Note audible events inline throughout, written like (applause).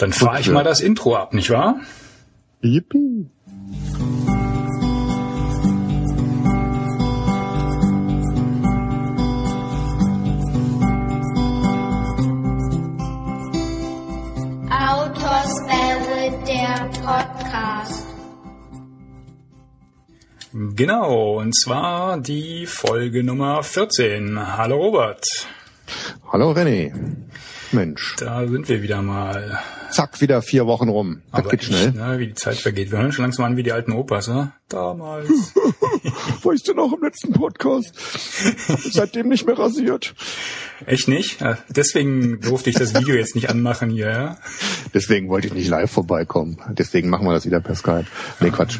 Dann fahre ich mal das Intro ab, nicht wahr? Yippie. Autoswelle, der Podcast. Genau, und zwar die Folge Nummer 14. Hallo Robert. Hallo René. Mensch, Da sind wir wieder mal. Zack, wieder vier Wochen rum. Das geht echt, schnell. Ne, wie die Zeit vergeht. Wir hören schon langsam an wie die alten Opas, ne? Damals. (laughs) Weißt du noch im letzten Podcast? (laughs) Seitdem nicht mehr rasiert. Echt nicht? Ja, Deswegen durfte ich das Video jetzt nicht anmachen hier, ja? Deswegen wollte ich nicht live vorbeikommen. Deswegen machen wir das wieder per Skype. Nee, Quatsch.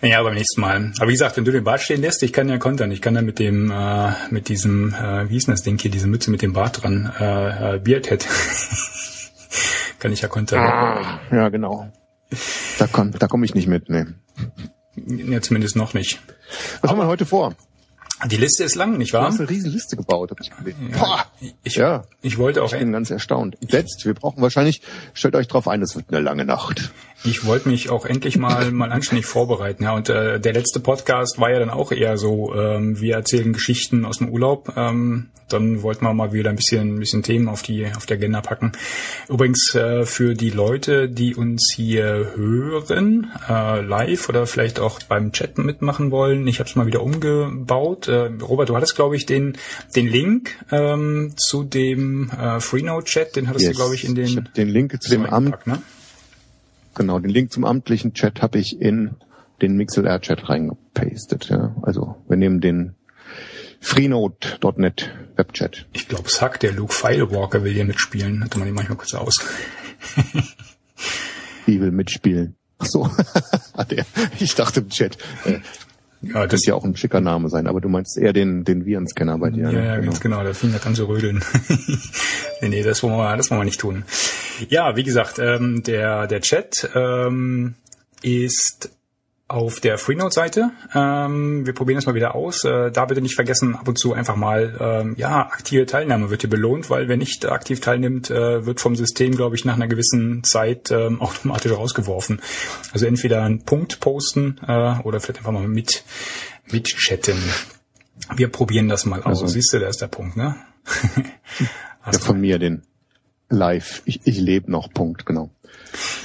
Naja, beim nächsten Mal. Aber wie gesagt, wenn du den Bart stehen lässt, ich kann ja kontern. Ich kann da mit dem, äh, mit diesem, äh, wie hieß denn das Ding hier, diese Mütze mit dem Bart dran, äh, äh, Beardhead. (laughs) (laughs) kann ich ja kontern. Ah, ja, genau. Da komm, da komme ich nicht mit. Nee. Ja, zumindest noch nicht. Was haben wir heute vor? Die Liste ist lang, nicht Du wahr? hast eine riesen Liste gebaut, hab ich gesehen. Boah, Ich, ja. ich wollte auch, Ich bin ganz erstaunt. Setzt, wir brauchen wahrscheinlich, stellt euch drauf ein, es wird eine lange Nacht. Ich wollte mich auch endlich mal mal anständig vorbereiten. Ja, und äh, der letzte Podcast war ja dann auch eher so, ähm, wir erzählen Geschichten aus dem Urlaub. Ähm, dann wollten wir mal wieder ein bisschen, ein bisschen Themen auf die auf die Agenda packen. Übrigens äh, für die Leute, die uns hier hören, äh, live oder vielleicht auch beim Chat mitmachen wollen, ich habe es mal wieder umgebaut. Äh, Robert, du hattest glaube ich den den Link ähm, zu dem äh, Freenode-Chat, den hattest du glaube ich in den ich den Link zu dem Amt, ne? Genau, den Link zum amtlichen Chat habe ich in den MixLR-Chat reingepastet. Ja. Also wir nehmen den freenode.net Webchat. Ich glaube, Sack, der Luke Filewalker will hier mitspielen. Hatte man ihn manchmal kurz aus. (laughs) Die will mitspielen. Ach so, (laughs) hat er. Ich dachte im Chat. Äh, Ja, das könnte ja auch ein schicker Name sein, aber du meinst eher den, den Virenscanner bei dir. ja, ne? ja, ganz genau, da fing das an zu rödeln. (laughs) nee, nee, das wollen wir, das wollen wir nicht tun. Ja, wie gesagt, ähm, der, der Chat ähm, ist auf der Freenode-Seite. Ähm, wir probieren das mal wieder aus. Äh, da bitte nicht vergessen, ab und zu einfach mal, ähm, ja, aktive Teilnahme wird hier belohnt, weil wer nicht aktiv teilnimmt, äh, wird vom System, glaube ich, nach einer gewissen Zeit ähm, (laughs) automatisch rausgeworfen. Also entweder einen Punkt posten äh, oder vielleicht einfach mal mit, mit chatten. Wir probieren das mal aus. Also- Siehst du, da ist der Punkt, ne? (laughs) Ja, von mir den Live. Ich, ich lebe noch, Punkt, genau.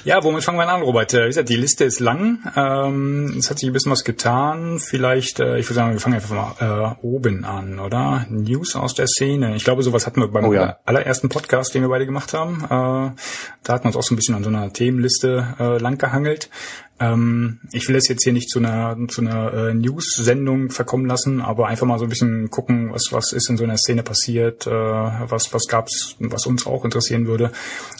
Ja, womit fangen wir an, Robert? Äh, Wie gesagt, die Liste ist lang. Ähm, es hat sich ein bisschen was getan. Vielleicht, äh, ich würde sagen, wir fangen einfach mal äh, oben an, oder? News aus der Szene. Ich glaube, sowas hatten wir beim Oh ja. allerersten Podcast, den wir beide gemacht haben. Äh, da hatten wir uns auch so ein bisschen an so einer Themenliste äh, langgehangelt. Ähm, ich will das jetzt hier nicht zu einer, zu einer äh, News-Sendung verkommen lassen, aber einfach mal so ein bisschen gucken, was, was ist in so einer Szene passiert, äh, was, was gab's, was uns auch interessieren würde.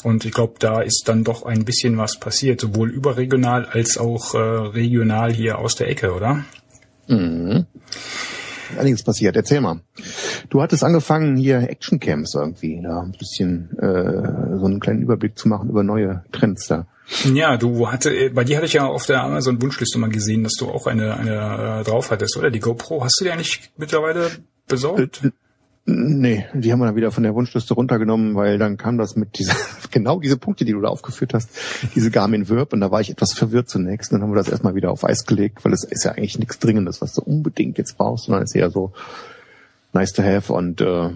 Und ich glaube, da ist dann doch ein bisschen was passiert, sowohl überregional als auch äh, regional hier aus der Ecke, oder? Einiges passiert. Erzähl mal. Du hattest angefangen, hier Actioncams irgendwie, da ein bisschen äh, so einen kleinen Überblick zu machen über neue Trends da. Ja, du hatte, äh, bei dir hatte ich ja auf der Amazon Wunschliste mal gesehen, dass du auch eine, eine äh, drauf hattest, oder? Die GoPro, hast du die eigentlich mittlerweile besorgt? Nee, die haben wir dann wieder von der Wunschliste runtergenommen, weil dann kam das mit dieser, (laughs) genau diese Punkte, die du da aufgeführt hast, diese Garmin Verb und da war ich etwas verwirrt zunächst. Dann haben wir das erstmal wieder auf Eis gelegt, weil es ist ja eigentlich nichts Dringendes, was du unbedingt jetzt brauchst, sondern es ist eher so nice to have und äh,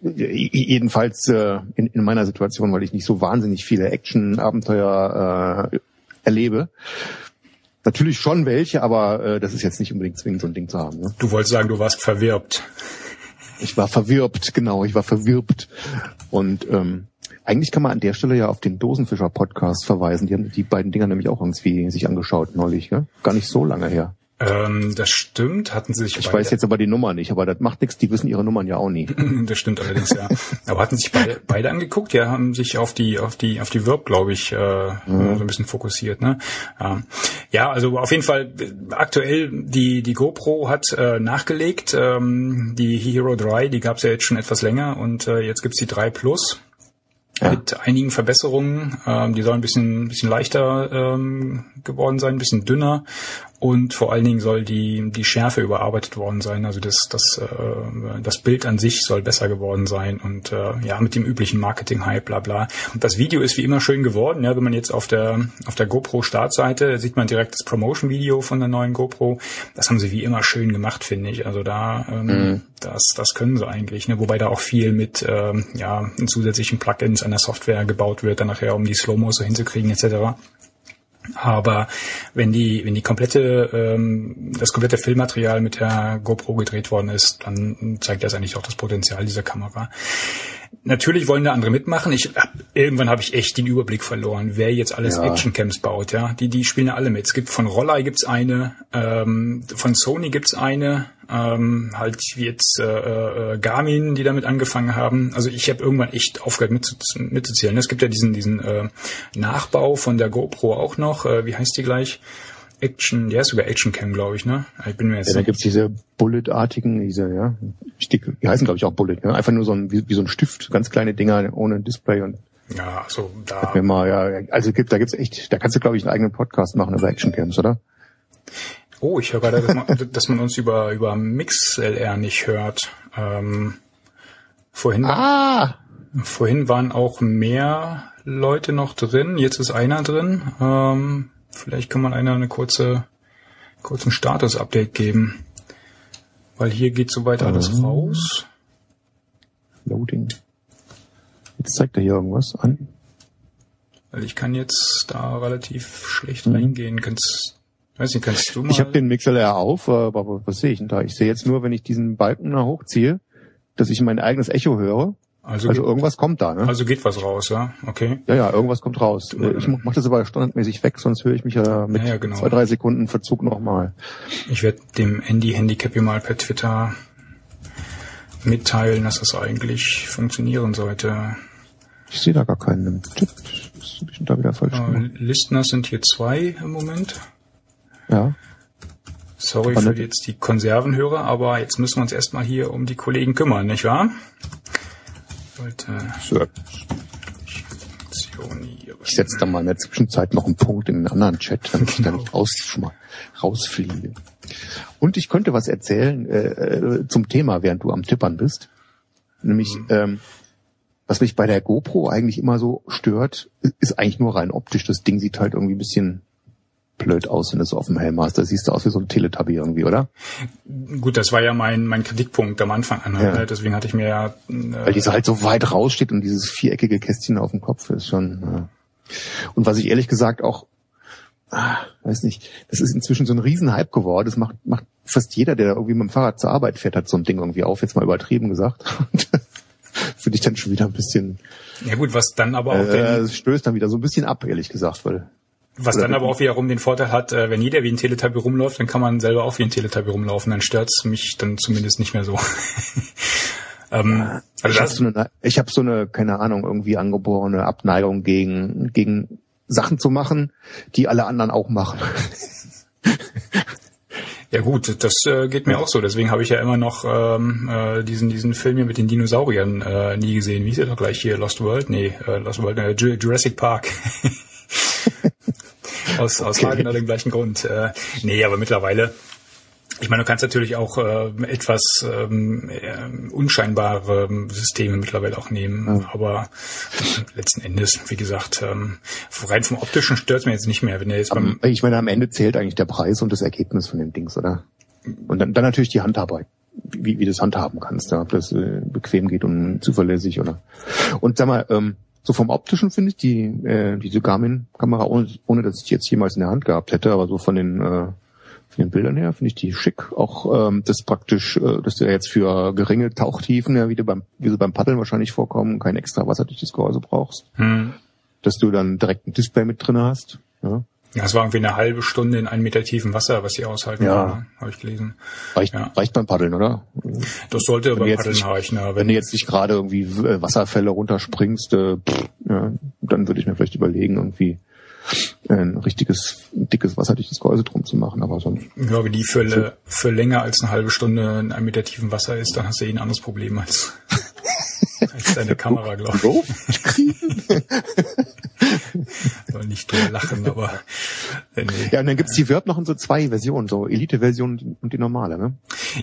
jedenfalls äh, in, in meiner Situation, weil ich nicht so wahnsinnig viele Action-Abenteuer äh, erlebe. Natürlich schon welche, aber äh, das ist jetzt nicht unbedingt zwingend, so ein Ding zu haben. Ne? Du wolltest sagen, du warst verwirbt. Ich war verwirbt, genau, ich war verwirbt. Und ähm, eigentlich kann man an der Stelle ja auf den Dosenfischer-Podcast verweisen. Die haben die beiden Dinger nämlich auch irgendwie sich angeschaut neulich, ja? Gar nicht so lange her. Ähm, das stimmt, hatten sie sich Ich weiß jetzt aber die Nummer nicht, aber das macht nichts, die wissen ihre Nummern ja auch nie. (clears throat) Das stimmt allerdings, ja. Aber hatten sich beide, beide angeguckt? Ja, haben sich auf die, auf die, auf die Verb, glaube ich, äh, so ein bisschen fokussiert, ne? Ja. ja, also auf jeden Fall aktuell die, die GoPro hat äh, nachgelegt. Ähm, die Hero 3, die gab es ja jetzt schon etwas länger und äh, jetzt gibt's die 3 Plus. Ja. Mit einigen Verbesserungen. Ähm, die sollen ein bisschen, bisschen leichter ähm, geworden sein, ein bisschen dünner und vor allen Dingen soll die, die Schärfe überarbeitet worden sein. Also das, das, äh, das Bild an sich soll besser geworden sein und äh, ja, mit dem üblichen Marketing-Hype, bla bla. Und das Video ist wie immer schön geworden. Ja, wenn man jetzt auf der, auf der GoPro-Startseite sieht man direkt das Promotion-Video von der neuen GoPro. Das haben sie wie immer schön gemacht, finde ich. Also da, ähm, mhm. das, das können sie eigentlich. Ne? Wobei da auch viel mit ähm, ja, zusätzlichen Plugins an der Software gebaut wird, dann nachher, um die Slow-Mo so hinzukriegen, etc. Aber wenn die, wenn die komplette, ähm, das komplette Filmmaterial mit der GoPro gedreht worden ist, dann zeigt das eigentlich auch das Potenzial dieser Kamera. Natürlich wollen da andere mitmachen. Ich hab, irgendwann habe ich echt den Überblick verloren, wer jetzt alles ja. Actioncams baut. Ja, die die spielen ja alle mit. Es gibt von Rollei gibt's eine, ähm, von Sony gibt's eine, ähm, halt wie jetzt äh, äh, Garmin, die damit angefangen haben. Also ich habe irgendwann echt aufgehört mit, mitzuzählen. Es gibt ja diesen diesen äh, Nachbau von der GoPro auch noch. Äh, wie heißt die gleich? Action, der ist sogar Action Cam, glaube ich, ne? Ich bin mir jetzt ja, da gibt's diese Bullet-artigen, diese, ja, die, die heißen, glaube ich, auch Bullet, ne? Einfach nur so ein, wie, wie so ein Stift, ganz kleine Dinger ohne Display und ja, so da. Mir mal, ja, also gibt, da gibt's echt, da kannst du, glaube ich, einen eigenen Podcast machen über Action Cams, oder? Oh, ich höre gerade, dass man, dass man uns über über MixLR nicht hört. Ähm, vorhin, ah. vorhin waren auch mehr Leute noch drin. Jetzt ist einer drin. Ähm, Vielleicht kann man einer eine kurze, kurzen Status-Update geben. Weil hier geht soweit alles raus. Loading. Jetzt zeigt er hier irgendwas an. Weil ich kann jetzt da relativ schlecht mhm. reingehen. Kannst, weiß nicht, kannst du mal? Ich habe den MixLR auf, aber was sehe ich denn da? Ich sehe jetzt nur, wenn ich diesen Balken da hochziehe, dass ich mein eigenes Echo höre also, also irgendwas kommt da, ne? Also geht was raus, ja? Okay. Ja, ja, irgendwas kommt raus. Ja, ich mache das aber standardmäßig weg, sonst höre ich mich ja mit ja, ja, genau. zwei, drei Sekunden Verzug nochmal. Ich werde dem Andy Handicap hier mal per Twitter mitteilen, dass das eigentlich funktionieren sollte. Ich sehe da gar keinen Tipp. Das habe ich da wieder falsch äh, Listner sind hier zwei im Moment. Ja. Sorry für jetzt die Konservenhörer, aber jetzt müssen wir uns erstmal hier um die Kollegen kümmern, nicht wahr? Sollte. So. Ich setze da mal in der Zwischenzeit noch einen Punkt in einen anderen Chat, damit ich da nicht raus, rausfliege. Und ich könnte was erzählen äh, äh, zum Thema, während du am Tippern bist. Nämlich, mhm. ähm, was mich bei der GoPro eigentlich immer so stört, ist eigentlich nur rein optisch. Das Ding sieht halt irgendwie ein bisschen blöd aus, wenn du es auf dem Helm hast. Da siehst du aus wie so ein Teletubby irgendwie, oder? Gut, das war ja mein, mein Kritikpunkt am Anfang an. Ja. Ne? Deswegen hatte ich mir ja... Äh, Weil diese halt so weit raussteht und dieses viereckige Kästchen auf dem Kopf ist schon... Ja. Und was ich ehrlich gesagt auch... Ah, weiß nicht, das ist inzwischen so ein Riesenhype geworden. Das macht, macht fast jeder, der irgendwie mit dem Fahrrad zur Arbeit fährt, hat so ein Ding irgendwie auf, jetzt mal übertrieben gesagt. (laughs) Finde ich dann schon wieder ein bisschen... Ja gut, was dann aber auch... Äh, den, stößt dann wieder so ein bisschen ab, ehrlich gesagt, weil was dann aber auch wiederum den Vorteil hat, äh, wenn jeder wie ein Teletubby rumläuft, dann kann man selber auch wie ein Teletubby rumlaufen. Dann stört's mich dann zumindest nicht mehr so. (laughs) ähm, also ich habe so eine, ich hab so eine, keine Ahnung, irgendwie angeborene Abneigung gegen, gegen Sachen zu machen, die alle anderen auch machen. (laughs) Ja gut, das äh, geht mir auch so. Deswegen habe ich ja immer noch ähm, äh, diesen diesen Film hier mit den Dinosauriern äh, nie gesehen. Wie ist der doch gleich hier? Lost World? Nee, äh, Lost World, äh, Jurassic Park. (laughs) aus, aus okay. genau dem gleichen Grund. Äh, nee, aber mittlerweile ich meine, du kannst natürlich auch äh, etwas ähm, äh, unscheinbare Systeme mittlerweile auch nehmen, ja. aber letzten Endes, wie gesagt, ähm, rein vom optischen stört es mir jetzt nicht mehr. Wenn er jetzt beim ich meine, am Ende zählt eigentlich der Preis und das Ergebnis von den Dings, oder? Und dann, dann natürlich die Handarbeit, wie, wie du das handhaben kannst, ja, ob das äh, bequem geht und zuverlässig oder. Und sag mal, ähm, so vom optischen finde ich die äh, diese Garmin-Kamera, ohne, ohne dass ich die jetzt jemals in der Hand gehabt hätte, aber so von den äh, von den Bildern her finde ich die schick. Auch ähm, das praktisch, äh, dass du jetzt für geringe Tauchtiefen, ja, wie, du beim, wie sie beim Paddeln wahrscheinlich vorkommen, kein extra wasserdichtes Gehäuse brauchst. Hm. Dass du dann direkt ein Display mit drin hast. Ja. Ja, es war irgendwie eine halbe Stunde in einem Meter tiefen Wasser, was sie aushalten, ja. Ne? habe ich gelesen. Reicht, ja. reicht beim Paddeln, oder? Das sollte wenn beim Paddeln nicht, reichen. Ja, wenn, wenn du jetzt nicht gerade irgendwie äh, Wasserfälle runterspringst, äh, pff, ja, dann würde ich mir vielleicht überlegen, irgendwie ein richtiges, dickes, wasserdichtes Gehäuse drum zu machen, aber sonst. Ja, wenn die für, für länger als eine halbe Stunde in einem Meter tiefen Wasser ist, dann hast du eh ein anderes Problem als, (laughs) als deine Kamera, glaube ich. (laughs) nicht drüber lachen, (laughs) aber äh, nee. Ja, und dann gibt's die Verb noch in so zwei Versionen, so Elite-Version und die normale, ne?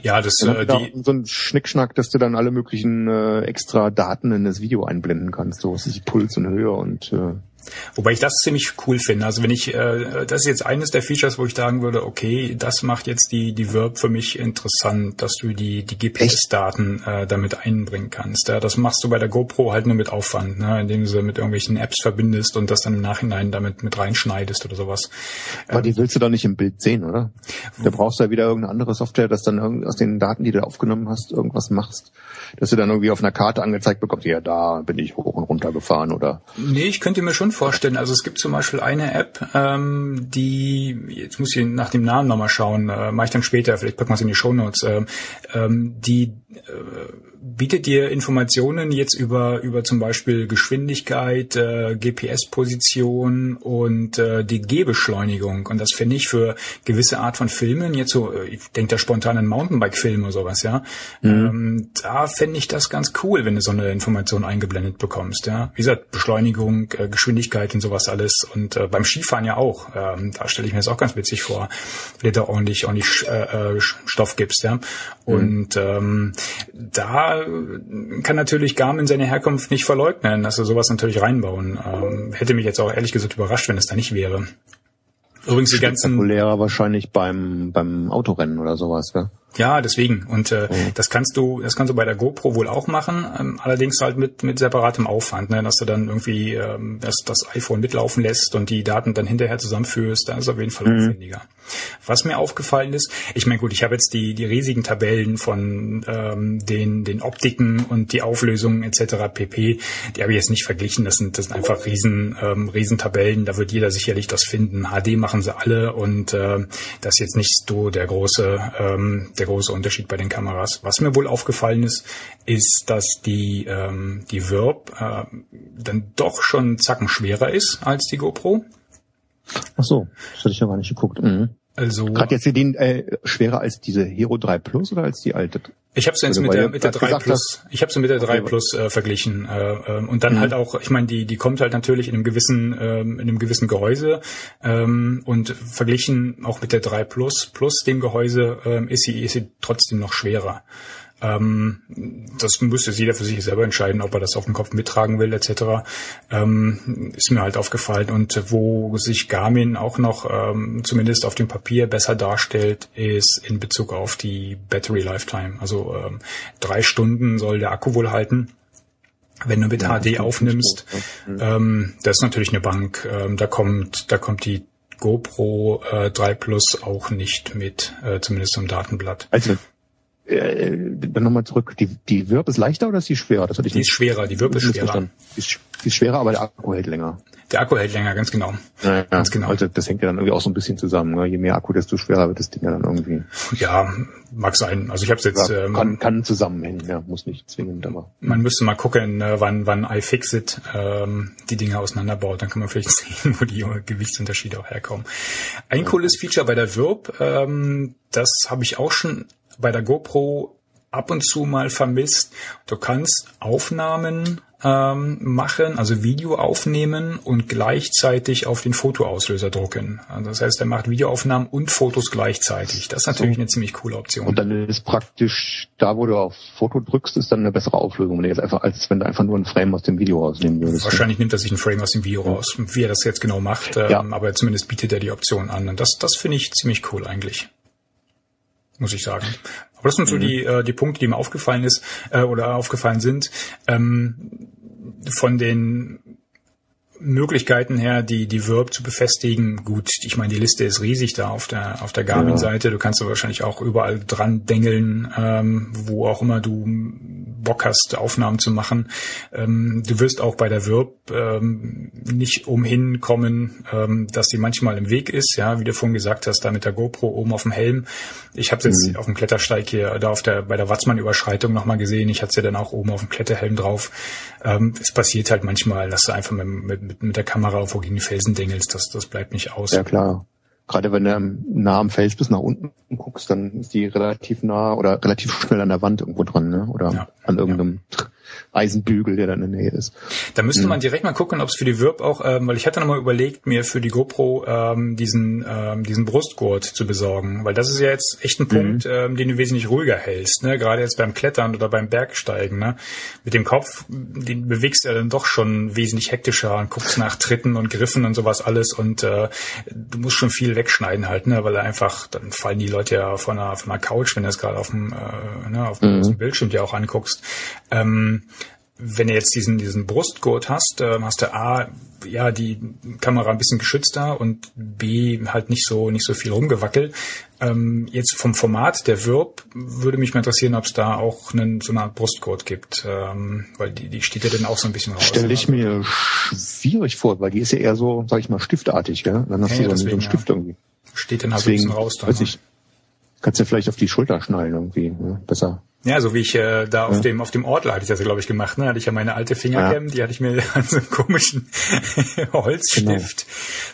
Ja, das äh, die, so ein Schnickschnack, dass du dann alle möglichen äh, extra Daten in das Video einblenden kannst, so was ist Puls und Höhe und äh, Wobei ich das ziemlich cool finde. Also wenn ich, äh, das ist jetzt eines der Features, wo ich sagen würde, okay, das macht jetzt die, die Verb für mich interessant, dass du die, die GPS-Daten äh, damit einbringen kannst. Ja, das machst du bei der GoPro halt nur mit Aufwand, ne, indem du sie mit irgendwelchen Apps verbindest und das dann im Nachhinein damit mit reinschneidest oder sowas. Aber ähm, die willst du doch nicht im Bild sehen, oder? Da brauchst du ja wieder irgendeine andere Software, dass dann aus den Daten, die du aufgenommen hast, irgendwas machst, dass du dann irgendwie auf einer Karte angezeigt bekommst, ja, da bin ich hoch und runter gefahren oder. Nee, ich könnte mir schon vorstellen. Also es gibt zum Beispiel eine App, ähm, die, jetzt muss ich nach dem Namen nochmal schauen, äh, mache ich dann später, vielleicht packen wir es in die Show Notes, äh, ähm, die äh, bietet dir Informationen jetzt über über zum Beispiel Geschwindigkeit, äh, GPS-Position und äh, die Gehbeschleunigung. Und das finde ich für gewisse Art von Filmen jetzt so, äh, ich denke da spontan an Mountainbike-Film oder sowas, ja. Mhm. Ähm, da fände ich das ganz cool, wenn du so eine Information eingeblendet bekommst, ja. Wie gesagt, Beschleunigung, äh, Geschwindigkeit und sowas alles. Und äh, beim Skifahren ja auch. Ähm, da stelle ich mir das auch ganz witzig vor, wenn du da ordentlich ordentlich äh, äh Stoff gibst, ja. Mhm. Und ähm, da kann natürlich Garmin seine Herkunft nicht verleugnen, dass sie sowas natürlich reinbauen. Ähm, hätte mich jetzt auch ehrlich gesagt überrascht, wenn es da nicht wäre. Übrigens die ganzen populärer wahrscheinlich beim beim Autorennen oder sowas, ja. Ja, deswegen. Und äh, oh. das kannst du, das kannst du bei der GoPro wohl auch machen, ähm, allerdings halt mit mit separatem Aufwand, ne? dass du dann irgendwie ähm, das, das iPhone mitlaufen lässt und die Daten dann hinterher zusammenführst, da ist auf jeden Fall mhm. aufwendiger. Was mir aufgefallen ist, ich meine gut, ich habe jetzt die die riesigen Tabellen von ähm, den den Optiken und die Auflösungen etc. pp. Die habe ich jetzt nicht verglichen. Das sind das sind einfach riesen ähm, Riesentabellen. Da wird jeder sicherlich das finden. HD machen sie alle und äh, das ist jetzt nicht so der große ähm, der große Unterschied bei den Kameras. Was mir wohl aufgefallen ist, ist, dass die, ähm, die Verb äh, dann doch schon Zacken schwerer ist als die GoPro. Ach so, das hatte ich ja gar nicht geguckt. Mhm. Also gerade jetzt die äh, schwerer als diese Hero 3 Plus oder als die alte? Ich habe es jetzt also, mit der mit der 3 Plus, ich habe es mit der 3 Plus äh, verglichen äh, ähm, und dann mhm. halt auch, ich meine, die die kommt halt natürlich in einem gewissen ähm, in einem gewissen Gehäuse ähm, und verglichen auch mit der 3 Plus plus dem Gehäuse ähm, ist sie ist sie trotzdem noch schwerer. Ähm, das müsste jeder für sich selber entscheiden, ob er das auf dem Kopf mittragen will, etc. Ähm, ist mir halt aufgefallen. Und wo sich Garmin auch noch ähm, zumindest auf dem Papier besser darstellt, ist in Bezug auf die Battery Lifetime. Also ähm, drei Stunden soll der Akku wohl halten. Wenn du mit ja, HD aufnimmst, gut, ja. ähm, das ist natürlich eine Bank. Ähm, da kommt, da kommt die GoPro äh, 3 Plus auch nicht mit, äh, zumindest im Datenblatt. Also äh, dann nochmal zurück. Die, die Wirb ist leichter oder ist die schwerer? Das hatte ich die nicht, ist schwerer, die Wirb ist schwerer. Die ist, die ist schwerer, aber der Akku hält länger. Der Akku hält länger, ganz genau. Ja, ja, ganz genau. Also das hängt ja dann irgendwie auch so ein bisschen zusammen. Ne? Je mehr Akku, desto schwerer wird das Ding ja dann irgendwie. Ja, mag sein. Also ich habe jetzt ja, ähm, kann, kann zusammenhängen, ja, muss nicht zwingend, aber. Man müsste mal gucken, äh, wann wann iFixit ähm, die Dinge auseinanderbaut, dann kann man vielleicht (laughs) sehen, wo die Gewichtsunterschiede auch herkommen. Ein cooles Feature bei der Wirb, ähm, das habe ich auch schon bei der GoPro ab und zu mal vermisst. Du kannst Aufnahmen ähm, machen, also Video aufnehmen und gleichzeitig auf den Fotoauslöser drucken. Also das heißt, er macht Videoaufnahmen und Fotos gleichzeitig. Das ist natürlich so. eine ziemlich coole Option. Und dann ist praktisch da, wo du auf Foto drückst, ist dann eine bessere Auflösung, wenn du jetzt einfach, als wenn du einfach nur ein Frame aus dem Video rausnehmen würdest. Wahrscheinlich nimmt er sich ein Frame aus dem Video raus, wie er das jetzt genau macht, ähm, ja. aber zumindest bietet er die Option an. Und das, das finde ich ziemlich cool eigentlich muss ich sagen. Aber das sind so mhm. die, äh, die Punkte, die mir aufgefallen ist äh, oder aufgefallen sind. Ähm, von den Möglichkeiten her, die, die Verb zu befestigen. Gut, ich meine, die Liste ist riesig da auf der, auf der Garmin-Seite. Du kannst du wahrscheinlich auch überall dran dengeln, ähm, wo auch immer du Bock hast, Aufnahmen zu machen. Ähm, du wirst auch bei der Verb ähm, nicht umhin kommen, ähm, dass die manchmal im Weg ist, ja, wie du vorhin gesagt hast, da mit der GoPro oben auf dem Helm. Ich habe jetzt mhm. auf dem Klettersteig hier, da auf der, bei der Watzmann-Überschreitung nochmal gesehen. Ich hatte sie dann auch oben auf dem Kletterhelm drauf. Ähm, es passiert halt manchmal, dass du einfach mit, mit mit, der Kamera gegen die Felsen dingelst, das, das bleibt nicht aus. Ja klar. Gerade wenn du nah am Fels bis nach unten guckst, dann ist die relativ nah oder relativ schnell an der Wand irgendwo dran, ne? Oder ja, an irgendeinem ja. Eisenbügel, der dann in der Nähe ist. Da müsste man direkt mal gucken, ob es für die Wirb auch, ähm, weil ich hatte nochmal überlegt, mir für die GoPro ähm, diesen ähm, diesen Brustgurt zu besorgen, weil das ist ja jetzt echt ein Punkt, ähm, den du wesentlich ruhiger hältst, ne? Gerade jetzt beim Klettern oder beim Bergsteigen, ne? Mit dem Kopf, den bewegst du ja dann doch schon wesentlich hektischer und guckst nach Tritten und Griffen und sowas alles und äh, du musst schon viel wegschneiden halt, ne? Weil einfach dann fallen die Leute ja von einer von einer Couch, wenn du das gerade auf dem äh, ne, auf dem Bildschirm dir auch anguckst. Ähm, wenn du jetzt diesen, diesen Brustgurt hast, äh, hast du A, ja, die Kamera ein bisschen geschützter und B, halt nicht so, nicht so viel rumgewackelt. Ähm, jetzt vom Format der Wirb würde mich mal interessieren, ob es da auch einen, so eine Art Brustgurt gibt, ähm, weil die, die steht ja dann auch so ein bisschen raus. Stelle ich mir schwierig vor, weil die ist ja eher so, sag ich mal, stiftartig, gell? Dann hast Ja, du ja, so, einen- so einen deswegen, Stift ja. irgendwie. Steht dann halt so ein Deswegen, bisschen raus. Dann, weiß ne? ich, kannst du vielleicht auf die Schulter schnallen irgendwie, ne? besser. Ja, so wie ich äh, da auf dem auf dem Ortler hatte ich das ja, glaube ich, gemacht. Ne? Hatte ich ja meine alte Fingercam, die hatte ich mir (laughs) an so einem komischen (laughs) Holzstift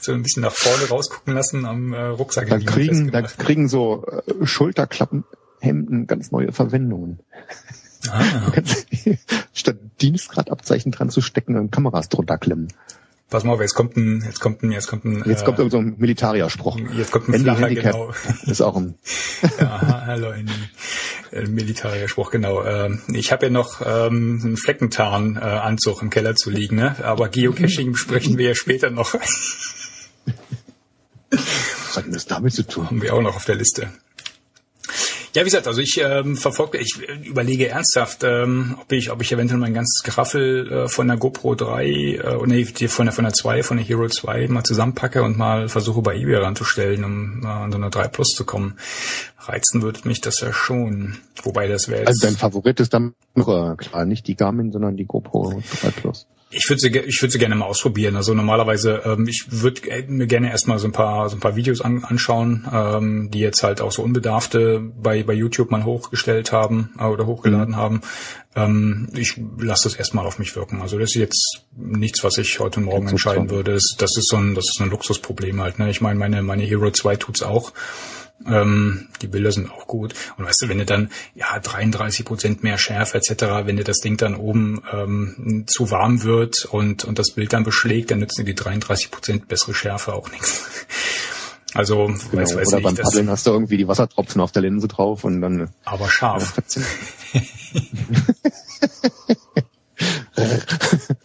so ein bisschen nach vorne rausgucken lassen am äh, Rucksack. Da kriegen, da kriegen so äh, Schulterklappenhemden ganz neue Verwendungen. ah, (laughs) Statt Dienstgradabzeichen dran zu stecken und Kameras drunter klemmen. pass mal auf, jetzt kommt ein, jetzt kommt ein, jetzt kommt ein, Jetzt äh, kommt so ein Militarierspruch. jetzt kommt ein flacher, genau. ist auch ein Ja, hallo, ein militärischer Spruch, genau. Ähm, ich habe ja noch ähm, einen Fleckentarn-Anzug im Keller zu liegen, ne? aber Geocaching (laughs) besprechen wir ja später noch. was hat denn das damit zu tun? haben wir auch noch auf der Liste. Ja, wie gesagt, also ich ähm, verfolge, ich äh, überlege ernsthaft, ähm, ob ich, ob ich eventuell mein ganzes Geraffel äh, von der GoPro 3, äh, nee, die von der von der 2, von der Hero 2 mal zusammenpacke und mal versuche bei eBay ranzustellen, um äh, an so eine 3 Plus zu kommen. Reizen würde mich das ja schon. Wobei das wäre. Also dein Favorit ist dann äh, klar, nicht die Garmin, sondern die GoPro 3 Plus. Ich würde sie, ich würde sie gerne mal ausprobieren. Also normalerweise, ähm, ich würde mir gerne erstmal so ein paar, so ein paar Videos an, anschauen, ähm, die jetzt halt auch so Unbedarfte bei, bei YouTube mal hochgestellt haben äh, oder hochgeladen haben. Ähm, ich lasse das erstmal auf mich wirken. Also das ist jetzt nichts, was ich heute morgen entscheiden würde. Das, das ist so ein, das ist so ein Luxusproblem halt. Ne? Ich meine, meine, meine Hero 2 tut's auch. Ähm, die Bilder sind auch gut. Und weißt du, wenn du dann, ja, 33 Prozent mehr Schärfe etc., wenn dir das Ding dann oben ähm, zu warm wird und, und das Bild dann beschlägt, dann nützen dir die 33 Prozent bessere Schärfe auch nichts. (laughs) Also, Genau. weiß, weiß Oder beim nicht, das, Paddeln hast du irgendwie die Wassertropfen auf der Linse drauf und dann aber scharf. (laughs) (laughs)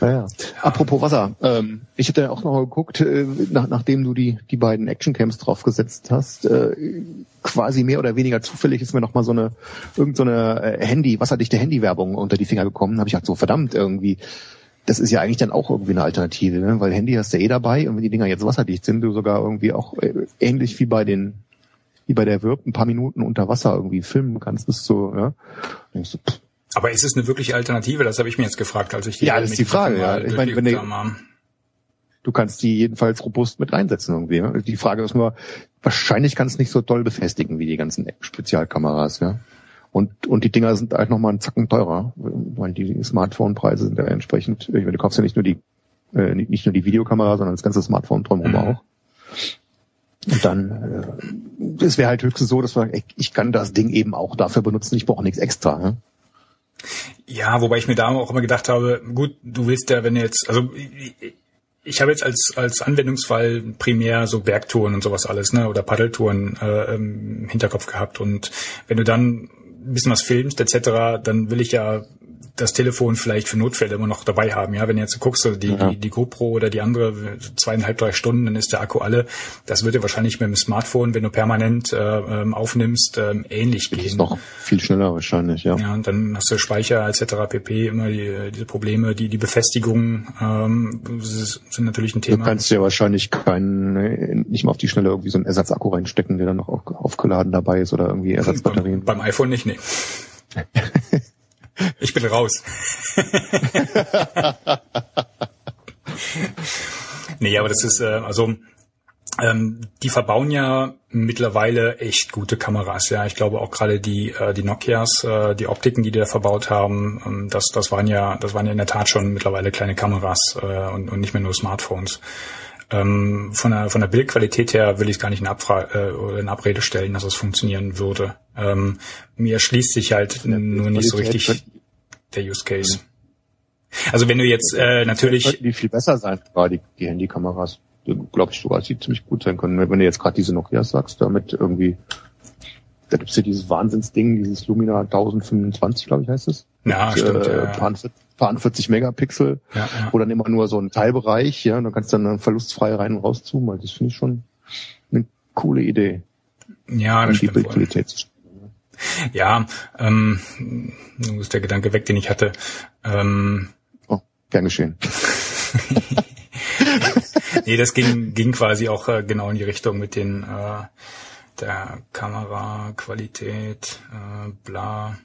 Naja. Apropos Wasser, ähm, ich hätte auch noch mal geguckt, äh, nach, nachdem du die, die beiden Actioncams draufgesetzt hast, äh, quasi mehr oder weniger zufällig ist mir noch mal so eine irgend so äh, Handy, wasserdichte Handywerbung unter die Finger gekommen. Habe ich gedacht, so verdammt irgendwie. Das ist ja eigentlich dann auch irgendwie eine Alternative, ne? weil Handy hast du eh dabei und wenn die Dinger jetzt wasserdicht sind, du sogar irgendwie auch äh, ähnlich wie bei den wie bei der Wirb ein paar Minuten unter Wasser irgendwie filmen kannst, bist so, ja. Denkst du, pff, Aber ist es eine wirkliche Alternative? Das habe ich mir jetzt gefragt, als ich die Ja, das ist die Frage, ja. Ich meine, wenn die- du kannst die jedenfalls robust mit reinsetzen irgendwie. Die Frage ist nur, wahrscheinlich kannst du nicht so doll befestigen wie die ganzen Spezialkameras, ja. Und, und die Dinger sind halt nochmal einen Zacken teurer, weil die Smartphone-Preise sind ja entsprechend, ich meine, du kaufst ja nicht nur die, äh, nicht nicht nur die Videokamera, sondern das ganze Smartphone drumherum Mhm. auch. Und dann, äh, es wäre halt höchstens so, dass man, ich, ich kann das Ding eben auch dafür benutzen, ich brauche nichts extra. Ne? Ja, wobei ich mir da auch immer gedacht habe, gut, du willst ja, wenn jetzt, also ich, ich habe jetzt als als Anwendungsfall primär so Bergtouren und sowas alles, ne, oder Paddeltouren äh, im Hinterkopf gehabt. Und wenn du dann ein bisschen was filmst etc., dann will ich ja das Telefon vielleicht für Notfälle immer noch dabei haben. Ja, wenn du jetzt guckst, so die, Ja. die, die GoPro oder die andere zweieinhalb, drei Stunden, dann ist der Akku alle. Das würde wahrscheinlich mit dem Smartphone, wenn du permanent äh, ähm, aufnimmst, ähm, ähnlich Das gehen. ist noch viel schneller wahrscheinlich, ja. Ja, und dann hast du Speicher etc. pp. immer die, diese Probleme, die die Befestigung ähm, sind natürlich ein Du Thema. kannst ja wahrscheinlich keinen, äh, nicht mal auf die Schnelle irgendwie so einen Ersatzakku reinstecken, der dann noch auf, aufgeladen dabei ist oder irgendwie Ersatzbatterien. beim, beim iPhone nicht, nee. (laughs) ich bin raus. nee, aber das ist äh, also ähm, die verbauen ja mittlerweile echt gute Kameras, ja. Ich glaube auch gerade die äh, die Nokias, äh, die Optiken, die die da verbaut haben, ähm, das das waren ja das waren ja in der Tat schon mittlerweile kleine Kameras äh, und, und nicht mehr nur Smartphones. Ähm, von der von der Bildqualität her will ich es gar nicht in, Abfra äh, oder in Abrede stellen, dass es funktionieren würde. Ähm, mir schließt sich halt nur nicht so richtig. der Use Case. Also wenn du jetzt äh, natürlich die viel besser sein, die, die Handykameras, glaube ich sogar, dass die ziemlich gut sein können. Wenn du jetzt gerade diese Nokia sagst, damit irgendwie, da gibt's ja dieses Wahnsinnsding, dieses Lumina 1025, glaube ich, heißt es. Ja, Mit, stimmt. Äh, ja. Paar 40 Megapixel, Ja, ja. wo dann immer nur so ein Teilbereich, ja, da kannst du dann verlustfrei rein und rauszoomen. Also das finde ich schon eine coole Idee, ja, um das die stimmt wohl. Bildqualität zu Ja, ähm, nun ist der Gedanke weg, den ich hatte. Ähm, Oh, gern geschehen. (laughs) nee, das ging, ging quasi auch äh, genau in die Richtung mit den äh, der Kameraqualität, äh, bla.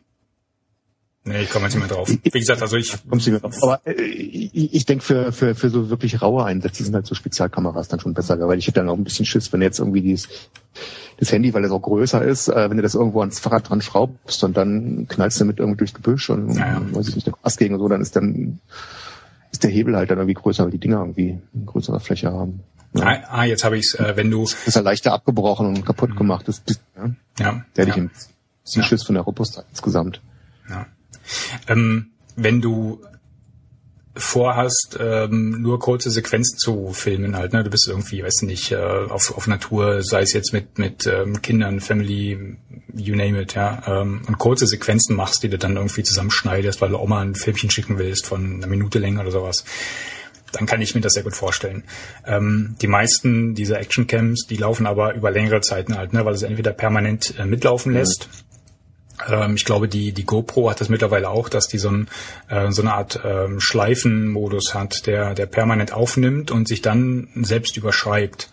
Nee, ich komme jetzt nicht mehr drauf. Wie gesagt, also ich Kommst du nicht mehr drauf. Aber äh, ich, ich denke, für, für, für so wirklich raue Einsätze sind halt so Spezialkameras dann schon besser, weil ich hätte dann auch ein bisschen Schiss, wenn jetzt irgendwie dieses, das Handy, weil es auch größer ist, äh, wenn du das irgendwo ans Fahrrad dran schraubst und dann knallst du damit irgendwie durchs Gebüsch und Ja, ja. weiß ich nicht, der Ast gegen und so, dann ist dann ist der Hebel halt dann irgendwie größer, weil die Dinger irgendwie eine größere Fläche haben. Ja. ah, ah, jetzt habe ich's, äh, wenn du Das ist ja leichter abgebrochen und kaputt gemacht. Das, das, ja, ja, da hätte ich ja. ein bisschen Ja. Schiss von der Robustheit insgesamt. Ja. Ähm, wenn du vorhast, ähm, nur kurze Sequenzen zu filmen halt, ne? Du bist irgendwie, weißt du nicht, äh, auf, auf Natur, sei es jetzt mit, mit ähm, Kindern, Family, you name it, ja, ähm, und kurze Sequenzen machst, die du dann irgendwie zusammenschneidest, weil du auch mal ein Filmchen schicken willst von einer Minute länger oder sowas. Dann kann ich mir das sehr gut vorstellen. Ähm, die meisten dieser Actioncams, die laufen aber über längere Zeiten halt, ne, weil es entweder permanent äh, mitlaufen lässt ähm, ich glaube, die, die GoPro hat das mittlerweile auch, dass die so, ein, äh, so eine Art ähm, Schleifenmodus hat, der, der permanent aufnimmt und sich dann selbst überschreibt,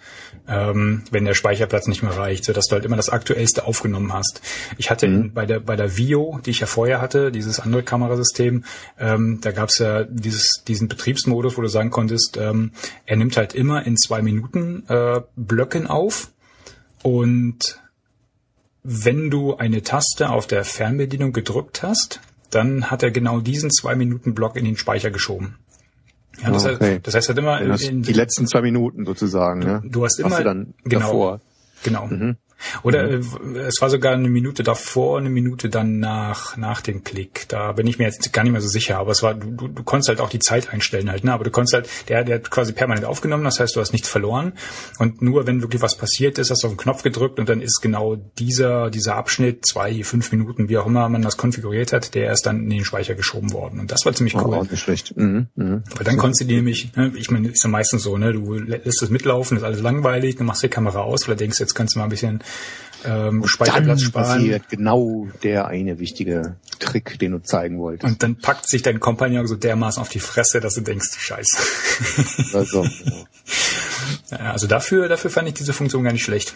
ähm, wenn der Speicherplatz nicht mehr reicht, sodass du halt immer das Aktuellste aufgenommen hast. Ich hatte in, bei der bei der Vio, die ich ja vorher hatte, dieses andere Kamerasystem, ähm, da gab's ja dieses, diesen Betriebsmodus, wo du sagen konntest, ähm, er nimmt halt immer in zwei Minuten äh, Blöcken auf und wenn du eine Taste auf der Fernbedienung gedrückt hast, dann hat er genau diesen zwei Minuten Block in den Speicher geschoben. Ja, das, Okay. heißt, das heißt halt immer, Das, in, die letzten zwei Minuten sozusagen, ne? du hast Hast immer du dann genau, davor. genau. Oder äh, es war sogar eine Minute davor, eine Minute danach, nach dem Klick. Da bin ich mir jetzt gar nicht mehr so sicher. Aber es war, du, du, du konntest halt auch die Zeit einstellen halt, ne? Aber du konntest halt, der, der hat quasi permanent aufgenommen, das heißt, du hast nichts verloren. Und nur wenn wirklich was passiert ist, hast du auf den Knopf gedrückt und dann ist genau dieser, dieser Abschnitt, zwei, fünf Minuten, wie auch immer man das konfiguriert hat, der ist dann in den Speicher geschoben worden. Und das war ziemlich Oh, cool. auch nicht schlecht. Mhm, mhm. Weil dann konntest du die nämlich, ne, ich meine, ist ja meistens so, ne, du lässt es mitlaufen, ist alles langweilig, du machst die Kamera aus, weil du denkst, jetzt kannst du mal ein bisschen ähm, Speicherplatz sparen. passiert genau der eine wichtige Trick, den du zeigen wolltest. Und dann packt sich dein Kompagnon so dermaßen auf die Fresse, dass du denkst, scheiße. (laughs) Also, Ja, also dafür, dafür fand ich diese Funktion gar nicht schlecht.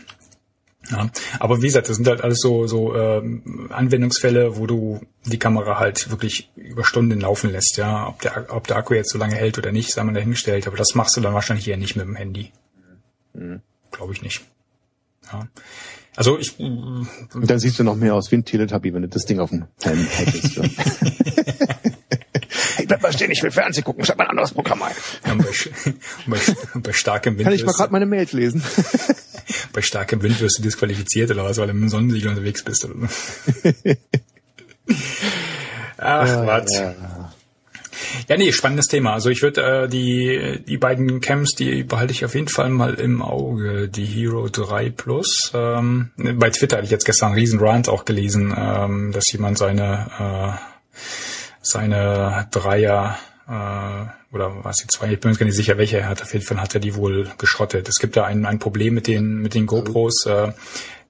Ja, aber wie gesagt, das sind halt alles so, so ähm, Anwendungsfälle, wo du die Kamera halt wirklich über Stunden laufen lässt. Ja, ob der, ob der Akku jetzt so lange hält oder nicht, sei mal dahingestellt. Aber das machst du dann wahrscheinlich eher nicht mit dem Handy. Glaube ich nicht. Ja. Also ich, und dann siehst du noch mehr aus wie ein Teletubby, wenn du das Ding auf dem Helm hättest. hey, (laughs) bleib mal stehen, ich will Fernsehen gucken, schreib mal ein anderes Programm ein. ja, bei, (laughs) bei, bei starkem Wind Kann ich mal gerade meine Mails lesen? (laughs) bei starkem Wind wirst du disqualifiziert oder was, weil du mit dem Sonnensiegel unterwegs bist oder so. Ach, was. Ja. Ja, nee, spannendes Thema. Also ich würde äh, die die beiden Cams, die behalte ich auf jeden Fall mal im Auge. Die Hero 3 Plus. Ähm, bei Twitter hatte ich jetzt gestern einen riesen Rant auch gelesen, ähm, dass jemand seine äh, seine Dreier äh, oder was die zwei, ich bin mir gar nicht sicher, welche er hat. Auf jeden Fall hat er die wohl geschrottet. Es gibt da ein, ein Problem mit den mit den GoPros. Äh,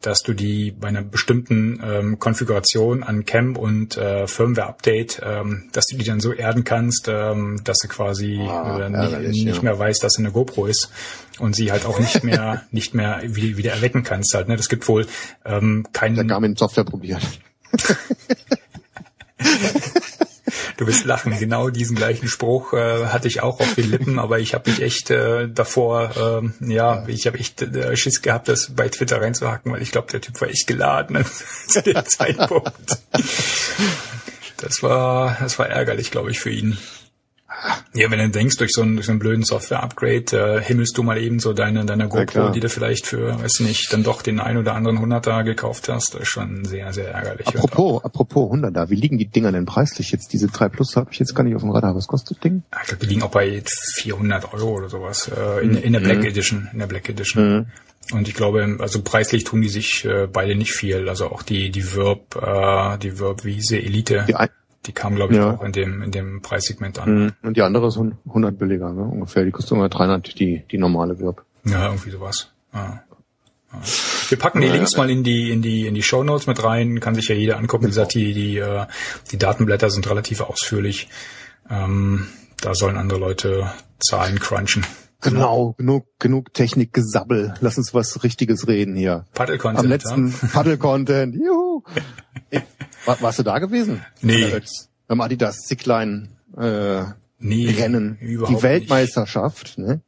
dass du die bei einer bestimmten ähm, Konfiguration an Cam und äh, Firmware-Update, ähm, dass du die dann so erden kannst, ähm, dass du quasi Ah, äh, nicht, nicht ja. mehr weißt, dass es eine GoPro ist und sie halt auch nicht mehr (laughs) nicht mehr wieder, wieder erwecken kannst halt. Ne? Das gibt wohl ähm, Der keinen. Garmin Software probiert. (laughs) Du wirst lachen. Genau diesen gleichen Spruch äh, hatte ich auch auf den Lippen, aber ich habe mich echt äh, davor, ähm, ja, ich habe echt äh, Schiss gehabt, das bei Twitter reinzuhacken, weil ich glaube, der Typ war echt geladen (laughs) zu dem Zeitpunkt. Das war, das war ärgerlich, glaube ich, für ihn. Ja, wenn du denkst, durch so einen, durch so einen blöden Software-Upgrade äh, himmelst du mal eben so deine, deine GoPro, die du vielleicht für, weiß nicht, dann doch den ein oder anderen Hunderter gekauft hast. Das ist schon sehr, sehr ärgerlich. Apropos, apropos 100 da, wie liegen die Dinger denn preislich jetzt? Diese 3 Plus habe ich jetzt gar nicht auf dem Radar. Was kostet das Ding? Ja, Ich glaube, die liegen auch bei 400 Euro oder sowas äh, in, in der Black Edition. In der Black Edition. Und ich glaube, also preislich tun die sich äh, beide nicht viel. Also auch die die Verb, äh, die Verb Wiese Elite, Die die kam glaube ich Ja. auch in dem in dem Preissegment an. und die andere ist 100 billiger, ne? ungefähr. Die kostet ungefähr 300, die, die normale Wirb. Ja, irgendwie sowas. Ja. Ja. Wir packen die Links mal in die in die in die Show Notes mit rein. Kann sich ja jeder angucken. Wie gesagt, die die äh, die Datenblätter sind relativ ausführlich. Ähm, da sollen andere Leute Zahlen crunchen. Genau, genug, genug Technikgesabbel. Lass uns was Richtiges reden hier. Paddle-Content, Am letzten ja? Paddle-Content. Juhu. (laughs) War, warst du da gewesen? Nee. Beim Adidas Zicklein äh, Nee, Rennen. überhaupt Die Weltmeisterschaft. Ne?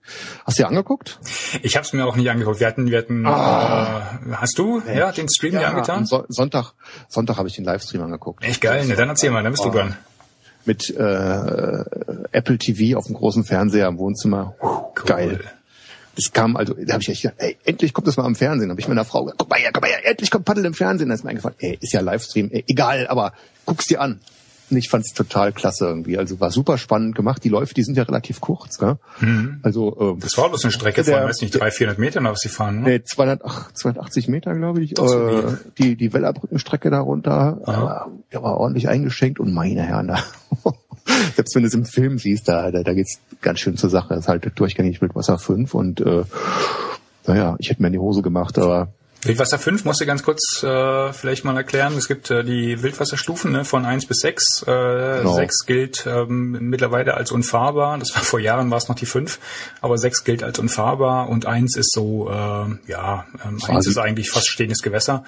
Hast du dir angeguckt? Nicht. Ich habe es mir auch nicht angeguckt. Wir hatten, wir hatten. Ah. Äh, hast du ja den Stream dir angetan? So Sonntag, Sonntag habe ich den Livestream angeguckt. Echt geil. Ne, dann erzähl mal, dann bist du dran. Mit äh, Apple TV auf dem großen Fernseher im Wohnzimmer. Geil. Das kam, also, da habe ich echt gedacht, ey, endlich kommt das mal am Fernsehen. Da habe ich meiner Frau gesagt, guck mal her, guck mal her, endlich kommt Paddel im Fernsehen. Da ist mir eingefallen, ey, ist ja Livestream, ey, egal, aber guck's dir an. Und ich fand's total klasse irgendwie. Also war super spannend gemacht. Die Läufe, die sind ja relativ kurz, gell? Also ähm, Das war bloß eine Strecke von, Der- weiß nicht, 300, 400 Metern, auf sie fahren. Ne? Nee, 200, ach, 280 Meter, glaube ich. Das Äh, die die Wellerbrückenstrecke da runter, Aha. äh, der war ordentlich eingeschenkt und meine Herren, da, (laughs) (laughs) selbst wenn du es im Film siehst, da, da, da geht's ganz schön zur Sache. Das ist halt durchgängig mit Wasser 5 und äh, naja, ich hätte mir in die Hose gemacht, aber Wildwasser 5 musst du ganz kurz äh, vielleicht mal erklären. Es gibt äh, die Wildwasserstufen ne, von 1 bis 6. Äh, Genau. 6 gilt ähm, mittlerweile als unfahrbar. Das war vor Jahren war es noch die 5, aber 6 gilt als unfahrbar und 1 ist so, äh, ja, ähm, 1 Quasi. ist eigentlich fast stehendes Gewässer.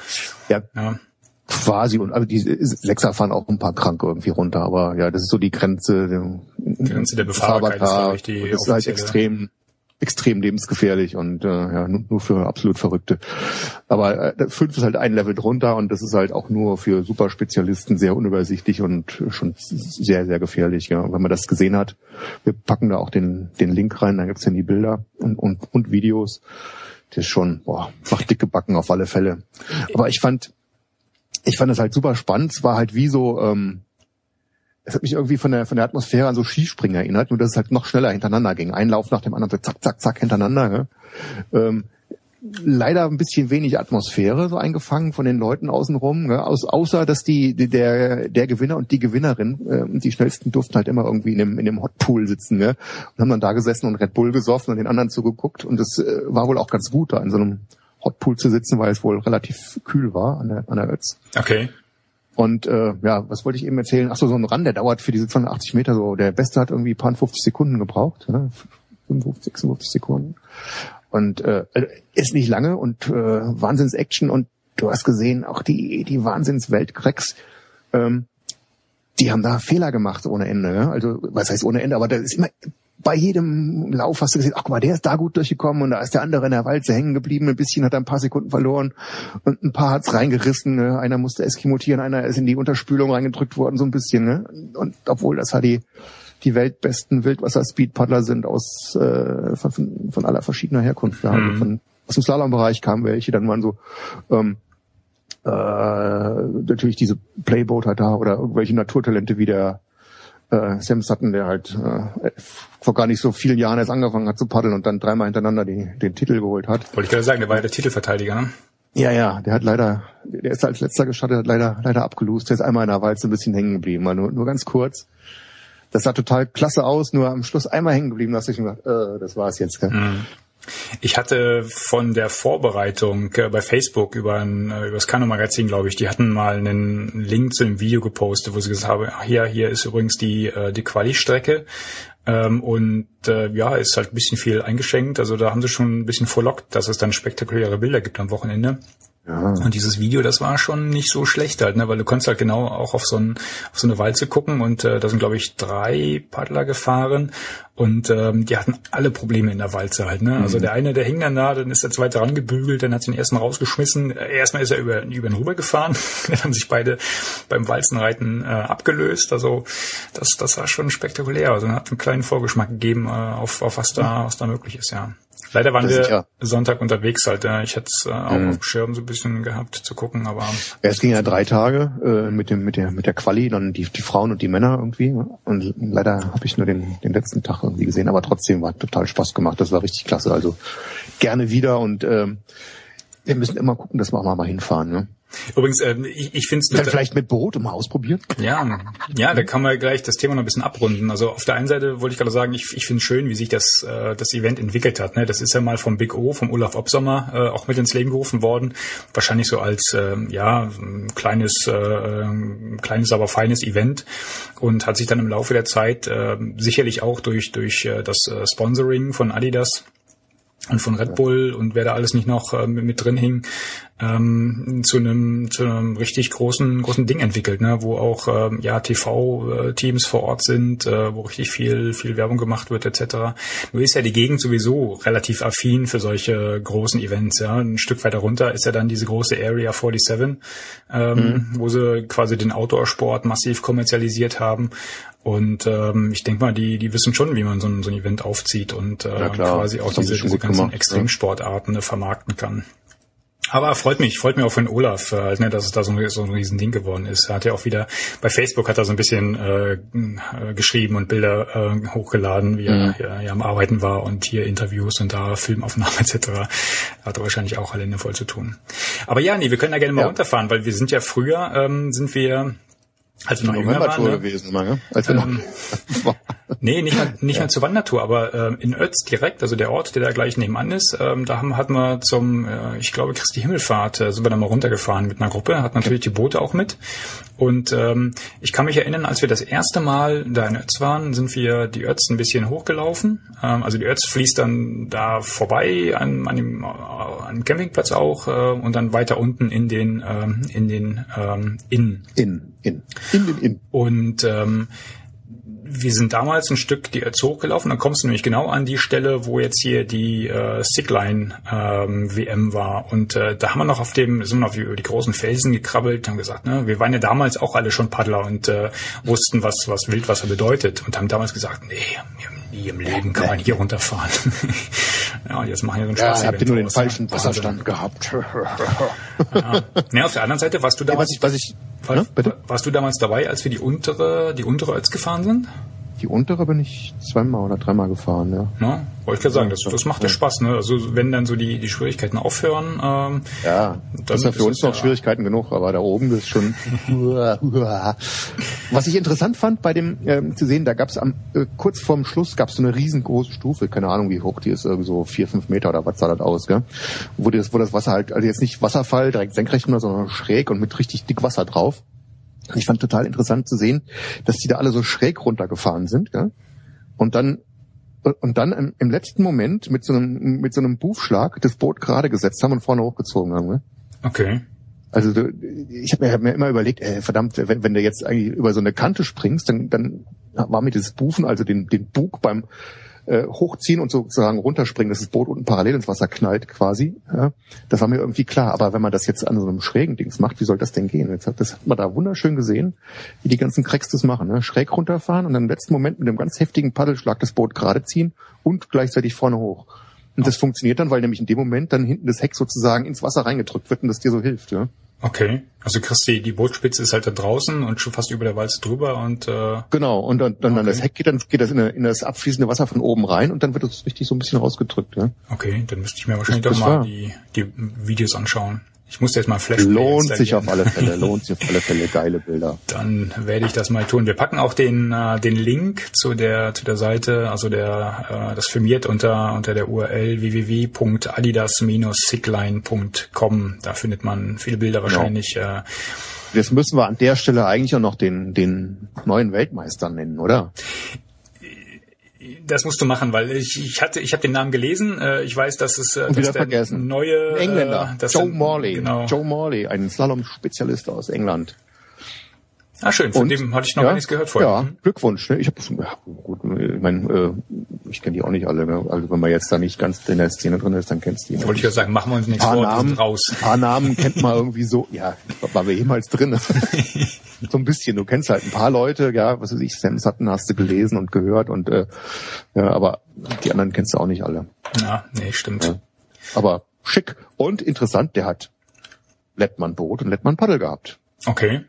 ja, Ja. Quasi und also die Sechser fahren auch ein paar krank irgendwie runter, aber ja, das ist so die Grenze der Grenze der Befahrbarkeit ist, glaube ich, die das ist halt extrem extrem lebensgefährlich und äh, ja nur, nur für absolut Verrückte. Aber äh, fünf ist halt ein Level drunter und das ist halt auch nur für Superspezialisten sehr unübersichtlich und schon sehr sehr gefährlich. Ja. Und wenn man das gesehen hat, wir packen da auch den den Link rein, da gibt's dann die Bilder und und und Videos. Das ist schon boah, macht dicke Backen auf alle Fälle. Aber ich fand ich fand das halt super spannend. Es war halt wie so, ähm, es hat mich irgendwie von der von der Atmosphäre an so Skispringen erinnert, nur dass es halt noch schneller hintereinander ging. Ein Lauf nach dem anderen, so zack, zack, zack hintereinander. Ne? Ähm, leider ein bisschen wenig Atmosphäre so eingefangen von den Leuten außenrum, ne? Aus, außer dass die, die der der Gewinner und die Gewinnerin, äh, die schnellsten durften halt immer irgendwie in dem in dem Hotpool sitzen, ne? und haben dann da gesessen und Red Bull gesoffen und den anderen zugeguckt und das äh, war wohl auch ganz gut, da in so einem Hotpool zu sitzen, weil es wohl relativ kühl war an der an der Ötz. Okay. Und äh, ja, was wollte ich eben erzählen? Ach so, so ein Run, der dauert für diese 280 Meter so. Der Beste hat irgendwie paar 50 Sekunden gebraucht, ne? 55, 56 Sekunden. Und äh, also, ist nicht lange und äh, Wahnsinns-Action und du hast gesehen, auch die die Wahnsinns-Weltcracks, ähm, die haben da Fehler gemacht ohne Ende. Ne? Also was heißt ohne Ende, aber da ist immer bei jedem Lauf hast du gesehen, ach guck mal, der ist da gut durchgekommen und da ist der andere in der Walze hängen geblieben, ein bisschen hat er ein paar Sekunden verloren und ein paar hat's reingerissen. Ne? Einer musste eskimotieren, einer ist in die Unterspülung reingedrückt worden, so ein bisschen. Ne? Und obwohl das halt die, die weltbesten Wildwasser-Speedpaddler sind aus äh, von, von, aller verschiedener Herkunft. Ja? Mhm. Von, aus dem Slalombereich kamen welche, dann waren so ähm, äh, natürlich diese Playboat halt da oder irgendwelche Naturtalente wie der äh, Sam Sutton, der halt äh, vor gar nicht so vielen Jahren erst angefangen hat zu paddeln und dann dreimal hintereinander die, den Titel geholt hat. Wollte ich gerade sagen, der war ja der Titelverteidiger, ne? Ja, ja, der hat leider, der ist als letzter gestartet, hat leider, leider abgelost. Der ist einmal in der Walze ein bisschen hängen geblieben, mal nur, nur ganz kurz. Das sah total klasse aus, nur am Schluss einmal hängen geblieben. Da hast du schon gedacht, äh, das war's jetzt. Gell? Ich hatte von der Vorbereitung äh, bei Facebook über, ein, äh, über das Kano-Magazin, glaube ich, die hatten mal einen Link zu einem Video gepostet, wo sie gesagt haben, ach, hier, hier ist übrigens die, äh, die Quali-Strecke. Ähm, und äh, ja, ist halt ein bisschen viel eingeschenkt. Also da haben sie schon ein bisschen vorlockt, dass es dann spektakuläre Bilder gibt am Wochenende. Und dieses Video, das war schon nicht so schlecht halt, ne? weil du konntest halt genau auch auf so, ein, auf so eine Walze gucken und äh, da sind, glaube ich, drei Paddler gefahren und ähm, die hatten alle Probleme in der Walze halt. Ne? Also mhm. der eine, der hing dann da, dann ist der zweite rangebügelt, dann hat sie den ersten rausgeschmissen. Erstmal ist er über, über ihn rübergefahren, (laughs) dann haben sich beide beim Walzenreiten äh, abgelöst. Also das, das war schon spektakulär. Also hat einen kleinen Vorgeschmack gegeben äh, auf, auf was da, was da möglich ist, ja. Leider waren wir ja. Sonntag unterwegs halt. Ich hätte es äh, auch mhm. auf dem Schirm so ein bisschen gehabt zu gucken, aber. Ja, es ging ja drei Tage äh, mit dem mit der mit der Quali, dann die die Frauen und die Männer irgendwie. Und leider habe ich nur den den letzten Tag irgendwie gesehen, aber trotzdem war total Spaß gemacht. Das war richtig klasse. Also gerne wieder und ähm, wir müssen immer gucken, dass wir auch mal hinfahren. Ne? Übrigens, äh, ich, ich finde es... Dann vielleicht mit Boot mal ausprobieren? Ja, ja, da kann man gleich das Thema noch ein bisschen abrunden. Also auf der einen Seite wollte ich gerade sagen, ich, ich finde schön, wie sich das, äh, das Event entwickelt hat. Ne? Das ist ja mal vom Big O, vom Olaf Obsommer äh, auch mit ins Leben gerufen worden. Wahrscheinlich so als, äh, ja, kleines, äh, kleines, aber feines Event und hat sich dann im Laufe der Zeit äh, sicherlich auch durch, durch äh, das äh, Sponsoring von Adidas und von Red Bull und wer da alles nicht noch äh, mit drin hing, ähm, zu einem zu einem richtig großen großen Ding entwickelt, ne, wo auch ähm, ja TV-Teams vor Ort sind, äh, wo richtig viel viel Werbung gemacht wird etc. Nur ist ja die Gegend sowieso relativ affin für solche großen Events. Ja, ein Stück weiter runter ist ja dann diese große Area 47, ähm, mhm. wo sie quasi den Outdoor-Sport massiv kommerzialisiert haben. Und ähm, ich denke mal, die, die wissen schon, wie man so ein, so ein Event aufzieht und äh, quasi auch diese, diese ganzen gemacht, Extremsportarten ja. vermarkten kann. Aber freut mich, freut mich auch für den Olaf, äh, ne, dass es da so ein, so ein Riesending geworden ist. Er hat ja auch wieder, bei Facebook hat er so ein bisschen äh, äh geschrieben und Bilder äh, hochgeladen, wie er mhm. hier, hier am Arbeiten war und hier Interviews und da Filmaufnahmen (laughs) etc. Hat er wahrscheinlich auch alle voll zu tun. Aber ja, nee, wir können da gerne mal ja. runterfahren, weil wir sind ja früher, ähm, sind wir als wir noch jünger waren, ne? gewesen, mal, ne? Als wir ähm, (laughs) noch nee, nicht mal, nicht ja. mal zur Wandertour, aber ähm, in Ötz direkt, also der Ort, der da gleich nebenan ist, ähm, da haben, hatten wir zum, äh, ich glaube, Christi Himmelfahrt, äh, sind wir da mal runtergefahren mit einer Gruppe, hat natürlich die Boote auch mit. Und ähm, ich kann mich erinnern, als wir das erste Mal da in Ötz waren, sind wir die Ötz ein bisschen hochgelaufen. Ähm, also die Ötz fließt dann da vorbei an, an, dem, äh, an dem Campingplatz auch äh, und dann weiter unten in den ähm, in den ähm, Inn. In, in. In den Inn. Und ähm, wir sind damals ein Stück die Ötz hochgelaufen, dann kommst du nämlich genau an die Stelle, wo jetzt hier die äh, Sickline ähm, WM war. Und äh, da haben wir noch auf dem, sind wir noch über die großen Felsen gekrabbelt, haben gesagt, ne, wir waren ja damals auch alle schon Paddler und äh, wussten, was, was Wildwasser bedeutet und haben damals gesagt, nee, nie im Leben kann man hier runterfahren. (laughs) ja, jetzt machen wir so einen Spaß. Ja, habt ihr nur den falschen Wasserstand gehabt. ja. ja, auf der anderen Seite warst du damals, ja, was ich, was ich, war, ne? warst du damals dabei, als wir die untere, die untere Ötz gefahren sind? Die untere bin ich zweimal oder dreimal gefahren, ja. ja wollte ich gerade sagen, das, das macht ja Spaß, ne? Also wenn dann so die, die Schwierigkeiten aufhören. Ähm, ja, das ist ja für uns noch ja Schwierigkeiten genug, aber da oben ist schon. (laughs) Was ich interessant fand bei dem ähm, zu sehen, da gab es am äh, kurz vorm Schluss gab es so eine riesengroße Stufe, keine Ahnung wie hoch die ist, irgendwie so vier, fünf Meter oder was sah das aus, gell? Wo das, wo das Wasser halt, also jetzt nicht Wasserfall direkt senkrecht, sondern schräg und mit richtig dick Wasser drauf. Ich fand total interessant zu sehen, dass die da alle so schräg runtergefahren sind, gell? Und dann und dann im, im letzten Moment mit so einem mit so einem Buchschlag das Boot gerade gesetzt haben und vorne hochgezogen haben. Ne? Okay. Also ich habe mir, hab mir immer überlegt, ey, verdammt, wenn, wenn du jetzt eigentlich über so eine Kante springst, dann, dann war mir dieses Bufen, also den, den Bug beim äh, hochziehen und sozusagen runterspringen, dass das Boot unten parallel ins Wasser knallt quasi. Ja, das war mir irgendwie klar. Aber wenn man das jetzt an so einem schrägen Dings macht, wie soll das denn gehen? Jetzt hat, das hat man da wunderschön gesehen, wie die ganzen Cracks das machen. Ne? Schräg runterfahren und dann im letzten Moment mit einem ganz heftigen Paddelschlag das Boot gerade ziehen und gleichzeitig vorne hoch. Und das funktioniert dann, weil nämlich in dem Moment dann hinten das Heck sozusagen ins Wasser reingedrückt wird und das dir so hilft. Ja? Okay, also kriegst die, die Bootspitze ist halt da draußen und schon fast über der Walze drüber und äh genau und dann, dann, okay. dann das Heck geht dann geht das in, in, das abfließende Wasser von oben rein und dann wird das richtig so ein bisschen rausgedrückt. Ja? Okay, dann müsste ich mir wahrscheinlich das, doch mal die, die Videos anschauen. Ich muss jetzt mal Flash Lohnt sich auf alle Fälle, lohnt sich auf alle Fälle, geile Bilder. (laughs) Dann werde ich das mal tun. Wir packen auch den, äh, den Link zu der, zu der Seite, also der, äh, das firmiert unter, unter der URL www.adidas-sickline.com. Da findet man viele Bilder wahrscheinlich. Genau. Äh, Jetzt müssen wir an der Stelle eigentlich auch noch den, den neuen Weltmeister nennen, oder? Das musst du machen, weil ich, ich hatte, ich habe den Namen gelesen. Äh, ich weiß, dass es äh, Und wieder dass der vergessen. neue Engländer, äh, dass Joe Morley. Genau. Joe Morley, ein Slalom-Spezialist aus England. Ah schön, von Und? dem hatte ich noch ja, gar nichts gehört vorher. Ja, Mhm. Glückwunsch. Ne? Ich habe ja, gut, ich meine, äh, ich kenne die auch nicht alle. Ne? Also wenn man jetzt da nicht ganz in der Szene drin ist, dann kennst du die. Wollte ich ja sagen, machen wir uns nichts paar vor, Namen, raus. ein paar Namen kennt man irgendwie so. Ja, war wir jemals drin. (laughs) so ein bisschen. Du kennst halt ein paar Leute. Ja, was weiß ich, Sam Sutton hast du gelesen und gehört und äh, ja, aber die anderen kennst du auch nicht alle. Ja, nee, stimmt. Ja. Aber schick und interessant. Der hat Lettmann Boot und Lettmann Paddel gehabt. Okay.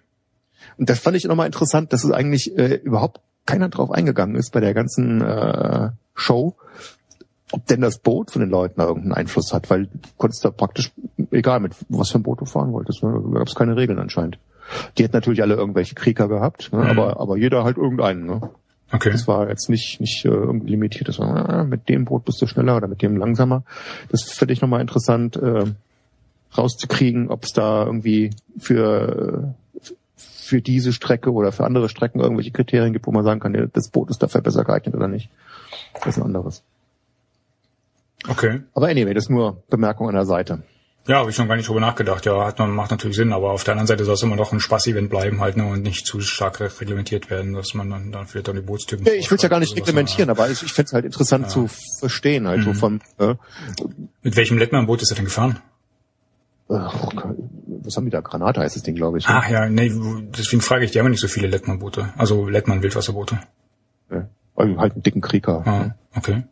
Und das fand ich nochmal interessant, dass es eigentlich äh, überhaupt keiner drauf eingegangen ist bei der ganzen äh, Show, ob denn das Boot von den Leuten da irgendeinen Einfluss hat, weil du konntest da praktisch, egal mit was für ein Boot du fahren wolltest, ne, da gab es keine Regeln anscheinend. Die hätten natürlich alle irgendwelche Krieger gehabt, ne, Mhm. aber, aber jeder halt irgendeinen. Ne. Okay. Das war jetzt nicht, nicht äh, irgendwie limitiert. Das war, äh, mit dem Boot bist du schneller oder mit dem langsamer. Das finde ich nochmal interessant, äh, rauszukriegen, ob es da irgendwie für, äh, für diese Strecke oder für andere Strecken irgendwelche Kriterien gibt, wo man sagen kann, ja, das Boot ist dafür besser geeignet oder nicht. Das ist ein anderes. Okay. Aber anyway, das ist nur Bemerkung an der Seite. Ja, habe ich schon gar nicht drüber nachgedacht. Ja, hat man, macht natürlich Sinn, aber auf der anderen Seite soll es immer noch ein Spaß-Event bleiben halt ne, und nicht zu stark re- reglementiert werden, dass man dann, dann vielleicht auch die Bootstypen. Ja, ich will es ja gar nicht reglementieren, sowas. aber ich, ich finde es halt interessant zu verstehen, halt so Mhm. vom, äh, Mit welchem Lettmann-Boot ist er denn gefahren? äh, was haben die da? Granate heißt das Ding, glaube ich. Ach ja, nee, deswegen frage ich, die haben ja nicht so viele Lettmann-Boote. Also Lettmann-Wildwasserboote. Ja. Also halt einen dicken Krieger. Ah, okay.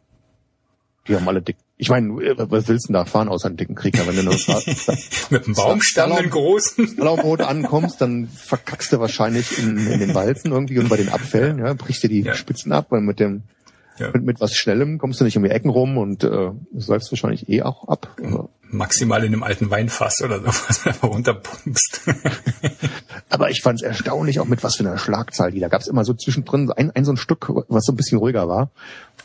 Die haben alle dick. Ich meine, äh, was willst du denn da fahren außer einen dicken Krieger, wenn du nur (laughs) Mit einem Baumstamm, einen großen. Salomboot ankommst, dann verkackst du wahrscheinlich in, in den Walzen irgendwie und bei den Abfällen, ja, brichst dir die Ja. Spitzen ab, weil mit dem Ja. mit, mit was Schnellem kommst du nicht um die Ecken rum und äh, säufst wahrscheinlich eh auch ab. Also, Maximal in einem alten Weinfass oder so, was du (laughs) einfach runterpumpst. (laughs) Aber ich fand es erstaunlich, auch mit was für einer Schlagzahl die. Da gab es immer so zwischendrin ein, ein so ein Stück, was so ein bisschen ruhiger war.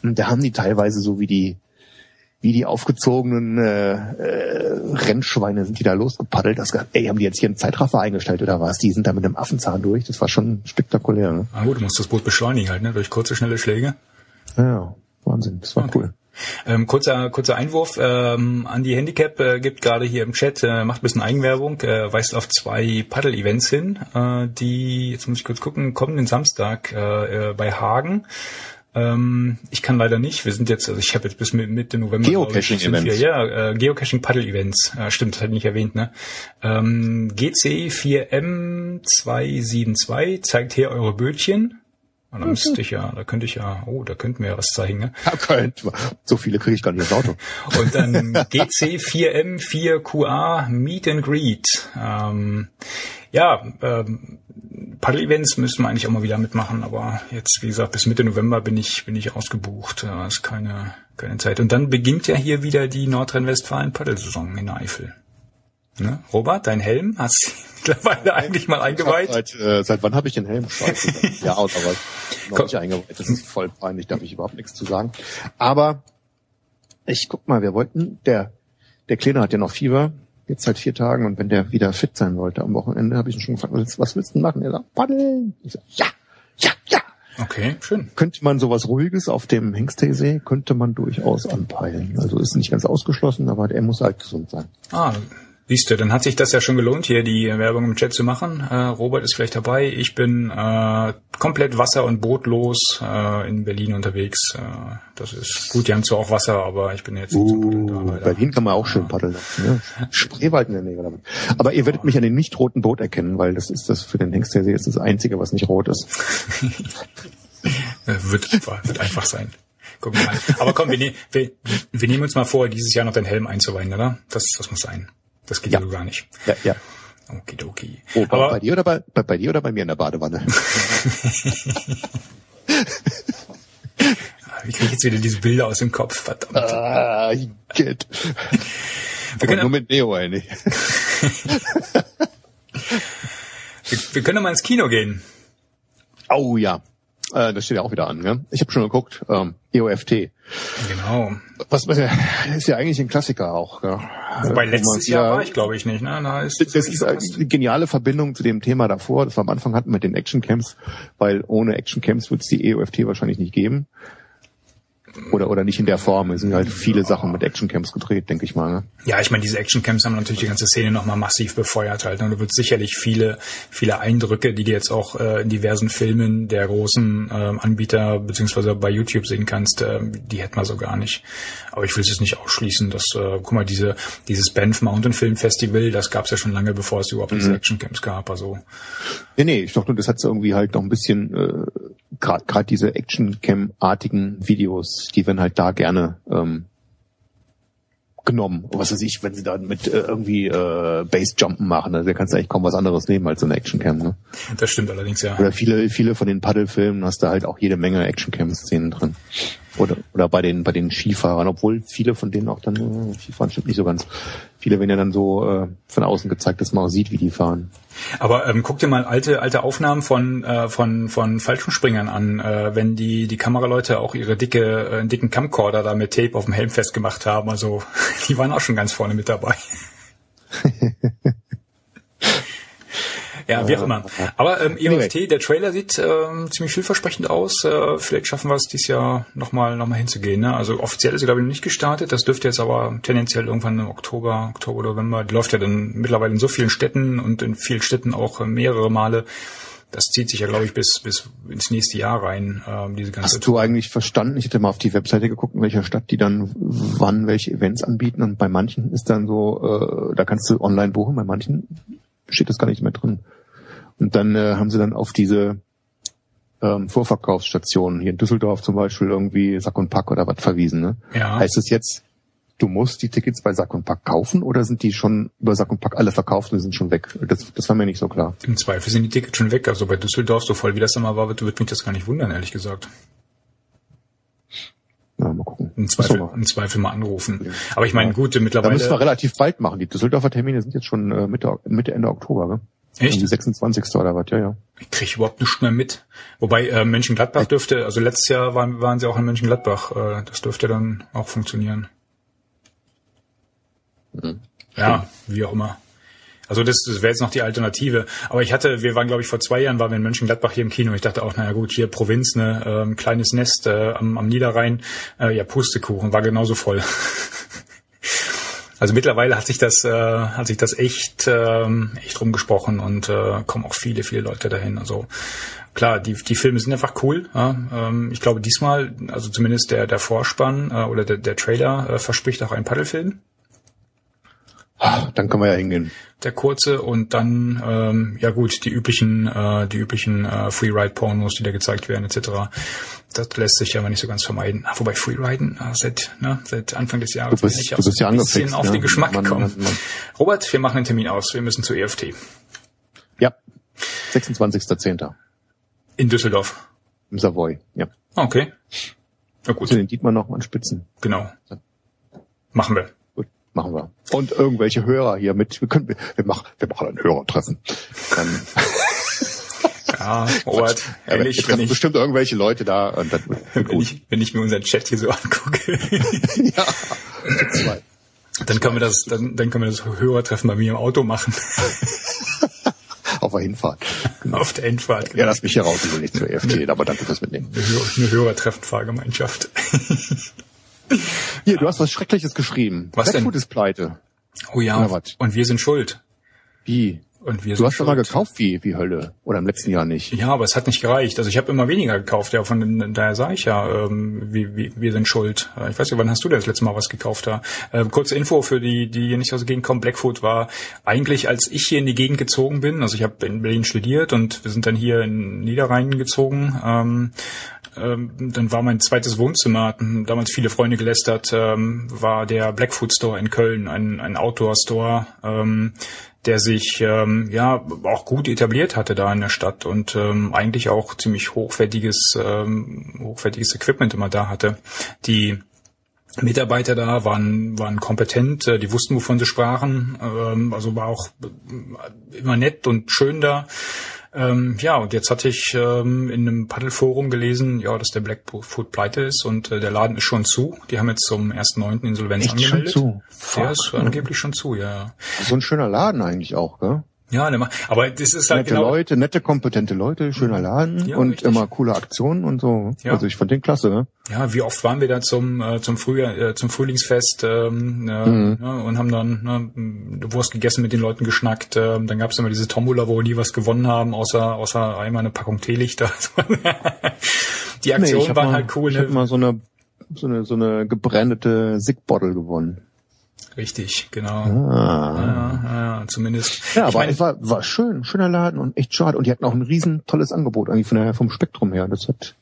Und da haben die teilweise so wie die wie die aufgezogenen äh, äh, Rennschweine sind die da losgepaddelt. Das, ey, haben die jetzt hier einen Zeitraffer eingestellt oder was? Die sind da mit einem Affenzahn durch. Das war schon spektakulär. Ne? Na gut, du musst das Boot beschleunigen halt, ne? Durch kurze, schnelle Schläge. Ja, Wahnsinn. Das war cool. Ähm, kurzer, kurzer Einwurf ähm, an die Handicap äh, gibt gerade hier im Chat, äh, macht ein bisschen Eigenwerbung, äh, weist auf zwei Paddle-Events hin, äh, die, jetzt muss ich kurz gucken, kommenden Samstag äh, äh, bei Hagen. Ähm, ich kann leider nicht. Wir sind jetzt, also ich habe jetzt bis Mi- Mitte November. ich, Geocaching-Events. Ja, äh, Geocaching Paddle Events. Äh, stimmt, das hatte ich nicht erwähnt, ne? Ähm, GC4M272 zeigt hier eure Bötchen. Und da müsste ich ja, da könnte ich ja, oh, da könnten wir ja was zeigen, ne? Ja, könnt. So viele kriege ich gar nicht ins Auto. (laughs) Und dann GC4M4QA Meet and Greet. Ähm, ja, ähm, Paddle-Events müssen wir eigentlich auch mal wieder mitmachen, aber jetzt, wie gesagt, bis Mitte November bin ich, bin ich ausgebucht. Da ist keine, keine Zeit. Und dann beginnt ja hier wieder die Nordrhein-Westfalen-Paddelsaison in der Eifel. Ne? Robert, dein Helm hast mittlerweile eigentlich mal eingeweiht? Seit, äh, seit wann habe ich den Helm? Scheiße. ja, aber noch Komm. nicht eingeweiht. Das ist voll peinlich, darf ich überhaupt nichts zu sagen. Aber ich guck mal, wir wollten, der, der Kleine hat ja noch Fieber, jetzt seit vier Tagen und wenn der wieder fit sein wollte am Wochenende, habe ich ihn schon gefragt, was, willst du denn machen? Er sagt, paddeln. Ich sag, ja, ja, ja. Okay, schön. Könnte man sowas Ruhiges auf dem Hengsteesee, könnte man durchaus anpeilen. Also ist nicht ganz ausgeschlossen, aber er muss halt gesund sein. Ah, siehst du, dann hat sich das ja schon gelohnt, hier die Werbung im Chat zu machen. Äh, Robert ist vielleicht dabei. Ich bin äh, komplett wasser- und bootlos äh, in Berlin unterwegs. Äh, das ist gut, die haben zwar auch Wasser, aber ich bin jetzt nicht zum Paddeln da, Uh, leider. Berlin kann man auch schön paddeln. Ne? Spreewald in der Nähe damit. Aber ihr werdet mich an dem nicht roten Boot erkennen, weil das ist das für den Hengstersee ist das einzige, was nicht rot ist. (laughs) Äh, wird, einfach- wird einfach sein. Gucken wir mal. Aber komm, wir, ne wir, wir nehmen uns mal vor, dieses Jahr noch den Helm einzuweihen, oder? Das, das muss sein. Das geht ja Ja. so gar nicht. Ja, ja. Okidoki. Oh, bei, Aber bei dir oder bei, bei, bei dir oder bei mir in der Badewanne? (laughs) wie kriege ich jetzt wieder diese Bilder aus dem Kopf? Verdammt. ah, get. Wir können, nur mit Neo eigentlich. (laughs) wir, wir können mal ins Kino gehen. Oh ja. Äh, das steht ja auch wieder an. Ne? Ich habe schon geguckt. Ähm, EOFT. Genau. Was, was ist ja eigentlich ein Klassiker auch. Ja. Wobei Wo letztes Jahr wieder- war ich, glaube ich, nicht. Ne? Da ist, Das ist eine geniale Verbindung zu dem Thema davor, das wir am Anfang hatten mit den Actioncamps, weil ohne Actioncamps wird es die EOFT wahrscheinlich nicht geben. Oder oder nicht in der Form. Es sind halt viele Sachen mit Actioncamps gedreht, denke ich mal. Ne? Ja, ich meine, diese Actioncamps haben natürlich die ganze Szene nochmal massiv befeuert halt. Und du wird sicherlich viele, viele Eindrücke, die du jetzt auch äh, in diversen Filmen der großen äh, Anbieter beziehungsweise bei YouTube sehen kannst, äh, die hätten wir so gar nicht. Aber ich will es jetzt nicht ausschließen, dass, äh, guck mal, diese, dieses Banff Mountain Film Festival, das gab es ja schon lange, bevor es überhaupt diese Actioncamps gab. Also Nee, nee, ich dachte, das hat irgendwie halt noch ein bisschen, äh, gerade diese Actioncam-artigen Videos, die werden halt da gerne ähm, genommen. Was weiß ich, wenn sie dann mit äh, irgendwie äh, Base-Jumpen machen, also da kannst du eigentlich kaum was anderes nehmen als so eine Actioncam. Ne? das stimmt allerdings ja. Oder viele, viele von den Paddelfilmen hast du halt auch jede Menge Actioncam-Szenen drin. Oder, oder bei den, bei den Skifahrern, obwohl viele von denen auch dann, äh, Skifahren stimmt nicht so ganz. Viele werden ja dann so äh, von außen gezeigt, dass man auch sieht, wie die fahren. Aber ähm, guck dir mal alte alte Aufnahmen von äh, von von Fallschirmspringern an, äh, wenn die die Kameraleute auch ihre dicke äh, dicken Camcorder da mit Tape auf dem Helm festgemacht haben. Also (laughs) die waren auch schon ganz vorne mit dabei. (laughs) Ja, wie auch immer. Aber ähm, EOFT, der Trailer sieht ähm, ziemlich vielversprechend aus. Äh, vielleicht schaffen wir es dieses Jahr nochmal noch mal hinzugehen. Ne? Also offiziell ist er, glaube ich, noch nicht gestartet. Das dürfte jetzt aber tendenziell irgendwann im Oktober, Oktober November. Die läuft ja dann mittlerweile in so vielen Städten und in vielen Städten auch äh, mehrere Male. Das zieht sich ja, glaube ich, bis, bis ins nächste Jahr rein, ähm, diese ganze Hast du eigentlich verstanden? Ich hätte mal auf die Webseite geguckt, in welcher Stadt die dann wann welche Events anbieten und bei manchen ist dann so, äh, da kannst du online buchen, bei manchen steht das gar nicht mehr drin. Und dann äh, haben sie dann auf diese ähm, Vorverkaufsstationen, hier in Düsseldorf zum Beispiel irgendwie Sack und Pack oder was verwiesen. Ne? Ja. Heißt es jetzt, du musst die Tickets bei Sack und Pack kaufen oder sind die schon über Sack und Pack alle verkauft und sind schon weg? Das, das war mir nicht so klar. Im Zweifel sind die Tickets schon weg. Also bei Düsseldorf, so voll wie das immer war, wird, wird mich das gar nicht wundern, ehrlich gesagt. Ja, mal gucken. Im Zweifel, Achso, im Zweifel mal anrufen. Aber ich meine, Ja. gut, da müssen wir mittlerweile. relativ bald machen. Die Düsseldorfer Termine sind jetzt schon äh, Mitte, Mitte Ende Oktober, ne? Echt? Die 26. oder was, ja, ja. Ich kriege überhaupt nichts mehr mit. Wobei äh, Mönchengladbach dürfte, also letztes Jahr waren, waren sie auch in Mönchengladbach. Äh, das dürfte dann auch funktionieren. Ja, wie auch immer. Also das, das wäre jetzt noch die Alternative. Aber ich hatte, wir waren, glaube ich, vor zwei Jahren waren wir in Mönchengladbach hier im Kino. Ich dachte auch, naja gut, hier Provinz, ne, ähm, kleines Nest äh, am, am Niederrhein, äh, ja, Pustekuchen, war genauso voll. (laughs) Also mittlerweile hat sich das, äh, hat sich das echt, ähm, echt rumgesprochen und äh, kommen auch viele, viele Leute dahin. Also klar, die, die Filme sind einfach cool. Ja? Ähm, ich glaube diesmal, also zumindest der, der Vorspann äh, oder der, der Trailer äh, verspricht auch einen Paddelfilm, Dann können wir ja hingehen. der kurze und dann ähm, ja gut die üblichen, äh, die üblichen äh, Freeride-Pornos, die da gezeigt werden etc. Das lässt sich ja mal nicht so ganz vermeiden. Ah, wobei Freeriden äh, seit ne, seit Anfang des Jahres Du bist- bin ich du auch bist ja ein bisschen angefixt, auf ne? den Geschmack gekommen. Robert, wir machen einen Termin aus. Wir müssen zu EFT Ja. 26.10. in Düsseldorf. im Savoy. Ja. Okay. Na Zu gut, den Dietmar noch an Spitzen. genau. Machen wir. Machen wir. Und irgendwelche Hörer hier mit. Wir können, wir machen, wir machen ein Hörertreffen. Dann, (laughs) Ja, Robert, ja, ehrlich, wenn treffen ich, bestimmt irgendwelche Leute da und das wird wenn gut. ich, wenn ich mir unseren Chat hier so angucke, (laughs) ja. Zwei. dann können wir das, dann, dann können wir das Hörertreffen bei mir im Auto machen. (laughs) Auf der Hinfahrt. Auf der Endfahrt. Ja, lass mich hier raus, ich will nicht zur EFT, aber danke fürs Mitnehmen. Eine, Hör eine Hörertreffen-Fahrgemeinschaft. Hier, du hast was Schreckliches geschrieben. Was denn? Blackfoot ist pleite. Oh ja, und wir sind schuld. Wie? Und wir Du hast doch mal gekauft wie, wie Hölle. Oder im letzten Jahr nicht. Ja, aber es hat nicht gereicht. Also ich habe immer weniger gekauft, ja, von daher sage ich ja, ähm, wir, wir, wir sind schuld. Ich weiß nicht, wann hast du denn das letzte Mal was gekauft da? Ähm, kurze Info für die, die hier nicht aus der Gegend kommen. Blackfoot war eigentlich, als ich hier in die Gegend gezogen bin, also ich habe in Berlin studiert und wir sind dann hier in Niederrhein gezogen. Ähm, ähm, dann war mein zweites Wohnzimmer, hatten damals viele Freunde gelästert, ähm, war der Blackfoot Store in Köln, ein, ein Outdoor-Store, ähm, der sich ähm, ja auch gut etabliert hatte da in der Stadt und ähm, eigentlich auch ziemlich hochwertiges ähm, hochwertiges Equipment immer da hatte. Die Mitarbeiter da waren waren kompetent, äh, die wussten wovon sie sprachen, ähm, also war auch immer nett und schön da. Ähm, ja, und jetzt hatte ich ähm, in einem Paddelforum gelesen, ja, dass der Blackfoot pleite ist und äh, der Laden ist schon zu. Die haben jetzt zum 1.9. Insolvenz Echt schon angemeldet. zu? Der ist angeblich schon zu, ja. ja. So ein schöner Laden eigentlich auch, gell? Ja, ne, aber das ist halt nette genau. Leute, nette, kompetente Leute, schöner Laden Ja, und richtig. immer coole Aktionen und so. Ja. Also ich fand den klasse. Ne? Ja, wie oft waren wir da zum äh, zum Frühjahr, äh, zum Frühlingsfest ähm, äh, Mhm. ja, und haben dann ne, Wurst gegessen, mit den Leuten geschnackt. Ähm, dann gab's immer diese Tombola, wo nie was gewonnen haben, außer außer einmal eine Packung Teelichter. (laughs) Die Aktionen hab waren mal, halt cool. Ich habe Ne? mal so eine so eine so eine gebrandete Sick-Bottle gewonnen. Richtig, genau. Ah. Ja, ja, zumindest. Ja, Ich aber mein, es war, war schön, schöner Laden und echt schade. Und die hatten auch ein riesen tolles Angebot eigentlich von der, vom Spektrum her. Das hat,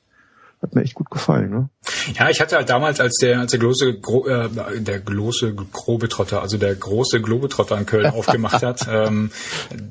hat mir echt gut gefallen. Ne? Ja, ich hatte halt damals, als der, als der große, Gro äh, der große Globetrotter, also der große Globetrotter in Köln (laughs) aufgemacht hat, ähm,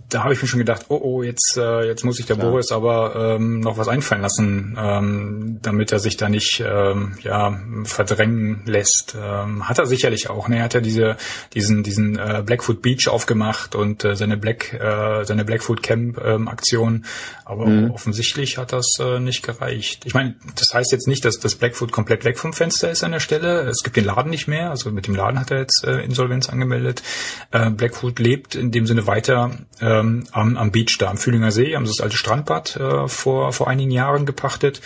da habe ich mir schon gedacht, oh oh, jetzt, äh, jetzt muss sich der Boris aber ähm, noch was einfallen lassen, ähm, damit er sich da nicht ähm, ja verdrängen lässt. Ähm, hat er sicherlich auch. Ne, er hat ja diese, diesen, diesen äh, Blackfoot Beach aufgemacht und äh, seine Black, äh, seine Blackfoot Camp ähm, Aktion, aber offensichtlich hat das äh, nicht gereicht. Ich meine, das heißt jetzt nicht, dass das Blackfoot komplett weg vom Fenster ist an der Stelle. Es gibt den Laden nicht mehr, also mit dem Laden hat er jetzt äh, Insolvenz angemeldet. Äh, Blackfoot lebt in dem Sinne weiter ähm, am, am Beach da, am Fühlinger See, haben sie das alte Strandbad äh, vor, vor einigen Jahren gepachtet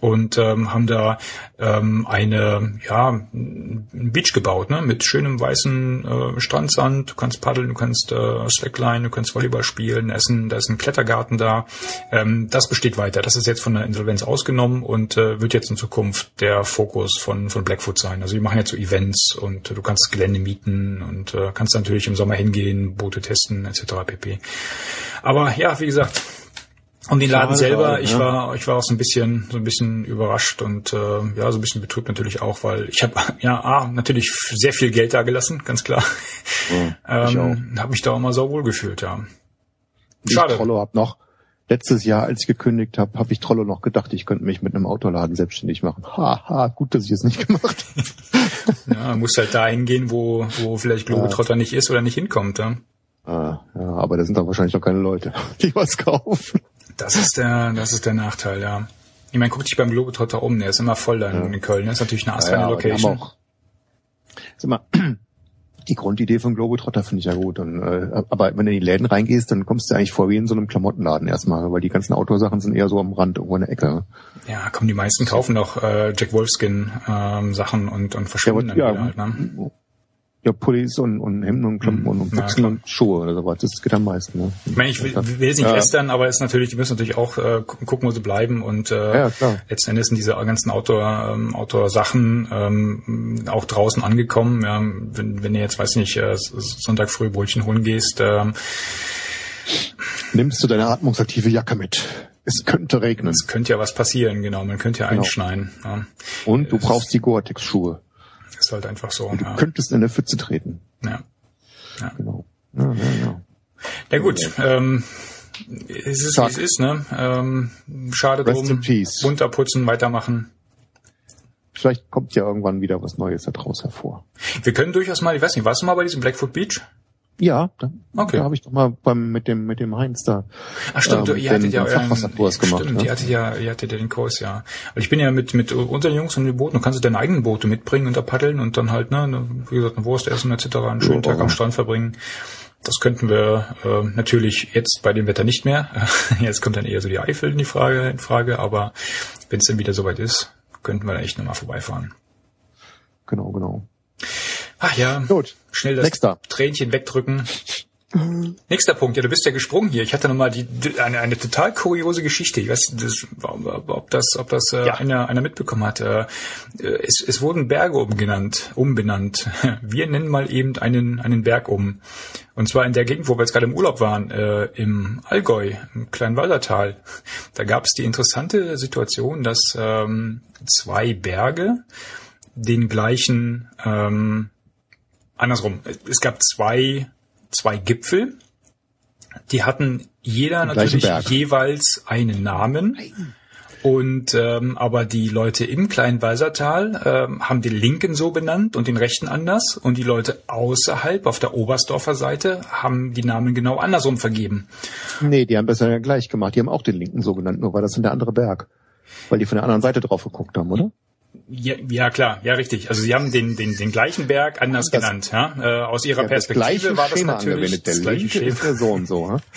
und ähm, haben da ähm, eine ja ein Beach gebaut, ne, mit schönem weißen äh, Strandsand. Du kannst paddeln, du kannst äh, Slackline, du kannst Volleyball spielen. Ein, da ist ein Klettergarten da. Ähm, das besteht weiter. Das ist jetzt von der Insolvenz ausgenommen und äh, wird jetzt in Zukunft der Fokus von von Blackfoot sein. Also die machen jetzt so Events und äh, du kannst Gelände mieten und äh, kannst natürlich im Sommer hingehen, Boote testen etc. pp. Aber ja, wie gesagt, um den Laden selber, ich ja. war, ich war auch so ein bisschen, so ein bisschen überrascht und äh, ja, so ein bisschen betrübt natürlich auch, weil ich habe (laughs) ja A, natürlich sehr viel Geld da gelassen, ganz klar. Ja, (laughs) ich ähm, habe mich da auch mal so wohl gefühlt, ja. Ich Schade. Trollo hab noch, letztes Jahr, als ich gekündigt habe, habe ich Trollo noch gedacht, ich könnte mich mit einem Autoladen selbstständig machen. Ha, ha, gut, dass ich es nicht gemacht habe. (laughs) Ja, man muss halt dahin gehen, wo, wo vielleicht Globetrotter nicht ist oder nicht hinkommt. Ja. Ah, ja, aber da sind doch wahrscheinlich noch keine Leute, die was kaufen. Das ist der, das ist der Nachteil, ja. Ich meine, guck dich beim Globetrotter um, der ist immer voll da in Köln. Das ist natürlich eine astreine aber die haben Location. auch, sag mal, (clears throat) die Grundidee von Globetrotter finde ich ja gut. Und, äh, aber wenn du in die Läden reingehst, dann kommst du eigentlich vor wie in so einem Klamottenladen erstmal, weil die ganzen Outdoor-Sachen sind eher so am Rand, irgendwo in der Ecke. Ja, komm, die meisten kaufen doch äh, Jack Wolfskin ähm, Sachen und, und verschwinden dann ja, wieder halt, ne? Ja, Pullis und, und Hemden und Klamotten und, und Ja, Buchsen klar. und Schuhe oder sowas. Das geht am meisten. Ne? Ich meine, ich will, will es nicht Ja. lästern, aber es ist natürlich, die müssen natürlich auch äh, gu- gucken, wo sie bleiben und äh, Ja, letzten Endes sind diese ganzen Outdoor, ähm, Outdoor-Sachen ähm, auch draußen angekommen. Ja, wenn, wenn du jetzt, weiß nicht, äh, Sonntag früh Brötchen holen gehst, ähm, Nimmst du deine atmungsaktive Jacke mit? Es könnte regnen. es könnte ja was passieren, genau, man könnte ja Genau. einschneien. Ja. Und du brauchst die Gore-Tex-Schuhe. Ist halt einfach so. Du Ja. könntest in eine Pfütze treten. Ja. Genau. Ja, ja, ja. ja gut, ähm, es ist, wie es ist, ne? Ähm, schade Rest drum. in peace. Runterputzen, weitermachen. Vielleicht kommt ja irgendwann wieder was Neues daraus hervor. Wir können durchaus mal, ich weiß nicht, warst du mal bei diesem Blackfoot Beach? Ja, da, Okay. da habe ich doch mal beim mit dem mit dem Heinz da. Ach stimmt, ähm, ihr hattet den- ja den euren, Fachwasserkurs gemacht. Stimmt, ne? ihr hattet ja, ihr hattet ja den Kurs, ja. Weil ich bin ja mit mit unseren Jungs und den Booten, du kannst du deine eigenen Boote mitbringen und da paddeln und dann halt, ne, wie gesagt, eine Wurst essen etc., einen schönen Ja. Tag am Strand verbringen. Das könnten wir äh, natürlich jetzt bei dem Wetter nicht mehr. (laughs) Jetzt kommt dann eher so die Eifel in die Frage, in Frage, aber wenn es dann wieder soweit ist, könnten wir da echt nochmal vorbeifahren. Genau, genau. Ach ja, Gut. schnell das Nächster. Tränchen wegdrücken. Nächster Punkt, ja, du bist ja gesprungen hier. Ich hatte nochmal die, eine, eine total kuriose Geschichte. Ich weiß das, ob das, ob das äh, Ja. einer, einer mitbekommen hat. Äh, es, es wurden Berge umgenannt, umbenannt. (laughs) Wir nennen mal eben einen, einen Berg um. Und zwar in der Gegend, wo wir jetzt gerade im Urlaub waren, äh, im Allgäu, im Kleinwaldertal. Da gab es die interessante Situation, dass ähm, zwei Berge den gleichen ähm, andersrum. Es gab zwei, zwei Gipfel, die hatten jeder natürlich jeweils einen Namen. Und ähm, aber die Leute im kleinen Walsertal ähm, haben den linken so benannt und den rechten anders. Und die Leute außerhalb auf der Oberstdorfer Seite haben die Namen genau andersrum vergeben. Nee, die haben ja gleich gemacht. Die haben auch den linken so genannt, nur war das dann der andere Berg. Weil die von der anderen Seite drauf geguckt haben, oder? Ja, ja, klar, ja, richtig. Also sie haben den, den, den gleichen Berg anders Das- genannt. Ja? Äh, aus ihrer Ja, das Perspektive gleiche war das Schema natürlich angewendet. Der das gleiche linke Schema. so und so. Hm? (laughs)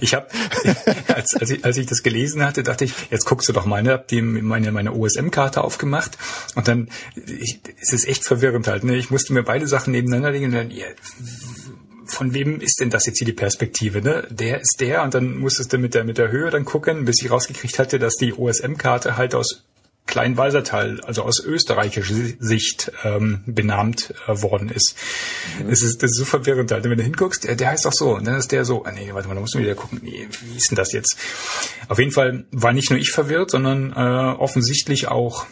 Ich habe, (laughs) als, als, ich, als ich das gelesen hatte, dachte ich, jetzt guckst du doch mal, ne, hab die meine meine OSM-Karte aufgemacht und dann ich, es ist echt verwirrend halt. Ne? Ich musste mir beide Sachen nebeneinander legen und dann, ja, von wem ist denn das jetzt hier die Perspektive? Ne? Der ist der und dann musstest du mit der mit der Höhe dann gucken, bis ich rausgekriegt hatte, dass die OSM-Karte halt aus Kleinwalsertal, also aus österreichischer Sicht ähm, benannt äh, worden ist. Es ist. Das ist so verwirrend halt. Wenn du hinguckst, der, der heißt auch so, und dann ist der so, ah, nee, warte mal, da musst du wieder gucken, nee, wie ist denn das jetzt? Auf jeden Fall war nicht nur ich verwirrt, sondern äh, offensichtlich auch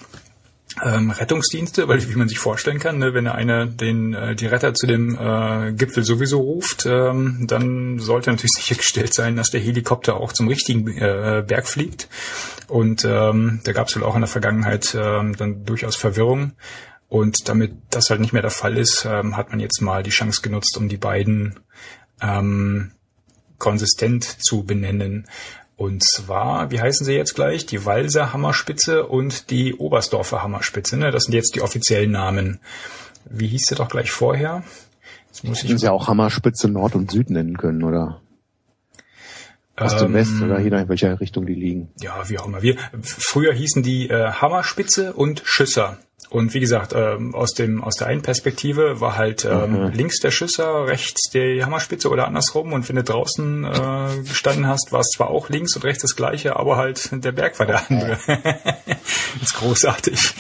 ähm, Rettungsdienste, weil wie man sich vorstellen kann, ne, wenn der eine den äh, die Retter zu dem äh, Gipfel sowieso ruft, ähm, dann sollte natürlich (laughs) sichergestellt sein, dass der Helikopter auch zum richtigen äh, Berg fliegt. Und ähm, da gab es wohl auch in der Vergangenheit ähm, dann durchaus Verwirrung. Und damit das halt nicht mehr der Fall ist, ähm, hat man jetzt mal die Chance genutzt, um die beiden ähm, konsistent zu benennen. Und zwar, wie heißen sie jetzt gleich? Die Walser Hammerspitze und die Oberstdorfer Hammerspitze. Ne? Das sind jetzt die offiziellen Namen. Wie hieß sie doch gleich vorher? Jetzt muss Hätten ich sie auch Hammerspitze Nord und Süd nennen können, oder? Ost und Ähm, West, oder je nach in welcher Richtung die liegen. ja, wie auch immer. Wir, früher hießen die äh, Hammerspitze und Schüsser. Und wie gesagt, ähm, aus dem aus der einen Perspektive war halt ähm, links der Schüsser, rechts die Hammerspitze oder andersrum. Und wenn du draußen äh, gestanden hast, war es zwar auch links und rechts das gleiche, aber halt der Berg war der andere. das (laughs) ist großartig.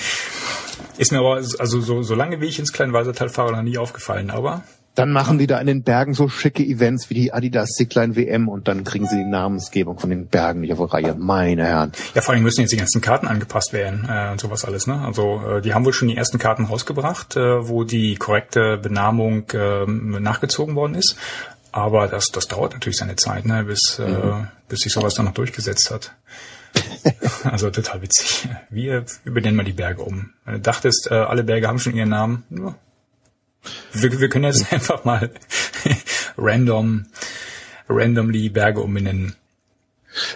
Ist mir aber also so, so lange wie ich ins Kleinwalsertal fahre noch nie aufgefallen. Aber Dann machen die da in den Bergen so schicke Events wie die Adidas Zicklein WM und dann kriegen sie die Namensgebung von den Bergen nicht auf die Reihe. Meine Herren. Ja, vor allem müssen jetzt die ganzen Karten angepasst werden äh, und sowas alles. Ne? Also äh, die haben wohl schon die ersten Karten rausgebracht, äh, wo die korrekte Benamung äh, nachgezogen worden ist. Aber das, das dauert natürlich seine Zeit, ne? bis, äh, bis sich sowas dann noch durchgesetzt hat. (laughs) also total witzig. Wir übernennen mal die Berge um. Wenn du dachtest, äh, alle Berge haben schon ihren Namen. Ja. Wir, wir können jetzt (laughs) einfach mal random, randomly Berge umbenennen.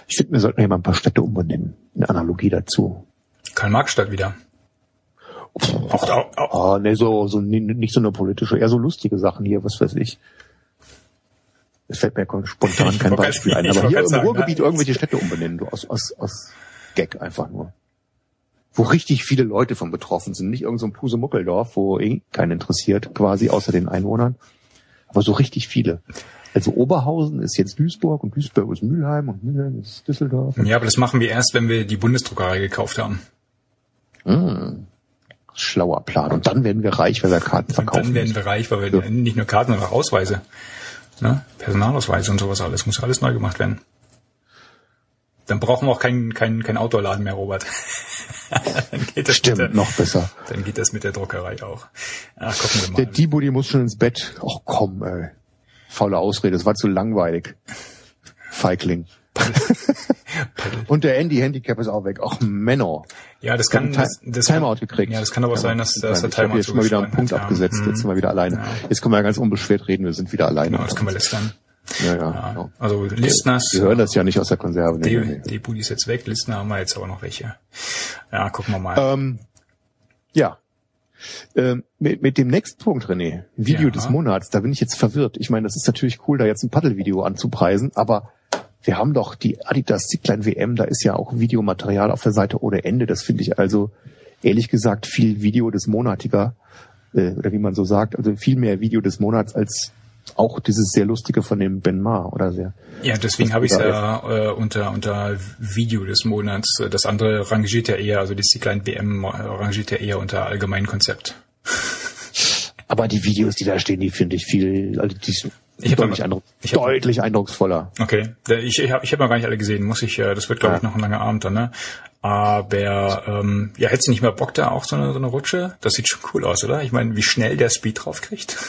Ich finde, wir sollten hier mal ein paar Städte umbenennen. In Analogie dazu. Karl-Marx-Stadt wieder. Auch, auch, auch, Oh, nee, so, so nicht so eine politische, eher so lustige Sachen hier, was weiß ich. Es fällt mir spontan (laughs) kein Beispiel ein. Aber hier im sagen, Ruhrgebiet ne? irgendwelche Städte umbenennen, du, aus, aus, aus Gag einfach nur. Wo richtig viele Leute von betroffen sind. Nicht irgend so ein Pusemuckeldorf, wo eh keinen interessiert, quasi außer den Einwohnern. Aber so richtig viele. Also Oberhausen ist jetzt Duisburg und Duisburg ist Mülheim und Mülheim ist Düsseldorf. Ja, aber das machen wir erst, wenn wir die Bundesdruckerei gekauft haben. Hm. Schlauer Plan. Und dann werden wir reich, weil wir Karten Und verkaufen. dann werden wir reich, weil wir Ja. nicht nur Karten, sondern auch Ausweise. Ne? Personalausweise und sowas alles. Muss alles neu gemacht werden. Dann brauchen wir auch keinen keinen kein Outdoor-Laden mehr, Robert. (laughs) (laughs) dann geht das Stimmt, der, noch besser. Dann geht das mit der Druckerei auch. Ach, gucken wir Der mal. Dibo, die muss schon ins Bett. Ach komm, ey. Faule Ausrede, es war zu langweilig. Feigling. Und der Andy Handicap ist auch weg. Ach, Menno. Ja, das kann, das, das Timeout kann, gekriegt. Ja, das kann aber sein, dass, dass der Timer jetzt mal wieder einen Punkt hat, ja. abgesetzt. Jetzt sind wir wieder alleine. Jetzt können wir ja ganz unbeschwert reden. Wir sind wieder alleine. Genau, das können wir lästern. Ja, ja, Ja. genau. Also Listeners, Wir hören das ja nicht aus der Konserve. Nee, die, nee, Budi ist jetzt weg, Listener haben wir jetzt aber noch welche. Ja, gucken wir mal. Ähm, ja. Ähm, mit, mit dem nächsten Punkt, René, Video Ja. des Monats, da bin ich jetzt verwirrt. Ich meine, das ist natürlich cool, da jetzt ein Paddelvideo anzupreisen, aber wir haben doch die Adidas Zicklein WM, da ist ja auch Videomaterial auf der Seite ohne Ende. Das finde ich also ehrlich gesagt viel Video des Monatiger, äh, oder wie man so sagt, also viel mehr Video des Monats als auch dieses sehr lustige von dem Ben Ma oder sehr. Ja, deswegen habe ich es ja äh, unter unter Video des Monats. Das andere rangiert ja eher, also die kleinen BM rangiert ja eher unter allgemein Konzept. Aber die Videos, die da stehen, die finde ich viel, also die sind Ich hab deutlich, aber- eindruck, ich hab- deutlich eindrucksvoller. Okay, ich, ich habe ich hab noch gar nicht alle gesehen. Muss ich, äh, das wird glaube ich Ja. noch ein langer Abend dann. Ne? Aber ähm, ja, hättest du nicht mehr Bock da auch so eine, so eine Rutsche? Das sieht schon cool aus, oder? Ich meine, wie schnell der Speed drauf kriegt. (laughs)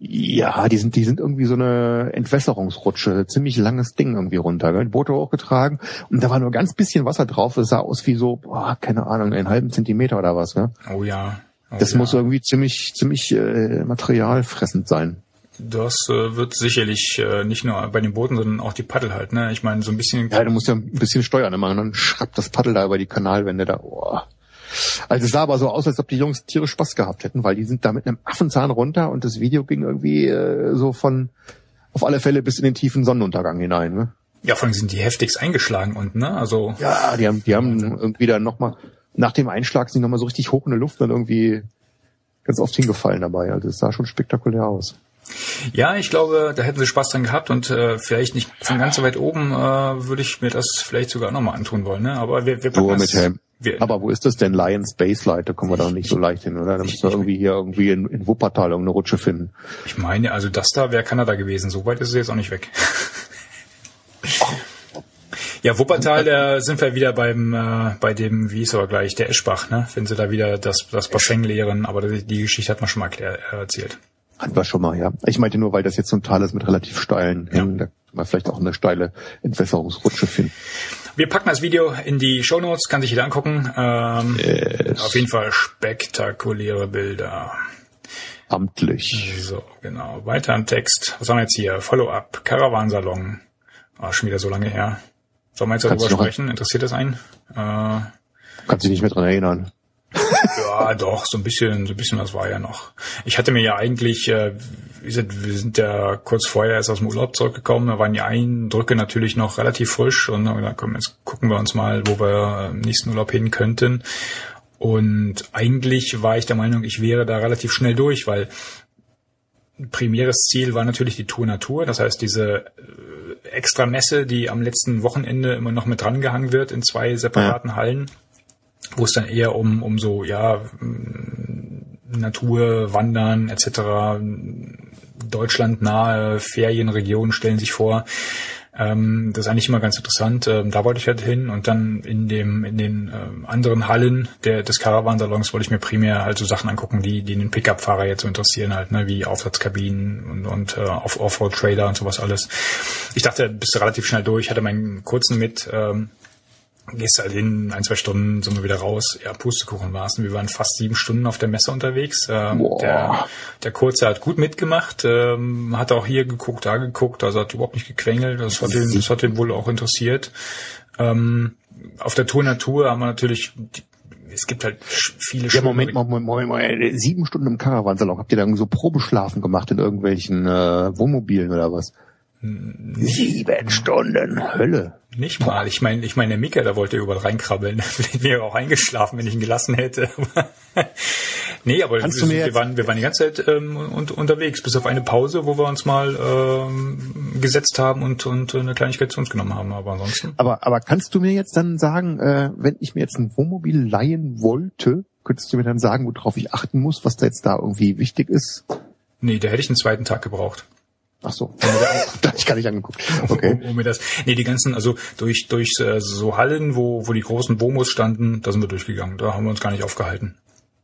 Ja, die sind, die sind irgendwie so eine Entwässerungsrutsche, ziemlich langes Ding irgendwie runter, gell? Die Boote hochgetragen und da war nur ganz bisschen Wasser drauf. Es sah aus wie so, boah, keine Ahnung, einen halben Zentimeter oder was, ne? Oh ja. Oh Das ja. muss irgendwie ziemlich, ziemlich äh, materialfressend sein. Das äh, wird sicherlich äh, nicht nur bei den Booten, sondern auch die Paddel halt. Ne? Ich meine, so ein bisschen Ja, du musst ja ein bisschen steuern immer und dann schrappt das Paddel da über die Kanalwände da. Oh. Also es sah aber so aus, als ob die Jungs tierisch Spaß gehabt hätten, weil die sind da mit einem Affenzahn runter und das Video ging irgendwie äh, so von auf alle Fälle bis in den tiefen Sonnenuntergang hinein. Ne? Ja, vor allem sind die heftigst eingeschlagen unten, ne? Also Ja, die haben, die haben irgendwie dann nochmal, nach dem Einschlag sind die nochmal so richtig hoch in der Luft und irgendwie ganz oft hingefallen dabei. Also es sah schon spektakulär aus. Ja, ich glaube, da hätten sie Spaß dran gehabt und äh, vielleicht nicht von ganz so weit oben äh, würde ich mir das vielleicht sogar nochmal antun wollen. Ne? Aber wir, wir packen Nur das, mit Helm. Wir, Aber wo ist das denn? Lions Baselight, da kommen wir doch nicht so leicht hin, oder? Da müssen wir irgendwie hier irgendwie in, in Wuppertal irgendeine Rutsche finden. ich meine, also das da wäre Kanada gewesen. So weit ist es jetzt auch nicht weg. (laughs) Ja, Wuppertal, da sind wir wieder beim äh, bei dem, wie ist aber gleich, der Eschbach, ne? Wenn sie da wieder das, das Bassin leeren, aber die, die Geschichte hat man schon mal erklär, äh, erzählt. Hatten wir schon mal, ja. Ich meinte nur, weil das jetzt so ein Tal ist mit relativ steilen Hängen, da kann man vielleicht auch eine steile Entwässerungsrutsche finden. Wir packen das Video in die Shownotes, kann sich jeder angucken. Ähm, Auf jeden Fall spektakuläre Bilder. Amtlich. So, genau. Weiter im Text. Was haben wir jetzt hier? Follow-up, Caravansalon. Ah, schon wieder so lange her. Sollen wir jetzt darüber sprechen? Interessiert das einen? Äh, Kannst dich nicht mehr dran erinnern. ja, doch, so ein bisschen, so ein bisschen was war ja noch. Ich hatte mir ja eigentlich, äh, wie gesagt, wir sind ja kurz vorher erst aus dem Urlaub zurückgekommen, da waren die Eindrücke natürlich noch relativ frisch und dann komm, jetzt gucken wir uns mal, wo wir im nächsten Urlaub hin könnten. Und eigentlich war ich der Meinung, ich wäre da relativ schnell durch, weil primäres Ziel war natürlich die Tour Natur, das heißt diese äh, extra Messe, die am letzten Wochenende immer noch mit drangehangen wird in zwei separaten Hallen, wo es dann eher um, um so, ja, m, Natur, Wandern etc., deutschlandnahe Ferienregionen stellen sich vor. Ähm, das ist eigentlich immer ganz interessant. Ähm, da wollte ich halt hin und dann in dem in den ähm, anderen Hallen der des Caravansalons wollte ich mir primär halt so Sachen angucken, die die den Pickup-Fahrer jetzt so interessieren halt, ne, wie Aufsatzkabinen und, und äh, Off Offroad-Trailer und sowas alles. Ich dachte, bist du relativ schnell durch, hatte meinen kurzen mit. Ähm, gehst halt hin, ein, zwei Stunden sind wir wieder raus. Ja, Pustekuchen war's. Und wir waren fast sieben Stunden auf der Messe unterwegs. Ähm, der, der Kurze hat gut mitgemacht, ähm, hat auch hier geguckt, da geguckt, also hat überhaupt nicht gequengelt. Das hat ihn, das hat ihn wohl auch interessiert. Ähm, auf der Tour Natur haben wir natürlich, die, es gibt halt viele Ja, Moment, Moment, Moment, Moment. Sieben Stunden im Caravansalon. Habt ihr dann so Probeschlafen gemacht in irgendwelchen äh, Wohnmobilen oder was? Sieben Stunden. Hölle. Nicht mal. Ich meine, ich meine, der Mika, da wollte überall reinkrabbeln. Vielleicht wäre er auch eingeschlafen, wenn ich ihn gelassen hätte. (laughs) nee, aber wir, wir, waren, wir waren die ganze Zeit ähm, und, unterwegs, bis auf eine Pause, wo wir uns mal ähm, gesetzt haben und, und eine Kleinigkeit zu uns genommen haben. Aber ansonsten. Aber, aber kannst du mir jetzt dann sagen, äh, wenn ich mir jetzt ein Wohnmobil leihen wollte, könntest du mir dann sagen, worauf ich achten muss, was da jetzt da irgendwie wichtig ist? Nee, da hätte ich einen zweiten Tag gebraucht. Ach so, da (laughs) ich gar nicht angeguckt. Okay. Um mir das. Nee, die ganzen, also durch, durch äh, so Hallen, wo, wo die großen Womos standen, da sind wir durchgegangen. Da haben wir uns gar nicht aufgehalten.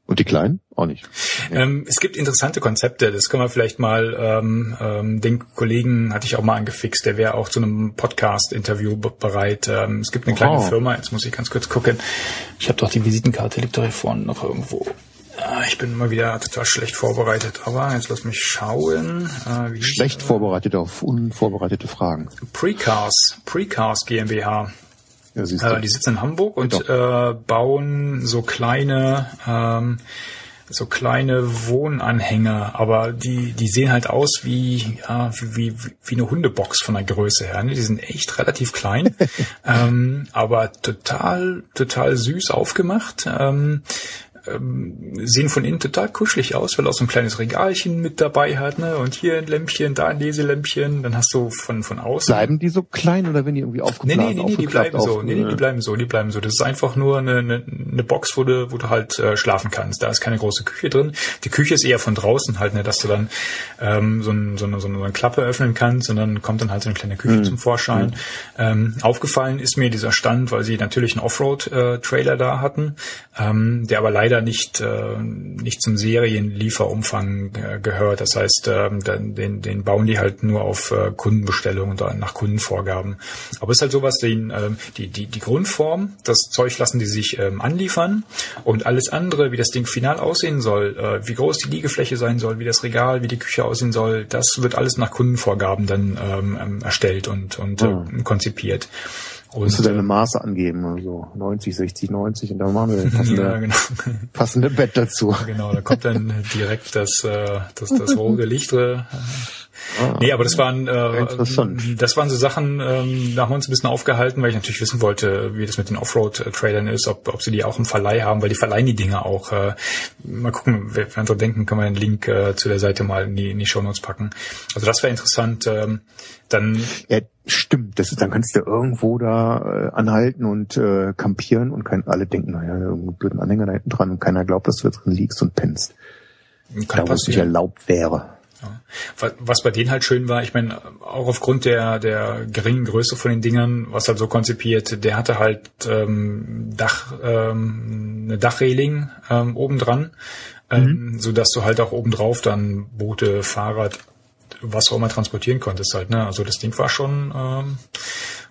Und die Kleinen? Auch nicht. Ähm, es gibt interessante Konzepte, das können wir vielleicht mal, ähm, ähm, den Kollegen hatte ich auch mal angefixt, der wäre auch zu einem Podcast-Interview be- bereit. Ähm, es gibt eine kleine Oh. Firma, jetzt muss ich ganz kurz gucken. Ich habe doch die Visitenkarte, liegt doch hier vorne noch irgendwo. Ah, Ich bin immer wieder total schlecht vorbereitet, aber jetzt lass mich schauen. Äh, Schlecht vorbereitet auf unvorbereitete Fragen. Precars, Precars GmbH. Ja, Äh, die sitzen in Hamburg und äh, bauen so kleine, ähm, so kleine Wohnanhänger, aber die, die sehen halt aus wie, ja, wie, wie, wie eine Hundebox von der Größe her. Ne? Die sind echt relativ klein, (laughs) ähm, aber total, total süß aufgemacht. Ähm, ähm, sehen von innen total kuschelig aus, weil auch so ein kleines Regalchen mit dabei hat, ne? Und hier ein Lämpchen, da ein Leselämpchen. Dann hast du von von außen Bleiben die so klein oder wenn die irgendwie Nee, aufgeblasen nee, nee, nee, die aufgeklappt bleiben so. Nee, nee, die bleiben so, die bleiben so. Das ist einfach nur eine, eine, eine Box, wo du, wo du halt äh, schlafen kannst. Da ist keine große Küche drin. Die Küche ist eher von draußen halt, ne, dass du dann ähm, so, ein, so, eine, so eine Klappe öffnen kannst und dann kommt dann halt so eine kleine Küche zum Vorschein. Ähm, aufgefallen ist mir dieser Stand, weil sie natürlich einen Offroad-Trailer da hatten, ähm, der aber leider nicht, äh, nicht zum Serienlieferumfang äh, gehört. Das heißt, dann- den, den bauen die halt nur auf äh, Kundenbestellung und dann nach Kundenvorgaben. Aber es ist halt sowas, den, ähm, die, die, die Grundform, das Zeug lassen die sich ähm, anliefern und alles andere, wie das Ding final aussehen soll, äh, wie groß die Liegefläche sein soll, wie das Regal, wie die Küche aussehen soll, das wird alles nach Kundenvorgaben dann ähm, ähm, erstellt und, und äh, konzipiert. Musst du Und, deine Maße angeben, also 90, 60, 90 und dann machen wir (laughs) das ja, passende, genau. passende Bett dazu. Genau, da kommt dann direkt das, äh, das, das rote Licht. Ah, nee, aber das waren, äh, das waren so Sachen, ähm, da haben wir uns ein bisschen aufgehalten, weil ich natürlich wissen wollte, wie das mit den Offroad-Trailern ist, ob, ob sie die auch im Verleih haben, weil die verleihen die Dinge auch. Äh, mal gucken, wenn wir denken, können wir den Link äh, zu der Seite mal in die, in die Shownotes packen. Also das wäre interessant. Ähm, dann Ja, stimmt. Das ist, dann kannst du irgendwo da äh, anhalten und äh, campieren und kein, alle denken, naja, irgendeinen blöden Anhänger da hinten dran und keiner glaubt, dass du da drin liegst und pennst. kann da wo es nicht erlaubt wäre. Ja. Was- bei denen halt schön war, ich meine, auch aufgrund der, der geringen Größe von den Dingern, was halt so konzipiert, der hatte halt ähm, Dach, ähm, eine Dachreling ähm, obendran, ähm, so dass du halt auch obendrauf dann Boote, Fahrrad, was auch immer transportieren konntest halt. Ne? Also das Ding war schon ähm,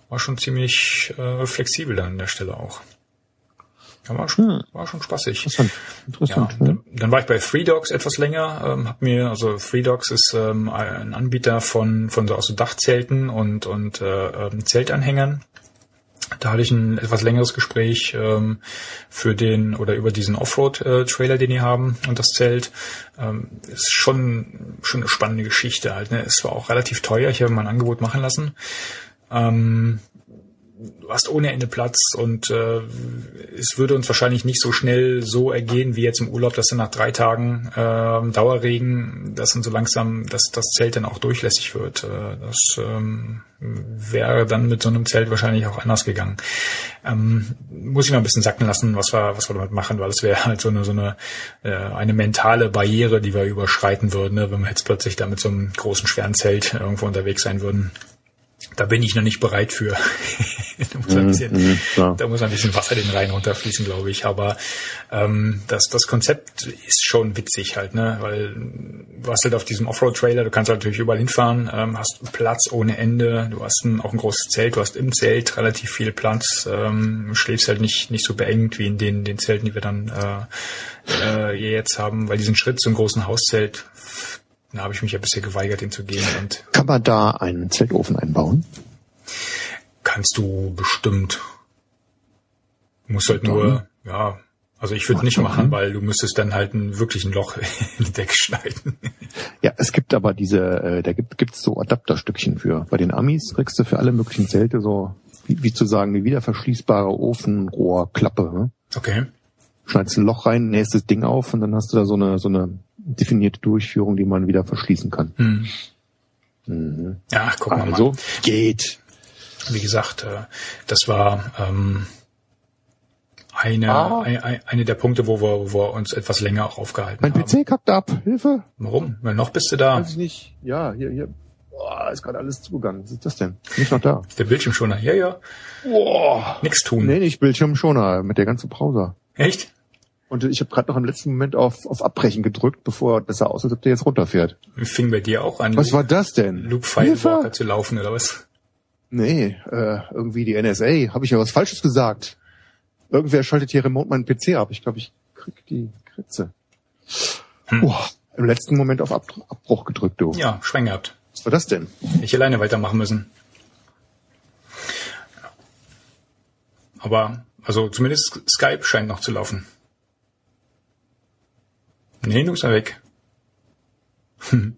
war schon ziemlich äh, flexibel dann an der Stelle auch. Ja, war schon, war schon spaßig. Interessant. Ja, Interessant. ne? dann, dann war ich bei Three Dogs etwas länger, ähm, hab mir, also Three Dogs ist ähm, ein Anbieter von, von so, aus so Dachzelten und, und äh, ähm, Zeltanhängern. Da hatte ich ein etwas längeres Gespräch ähm, für den oder über diesen Offroad-Trailer, den die haben und das Zelt. Ähm, ist schon schon eine spannende Geschichte halt. Ne? Es war auch relativ teuer. Ich habe mal ein Angebot machen lassen. Ähm, du hast ohne Ende Platz und äh, es würde uns wahrscheinlich nicht so schnell so ergehen wie jetzt im Urlaub, dass dann nach drei Tagen ähm, Dauerregen, dass dann so langsam dass das Zelt dann auch durchlässig wird. Äh, das ähm, wäre dann mit so einem Zelt wahrscheinlich auch anders gegangen. Ähm, muss ich mal ein bisschen sacken lassen, was wir, was wir damit machen, weil es wäre halt so eine, so eine, äh, eine mentale Barriere, die wir überschreiten würden, ne, wenn wir jetzt plötzlich da mit so einem großen, schweren Zelt irgendwo unterwegs sein würden. Da bin ich noch nicht bereit für. (laughs) da, muss ein bisschen, mhm, da muss ein bisschen Wasser den Rhein runterfließen, glaube ich. Aber ähm, das, das Konzept ist schon witzig halt, ne? Weil du hast halt auf diesem Offroad-Trailer, du kannst halt natürlich überall hinfahren, ähm, hast Platz ohne Ende, du hast ein, auch ein großes Zelt, du hast im Zelt relativ viel Platz, ähm, schläfst halt nicht, nicht so beengt wie in den, den Zelten, die wir dann äh, äh, jetzt haben, weil diesen Schritt zum großen Hauszelt, da habe ich mich ja bisher geweigert, den zu gehen und Kann man da einen Zeltofen einbauen? kannst du bestimmt. Du musst halt nur, ja, also ich würde nicht machen, weil du müsstest dann halt ein, wirklich ein Loch (laughs) in die Decke schneiden. Ja, es gibt aber diese, äh, da gibt gibt's so Adapterstückchen für. Bei den Amis kriegst du für alle möglichen Zelte so, wie, wie zu sagen, eine wiederverschließbare Ofenrohrklappe. Ne? Okay. Schneidest ein Loch rein, nähst das Ding auf und dann hast du da so eine, so eine definierte Durchführung, die man wieder verschließen kann. Hm. Mhm. Ja, guck mal. Also geht. Wie gesagt, äh, das war ähm, eine, Ah. ein, ein, eine der Punkte, wo wir, wo wir uns etwas länger auch aufgehalten Mein haben. PC kackt ab. Hilfe. Warum? Weil noch bist du da. Weiß ich nicht. Ja, hier, hier. Boah, ist gerade alles zugegangen. Was ist das denn? Nicht noch da. Der Bildschirm schon. Ja, ja. Boah. Nix tun. Nee, nicht Bildschirmschoner, mit der ganzen Browser. Echt? Und ich habe gerade noch im letzten Moment auf, auf Abbrechen gedrückt, bevor das sah aus, als ob der jetzt runterfährt. Fing bei dir auch an, Was war das denn? Luke Firewalker zu laufen oder was? Nee, äh, irgendwie die NSA. Habe ich ja was Falsches gesagt. Irgendwer schaltet hier remote meinen PC ab. Ich glaube, ich krieg die Kritze. Hm. Boah, Im letzten Moment auf Ab Abbruch gedrückt, du. Ja, Schwein gehabt. Was war das denn? nicht alleine weitermachen müssen. Aber, also zumindest Skype scheint noch zu laufen. Nee, du bist ja weg. (laughs)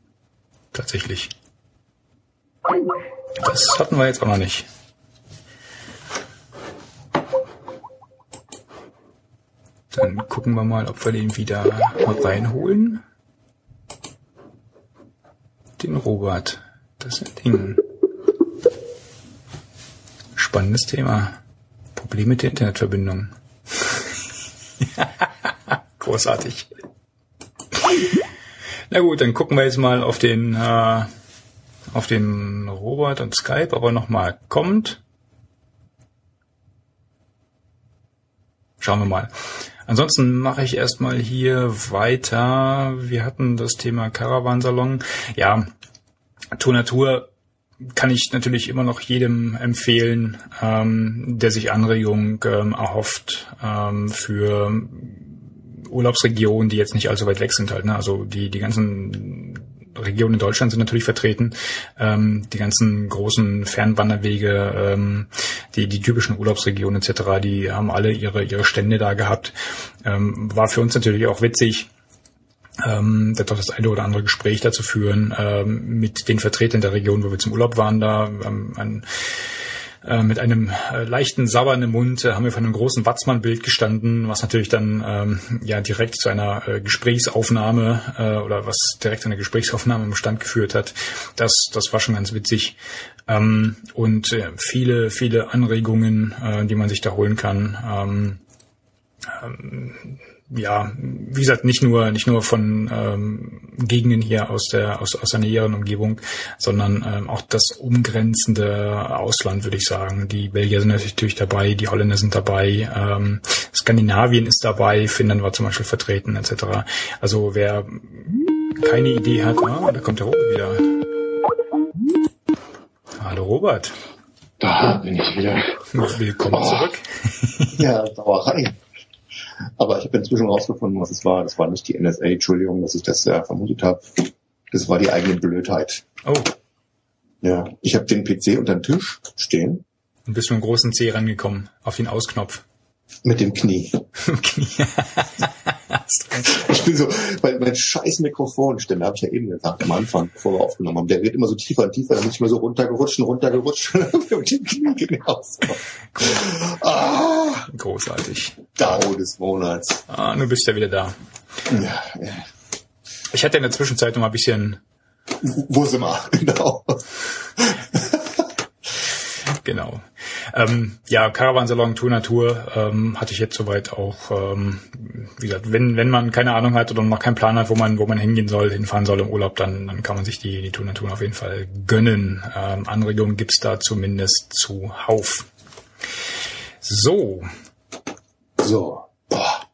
Tatsächlich. Das hatten wir jetzt auch noch nicht. Dann gucken wir mal, ob wir den wieder reinholen. Den Robert. Das ist Ding. Spannendes Thema. Problem mit der Internetverbindung. (laughs) Großartig. Na gut, dann gucken wir jetzt mal auf den äh, auf den Robert und Skype, ob er nochmal kommt. Schauen wir mal. Ansonsten mache ich erstmal hier weiter. Wir hatten das Thema Caravansalon. Ja, Tour Natur kann ich natürlich immer noch jedem empfehlen, ähm, der sich Anregung ähm, erhofft ähm, für Urlaubsregionen, die jetzt nicht allzu weit weg sind halt. Ne? Also die die ganzen Regionen in Deutschland sind natürlich vertreten. Ähm, die ganzen großen Fernwanderwege, ähm, die, die typischen Urlaubsregionen etc., die haben alle ihre, ihre Stände da gehabt. Ähm, war für uns natürlich auch witzig, ähm, da doch das eine oder andere Gespräch dazu führen ähm, mit den Vertretern der Region, wo wir zum Urlaub waren da. Ähm, ein, äh, mit einem äh, leichten Sabbern im Mund äh, haben wir vor einem großen Watzmann-Bild gestanden, was natürlich dann ähm, ja direkt zu einer äh, Gesprächsaufnahme äh, oder was direkt zu einer Gesprächsaufnahme im Stand geführt hat. Das, das war schon ganz witzig. Ähm, und viele, viele Anregungen, die man sich da holen kann. Ähm, ähm, ja, wie gesagt, nicht nur nicht nur von ähm, Gegenden hier aus der aus, aus der näheren Umgebung, sondern ähm, auch das umgrenzende Ausland, würde ich sagen. Die Belgier sind natürlich dabei, die Holländer sind dabei, ähm, Skandinavien ist dabei, Finnland war zum Beispiel vertreten, etc. Also wer keine Idee hat, ah, da kommt der Robert wieder. Hallo Robert. Da bin ich wieder. Willkommen Oh. zurück. Ja, Sauerei. Aber ich habe inzwischen rausgefunden, was es war. Das war nicht die NSA, Entschuldigung, dass ich das ja vermutet habe. Das war die eigene Blödheit. Oh, Ja, ich habe den PC unter den Tisch stehen du bist mit dem großen C rangekommen, auf den Ausknopf. Mit dem Knie. Knie. Ich bin so, weil mein scheiß Mikrofonständer, habe ich ja eben gesagt am Anfang, bevor wir aufgenommen haben, der wird immer so tiefer und tiefer, dann bin ich mal so runtergerutscht und runtergerutscht und (laughs) dann mit dem Knie hinaus. Ah, Großartig. Dau des Monats. Ah, nun bist du ja wieder da. Ja, ja. Ich hatte in der Zwischenzeit noch mal ein bisschen, Wo sind wir? (laughs) Genau. Genau. Ähm, ja, Caravansalon Tour Natur ähm, hatte ich jetzt soweit auch, ähm, wie gesagt, wenn, wenn man keine Ahnung hat oder noch keinen Plan hat, wo man, wo man hingehen soll, hinfahren soll im Urlaub, dann, dann kann man sich die, die Tour Natur auf jeden Fall gönnen. Ähm, Anregungen gibt's da zumindest zuhauf. So, So. Boah.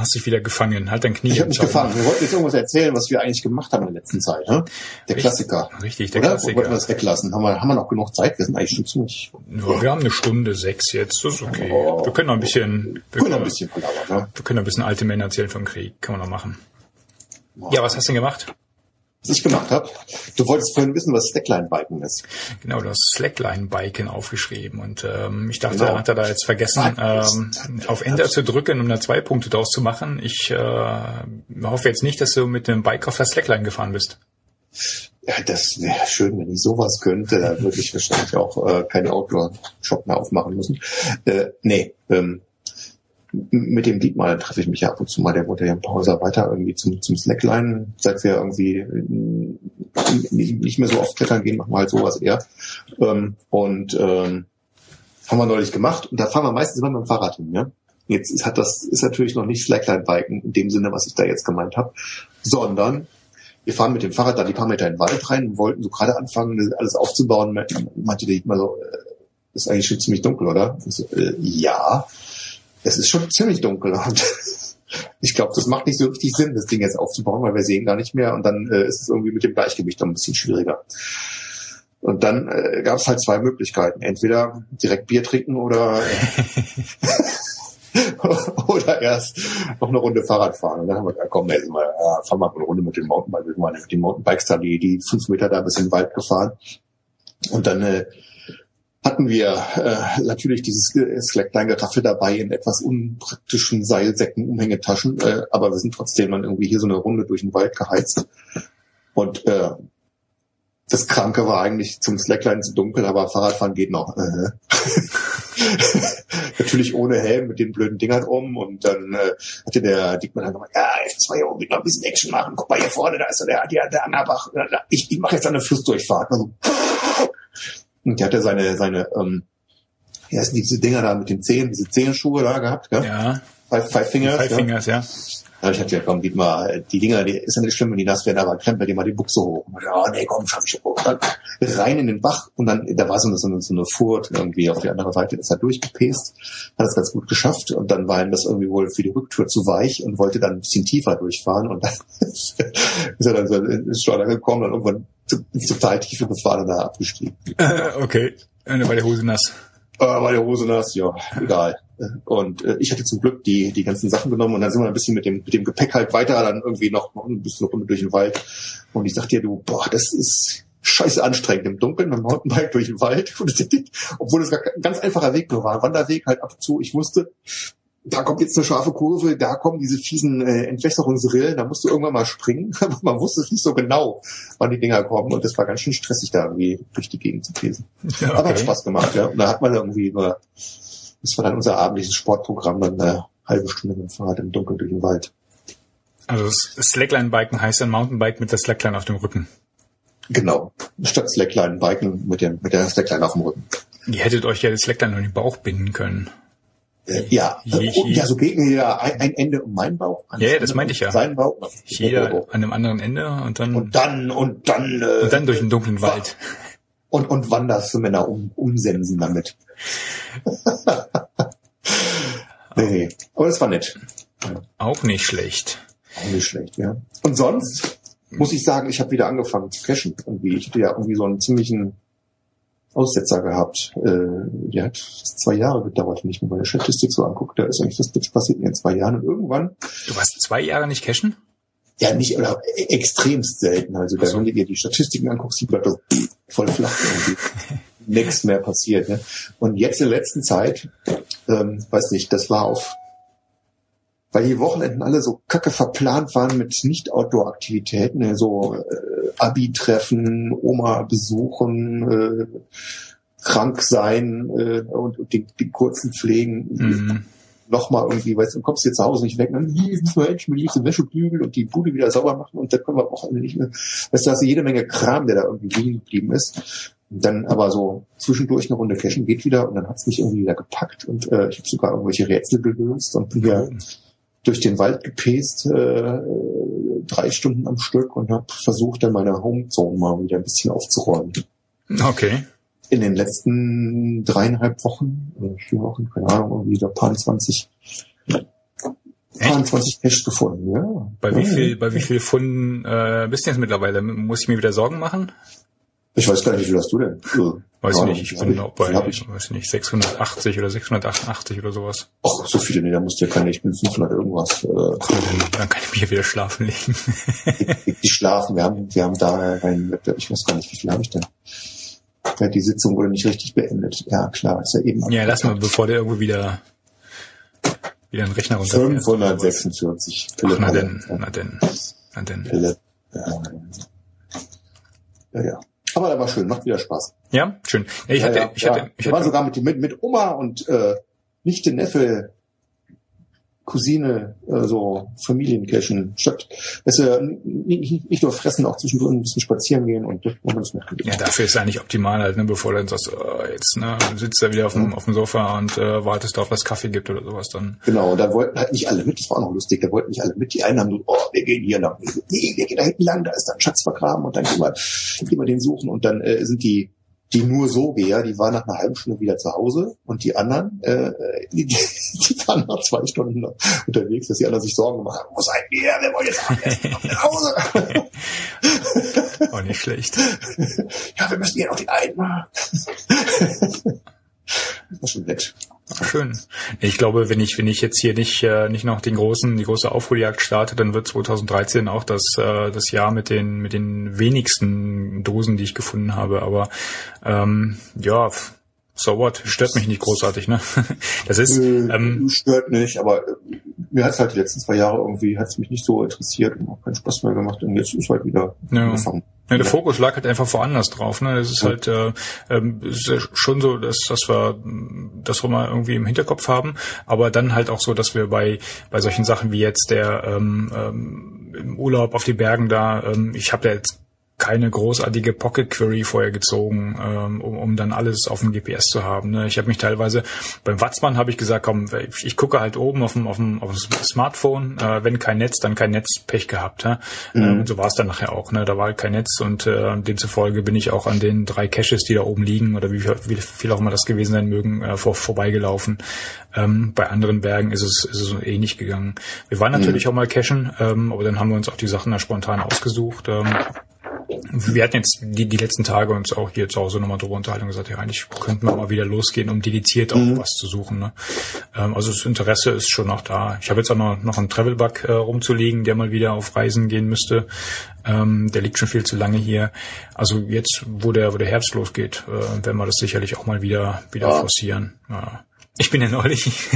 Hast dich wieder gefangen. Halt dein Knie. Ich habe mich gefangen. Wir wollten jetzt irgendwas erzählen, was wir eigentlich gemacht haben in der letzten Zeit. Ne? Der Richtig. Klassiker. Richtig, der Oder? Klassiker. Wollten wir das weglassen? Haben wir, haben wir noch genug Zeit? Wir sind eigentlich schon ziemlich... Ja, wir haben eine Stunde sechs jetzt, das ist okay. Oh. Wir können noch ein bisschen, wir können noch können, ein bisschen ne? wir können noch ein bisschen alte Männer erzählen vom Krieg, kann man noch machen. Ja, was hast du denn gemacht? Was ich gemacht habe? Du wolltest vorhin wissen, was Slackline-Biken ist. Genau, das Slackline-Biken aufgeschrieben und ähm, ich dachte, Genau. hat er da jetzt vergessen, ähm, auf Enter zu drücken, um da zwei Punkte draus zu machen. Ich äh, hoffe jetzt nicht, dass du mit dem Bike auf der Slackline gefahren bist. Ja, das wäre schön, wenn ich sowas könnte. Da würde ich wahrscheinlich auch äh, keine Outdoor-Shop mehr aufmachen müssen. Äh, nee, ähm, mit dem Dietmar treffe ich mich ja ab und zu mal. Der wohnt ja ein paar Häuser weiter irgendwie zum, zum Slackline. Seit wir irgendwie äh, nicht mehr so oft klettern gehen, machen wir halt sowas eher. Ähm, und ähm, haben wir neulich gemacht. Und da fahren wir meistens immer mit dem Fahrrad hin. Ja? Jetzt hat das ist natürlich noch nicht Slackline-Biken in dem Sinne, was ich da jetzt gemeint habe, sondern wir fahren mit dem Fahrrad da die paar Meter in den Wald rein und wollten so gerade anfangen, alles aufzubauen. Meinte die mal so, äh, ist eigentlich schon ziemlich dunkel, oder? So, äh, ja, es ist schon ziemlich dunkel. Und ich glaube, das macht nicht so richtig Sinn, das Ding jetzt aufzubauen, weil wir sehen gar nicht mehr und dann äh, ist es irgendwie mit dem Gleichgewicht dann ein bisschen schwieriger. Und dann äh, gab es halt zwei Möglichkeiten. Entweder direkt Bier trinken oder (laughs) (laughs) oder erst noch eine Runde Fahrrad fahren. Und dann haben wir gesagt, komm, jetzt mal, ja, fahren wir mal eine Runde mit dem Mountainbike. Wir mal mit den Mountainbikes da die, die fünf Meter da bis in den Wald gefahren. Und dann äh, hatten wir äh, natürlich dieses äh, Slackline-Geraffel dabei in etwas unpraktischen Seilsäcken, Umhängetaschen, äh, aber wir sind trotzdem dann irgendwie hier so eine Runde durch den Wald geheizt. Und äh, das Kranke war eigentlich zum Slackline zu dunkel, aber Fahrradfahren geht noch. Äh. (laughs) Natürlich ohne Helm mit den blöden Dingern um und dann äh, hatte der Dickmann dann gesagt, ja, jetzt müssen wir hier unbedingt noch ein bisschen Action machen. Guck mal hier vorne, da ist der, der, der Angerbach. Ich, ich mache jetzt eine Flussdurchfahrt. Also, und der hatte seine, seine, ähm, wie heißen diese Dinger da mit den Zehen, diese Zehenschuhe da gehabt, gell? Ja, Five, Five Fingers. Five ja? Fingers, ja. Da hab ich gesagt, ja, komm, gib mal, die Dinger, die ist ja nicht schlimm, wenn die nass werden, aber krempel dir mal die Buchse hoch. Ja, nee, komm, schaff ich hoch. Dann rein in den Bach und dann, da war so eine, so eine, so eine Furt irgendwie auf die andere Seite, ist er durchgepest, hat es ganz gut geschafft und dann war ihm das irgendwie wohl für die Rücktour zu weich und wollte dann ein bisschen tiefer durchfahren und dann (laughs) ist er dann so ins Schleuder gekommen und irgendwann total tiefe gefahren und da abgestiegen. (laughs) okay, und dann war die Hose nass. Äh, war die Hose nass, ja, egal. Und äh, ich hatte zum Glück die, die ganzen Sachen genommen und dann sind wir ein bisschen mit dem, mit dem Gepäck halt weiter, dann irgendwie noch, noch ein bisschen Runde durch den Wald. Und ich sagte dir, du, boah, das ist scheiße anstrengend im Dunkeln mit dem Mountainbike durch den Wald. (laughs) Obwohl es ein ganz einfacher Weg nur war. Wanderweg halt ab und zu. Ich wusste, da kommt jetzt eine scharfe Kurve, da kommen diese fiesen äh, Entwässerungsrillen, da musst du irgendwann mal springen. (laughs) Aber man wusste es nicht so genau, wann die Dinger kommen. Und das war ganz schön stressig, da irgendwie durch die Gegend zu käsen. Ja, okay. Aber hat Spaß gemacht, ja. Und da hat man irgendwie nur, das war dann unser abendliches Sportprogramm, dann eine halbe Stunde mit dem Fahrrad im Dunkeln durch den Wald. Also Slackline-Biken heißt ein Mountainbike mit der Slackline auf dem Rücken. Genau. Statt Slackline-Biken mit, der mit der Slackline auf dem Rücken. Ihr hättet euch ja das Slackline an den Bauch binden können. Äh, ja, je, je. ja, so geht mir ja ein, ein Ende um meinen Bauch. Ja, ja, das meinte ich ja. Sein Bauch. Jeder oh, oh, oh. an einem anderen Ende und dann und dann und dann äh, und dann durch den dunklen Wald. (laughs) Und und wanderst du Männer um umsensen damit. (laughs) nee, aber das war nett. Auch nicht schlecht. Auch nicht schlecht, ja. Und sonst muss ich sagen, ich habe wieder angefangen zu cashen. Irgendwie, ich hatte ja irgendwie so einen ziemlichen Aussetzer gehabt. Äh, der hat zwei Jahre gedauert, wenn ich mir meine Statistik so angucke. Da ist eigentlich nichts passiert in zwei Jahren. Und irgendwann. Du warst zwei Jahre nicht cashen? Ja, nicht, oder extremst selten. Also, da, wenn du dir die Statistiken anguckst, die bleibt voll flach irgendwie. (laughs) Nichts mehr passiert. Ne? Und jetzt in der letzten Zeit, ähm, weiß nicht, das war auf weil die Wochenenden alle so kacke verplant waren mit Nicht-Outdoor-Aktivitäten, ne? so äh, Abi-Treffen, Oma besuchen, äh, krank sein äh, und, und den, den kurzen Pflegen. Mhm. Nochmal irgendwie, weißt du, kommst du jetzt zu Hause nicht weg, dann hier müssen wir endlich mit die Wäsche bügeln und die Bude wieder sauber machen und dann können wir auch nicht mehr. Weißt du, hast du jede Menge Kram, der da irgendwie liegen geblieben ist. Und dann aber so zwischendurch eine Runde cashen geht wieder und dann hat's mich irgendwie wieder gepackt und äh, ich habe sogar irgendwelche Rätsel gelöst und bin ja durch den Wald gepäst, äh, drei Stunden am Stück und habe versucht, dann meine Homezone mal wieder ein bisschen aufzuräumen. Okay. In den letzten dreieinhalb Wochen, oder vier Wochen, keine Ahnung, da paar 20, paar 20 Cash gefunden, ja. Bei wie viel, bei wie viel Funden äh, bist du jetzt mittlerweile? Muss ich mir wieder Sorgen machen? Ich weiß gar nicht, wie viel hast du denn? Weiß ich nicht, ich bin auch bei, ich. weiß nicht, 680 oder 688 oder sowas. Ach, so viele, nee, da musst du ja keine, ich bin 500 irgendwas. Äh, dann kann ich hier wieder schlafen legen. die, die schlafen, wir haben, wir haben da rein, ich weiß gar nicht, wie viel habe ich denn? Ja, die Sitzung wurde nicht richtig beendet. Ja, klar, ist ja eben. Ja, lass mal, bevor der irgendwo wieder, wieder ein Rechner runter 546. Ach, na denn, na denn, na denn. Pille. Ja, ja. Aber der war schön, macht wieder Spaß. Ja, schön. Ich hatte, ja, ich hatte, ich Wir waren sogar mit, mit, mit Oma und äh, Nichte, Neffe, Cousine, äh, so Familiencashen, statt, dass wir nicht, nicht nur fressen, auch zwischendurch ein bisschen spazieren gehen und das wollen wir uns machen. Ja, dafür ist eigentlich optimal halt, ne, bevor du dann sagst, oh, jetzt, ne, sitzt er wieder auf dem, mhm. auf dem Sofa und äh, wartest darauf, dass Kaffee gibt oder sowas dann. Genau, und da wollten halt nicht alle mit, das war auch noch lustig, da wollten nicht alle mit, die einen haben so, oh, wir gehen hier lang, nee, wir gehen da hinten lang, da ist da ein Schatz vergraben und dann gehen wir, gehen wir den suchen und dann äh, sind die die nur so Geher, die waren nach einer halben Stunde wieder zu Hause und die anderen, äh, die, die waren nach zwei Stunden unterwegs, dass die anderen sich Sorgen gemacht haben, wo seid ihr, wir wollen jetzt nach Hause. Auch (laughs) nicht schlecht. Ja, wir müssen hier noch die einen machen. (laughs) Das war schon nett. Schön. Ich glaube, wenn ich, wenn ich jetzt hier nicht, äh, nicht noch den großen, die große Aufholjagd starte, dann wird 2013 auch das, äh, das Jahr mit den, mit den wenigsten Dosen, die ich gefunden habe. Aber ähm, ja, so what, stört mich nicht großartig, ne? (laughs) Das ist ähm, stört nicht, aber äh, mir hat es halt die letzten zwei Jahre irgendwie hat es mich nicht so interessiert und auch keinen Spaß mehr gemacht und jetzt ist halt wieder ja. angefangen. Ja, der Fokus lag halt einfach woanders drauf. Ne? Es ist ja. halt äh, äh, ist ja schon so, dass, dass wir das wir mal irgendwie im Hinterkopf haben, aber dann halt auch so, dass wir bei bei solchen Sachen wie jetzt der ähm, ähm, im Urlaub auf die Bergen da, ähm, ich habe da jetzt keine großartige Pocket Query vorher gezogen, ähm, um, um dann alles auf dem GPS zu haben. Ne? Ich habe mich teilweise beim Watzmann habe ich gesagt, komm, ich, ich gucke halt oben auf dem, auf dem, auf dem Smartphone, äh, wenn kein Netz, dann kein Netz, Pech gehabt. Ja? Mhm. Ähm, und so war es dann nachher auch. Ne? Da war halt kein Netz und äh, demzufolge bin ich auch an den drei Caches, die da oben liegen oder wie viel, wie viel auch immer das gewesen sein mögen, äh, vor, vorbeigelaufen. Ähm, bei anderen Bergen ist es, ist es eh nicht gegangen. Wir waren natürlich mhm. auch mal cachen, ähm, aber dann haben wir uns auch die Sachen da spontan ausgesucht. Ähm, wir hatten jetzt die, die letzten Tage uns auch hier zu Hause nochmal drüber unterhalten und gesagt, ja, eigentlich könnten wir mal wieder losgehen, um dediziert auch mhm. was zu suchen. Ne? Ähm, also das Interesse ist schon noch da. Ich habe jetzt auch noch, noch einen Travelbug äh, rumzulegen, der mal wieder auf Reisen gehen müsste. Ähm, der liegt schon viel zu lange hier. Also jetzt, wo der, wo der Herbst losgeht, äh, werden wir das sicherlich auch mal wieder, wieder ja. forcieren. Ja. Ich bin ja neulich, (laughs)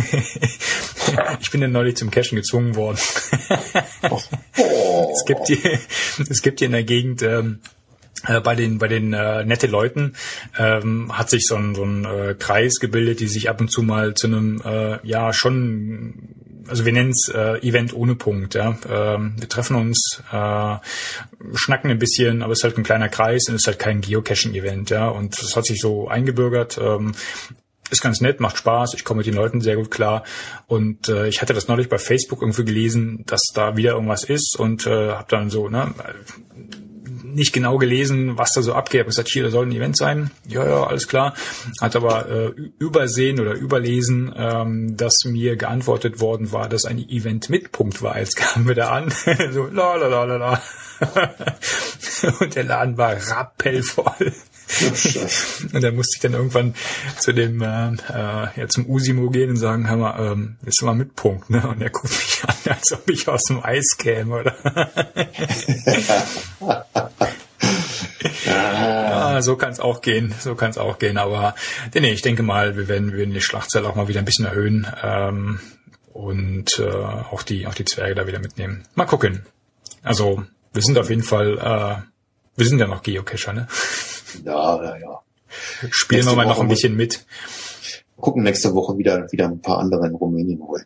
ich bin ja neulich zum Cashen gezwungen worden. oh. (laughs) Es gibt hier, es gibt hier in der Gegend, ähm, äh, bei den bei den äh, nette Leuten ähm, hat sich so ein, so ein äh, Kreis gebildet, die sich ab und zu mal zu einem äh, ja schon also wir nennen es äh, Event ohne Punkt. Ja, ähm, wir treffen uns, äh, schnacken ein bisschen, aber es ist halt ein kleiner Kreis und es ist halt kein Geocaching-Event. Ja, und das hat sich so eingebürgert. Ähm, ist ganz nett, macht Spaß, ich komme mit den Leuten sehr gut klar. Und äh, ich hatte das neulich bei Facebook irgendwie gelesen, dass da wieder irgendwas ist und äh, habe dann so, ne, nicht genau gelesen, was da so abgeht. Ich gesagt, hier, da soll ein Event sein. Ja, ja, alles klar. Hat aber äh, übersehen oder überlesen, ähm, dass mir geantwortet worden war, dass ein Event mit Punkt war. Jetzt (laughs) kamen wir da an. (laughs) so, la la la la la. (laughs) Und der Laden war rappellvoll und da musste ich dann irgendwann zu dem, äh, äh, ja, zum Usimo gehen und sagen, hör mal, ähm, ist mal mit Punkt, ne? Und er guckt mich an, als ob ich aus dem Eis käme, oder? (laughs) ja, so kann es auch gehen, so kann es auch gehen. Aber nee, ich denke mal, wir werden, wir werden die Schlachtzahl auch mal wieder ein bisschen erhöhen ähm, und äh, auch die auch die Zwerge da wieder mitnehmen. Mal gucken. Also wir sind auf jeden Fall, äh, wir sind ja noch Geocacher, ne? Ja, ja, ja. Spielen wir mal noch ein bisschen mit. Gucken nächste Woche wieder, wieder ein paar andere in Rumänien holen.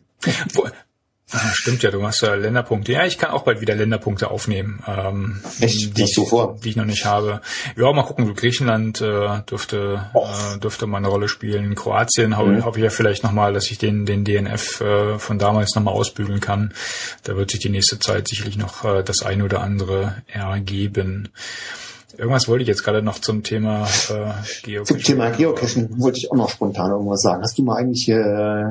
Ah, stimmt ja, du machst ja Länderpunkte. Ja, ich kann auch bald wieder Länderpunkte aufnehmen. Ähm, Echt? Die ich, so vor? Die ich noch nicht habe. Ja, mal gucken. Griechenland äh, dürfte oh. äh, dürfte mal eine Rolle spielen. Kroatien mhm. hoffe ich ja vielleicht nochmal, dass ich den den DNF äh, von damals nochmal ausbügeln kann. Da wird sich die nächste Zeit sicherlich noch äh, das eine oder andere ergeben. Irgendwas wollte ich jetzt gerade noch zum Thema äh, Geocaching. Zum Thema Geocaching wollte ich auch noch spontan irgendwas sagen. Hast du mal eigentlich äh,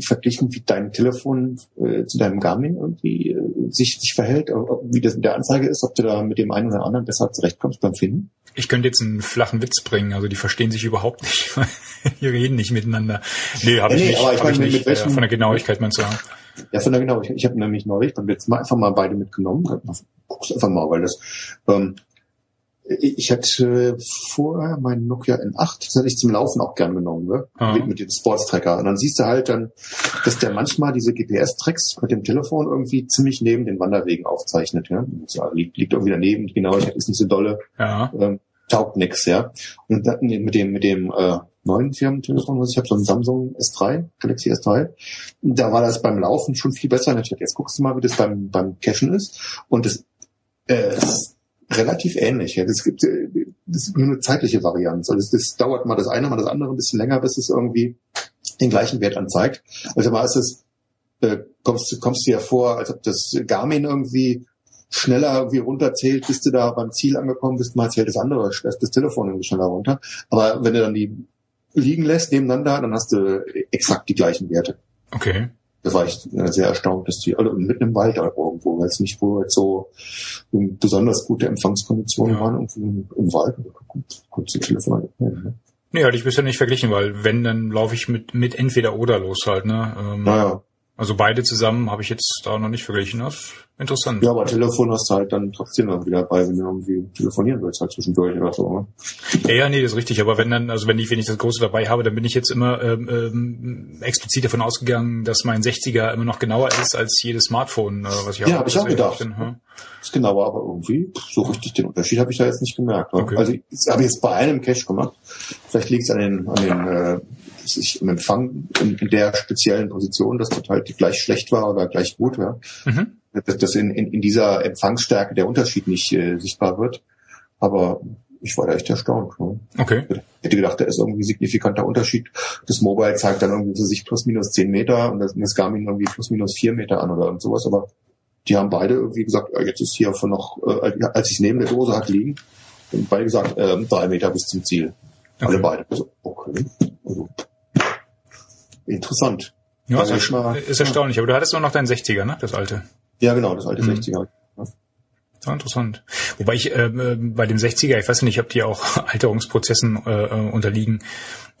verglichen, wie dein Telefon äh, zu deinem Garmin irgendwie äh, sich, sich verhält, wie das in der Anzeige ist, ob du da mit dem einen oder anderen besser zurechtkommst beim Finden? Ich könnte jetzt einen flachen Witz bringen, also die verstehen sich überhaupt nicht. (laughs) die reden nicht miteinander. Nee, habe ja, ich nee, nicht. Aber ich hab meine, ich nicht mit welchen, äh, von der Genauigkeit meinst du? Ja, von der Genauigkeit. Ich habe nämlich neulich beim letzten Mal einfach mal beide mitgenommen. Guck's einfach mal, weil das ähm, ich hatte vorher meinen Nokia N8, das hatte ich zum Laufen auch gern genommen, ne? Mhm. Mit, mit dem Sportstracker. Und dann siehst du halt dann, dass der manchmal diese GPS-Tracks mit dem Telefon irgendwie ziemlich neben den Wanderwegen aufzeichnet. Ja? liegt, liegt irgendwie daneben, die Genauigkeit ist nicht so dolle, ja. ähm, taugt nix, ja. Und dann mit dem, mit dem äh, neuen Firmentelefon, was ich habe, so ein Samsung S3, Galaxy S3, da war das beim Laufen schon viel besser. Natürlich, jetzt guckst du mal, wie das beim, beim Cachen ist. Und das, äh, relativ ähnlich. Ja. Das gibt das ist nur eine zeitliche Varianz. Also das, das dauert mal das eine, mal das andere ein bisschen länger, bis es irgendwie den gleichen Wert anzeigt. Also mal ist es, äh, kommst, kommst du ja vor, als ob das Garmin irgendwie schneller irgendwie runterzählt, bis du da beim Ziel angekommen bist, mal zählt das andere, das Telefon irgendwie schneller runter. Aber wenn du dann die liegen lässt nebeneinander, dann hast du exakt die gleichen Werte. Okay da war ich äh, sehr erstaunt, dass die alle mitten im Wald irgendwo, weil es nicht wohl so besonders gute Empfangskonditionen ja. waren, irgendwo im Wald, gut zu telefonieren. Ne? Nee, hatte ich bisher nicht verglichen, weil wenn, dann laufe ich mit, mit entweder oder los halt, ne? Ähm, naja. Also beide zusammen habe ich jetzt da noch nicht verglichen. Das interessant. Ja, aber Telefon hast du halt dann trotzdem noch wieder bei, wenn du irgendwie telefonieren willst, halt zwischendurch oder so. Ne? Ja, ja, nee, das ist richtig. Aber wenn dann, also wenn ich, wenn ich das Große dabei habe, dann bin ich jetzt immer ähm, ähm, explizit davon ausgegangen, dass mein 60er immer noch genauer ist als jedes Smartphone, äh, was ich habe. Ja, habe ich auch gedacht. Bin, hm? Ist genauer, aber irgendwie so richtig den Unterschied habe ich da jetzt nicht gemerkt. Ne? Okay. Also ich habe jetzt bei einem Cache gemacht. Vielleicht liegt es an den, an den äh, sich im Empfang in, in, der speziellen Position, dass das halt gleich schlecht war oder gleich gut war. Mhm. Dass, dass in, in, in dieser Empfangsstärke der Unterschied nicht äh, sichtbar wird. Aber ich war da echt erstaunt. Ne? Okay. Ich hätte gedacht, da ist irgendwie signifikanter Unterschied. Das Mobile zeigt dann irgendwie so sich plus minus zehn Meter und das, das Garmin irgendwie plus minus vier Meter an oder irgend sowas. Aber die haben beide irgendwie gesagt, jetzt ist hier von noch, äh, als ich neben der Dose hatte liegen, haben beide gesagt, äh, drei Meter bis zum Ziel. Okay. Alle beide. Also, okay. Also, interessant. Ja, ist, ist erstaunlich. Aber du hattest nur noch deinen 60er, ne? Das alte. Ja, genau, das alte mhm. 60er. Ja, interessant. Wobei ich äh, bei dem 60er, ich weiß nicht, ob die auch (laughs) Alterungsprozessen äh, unterliegen.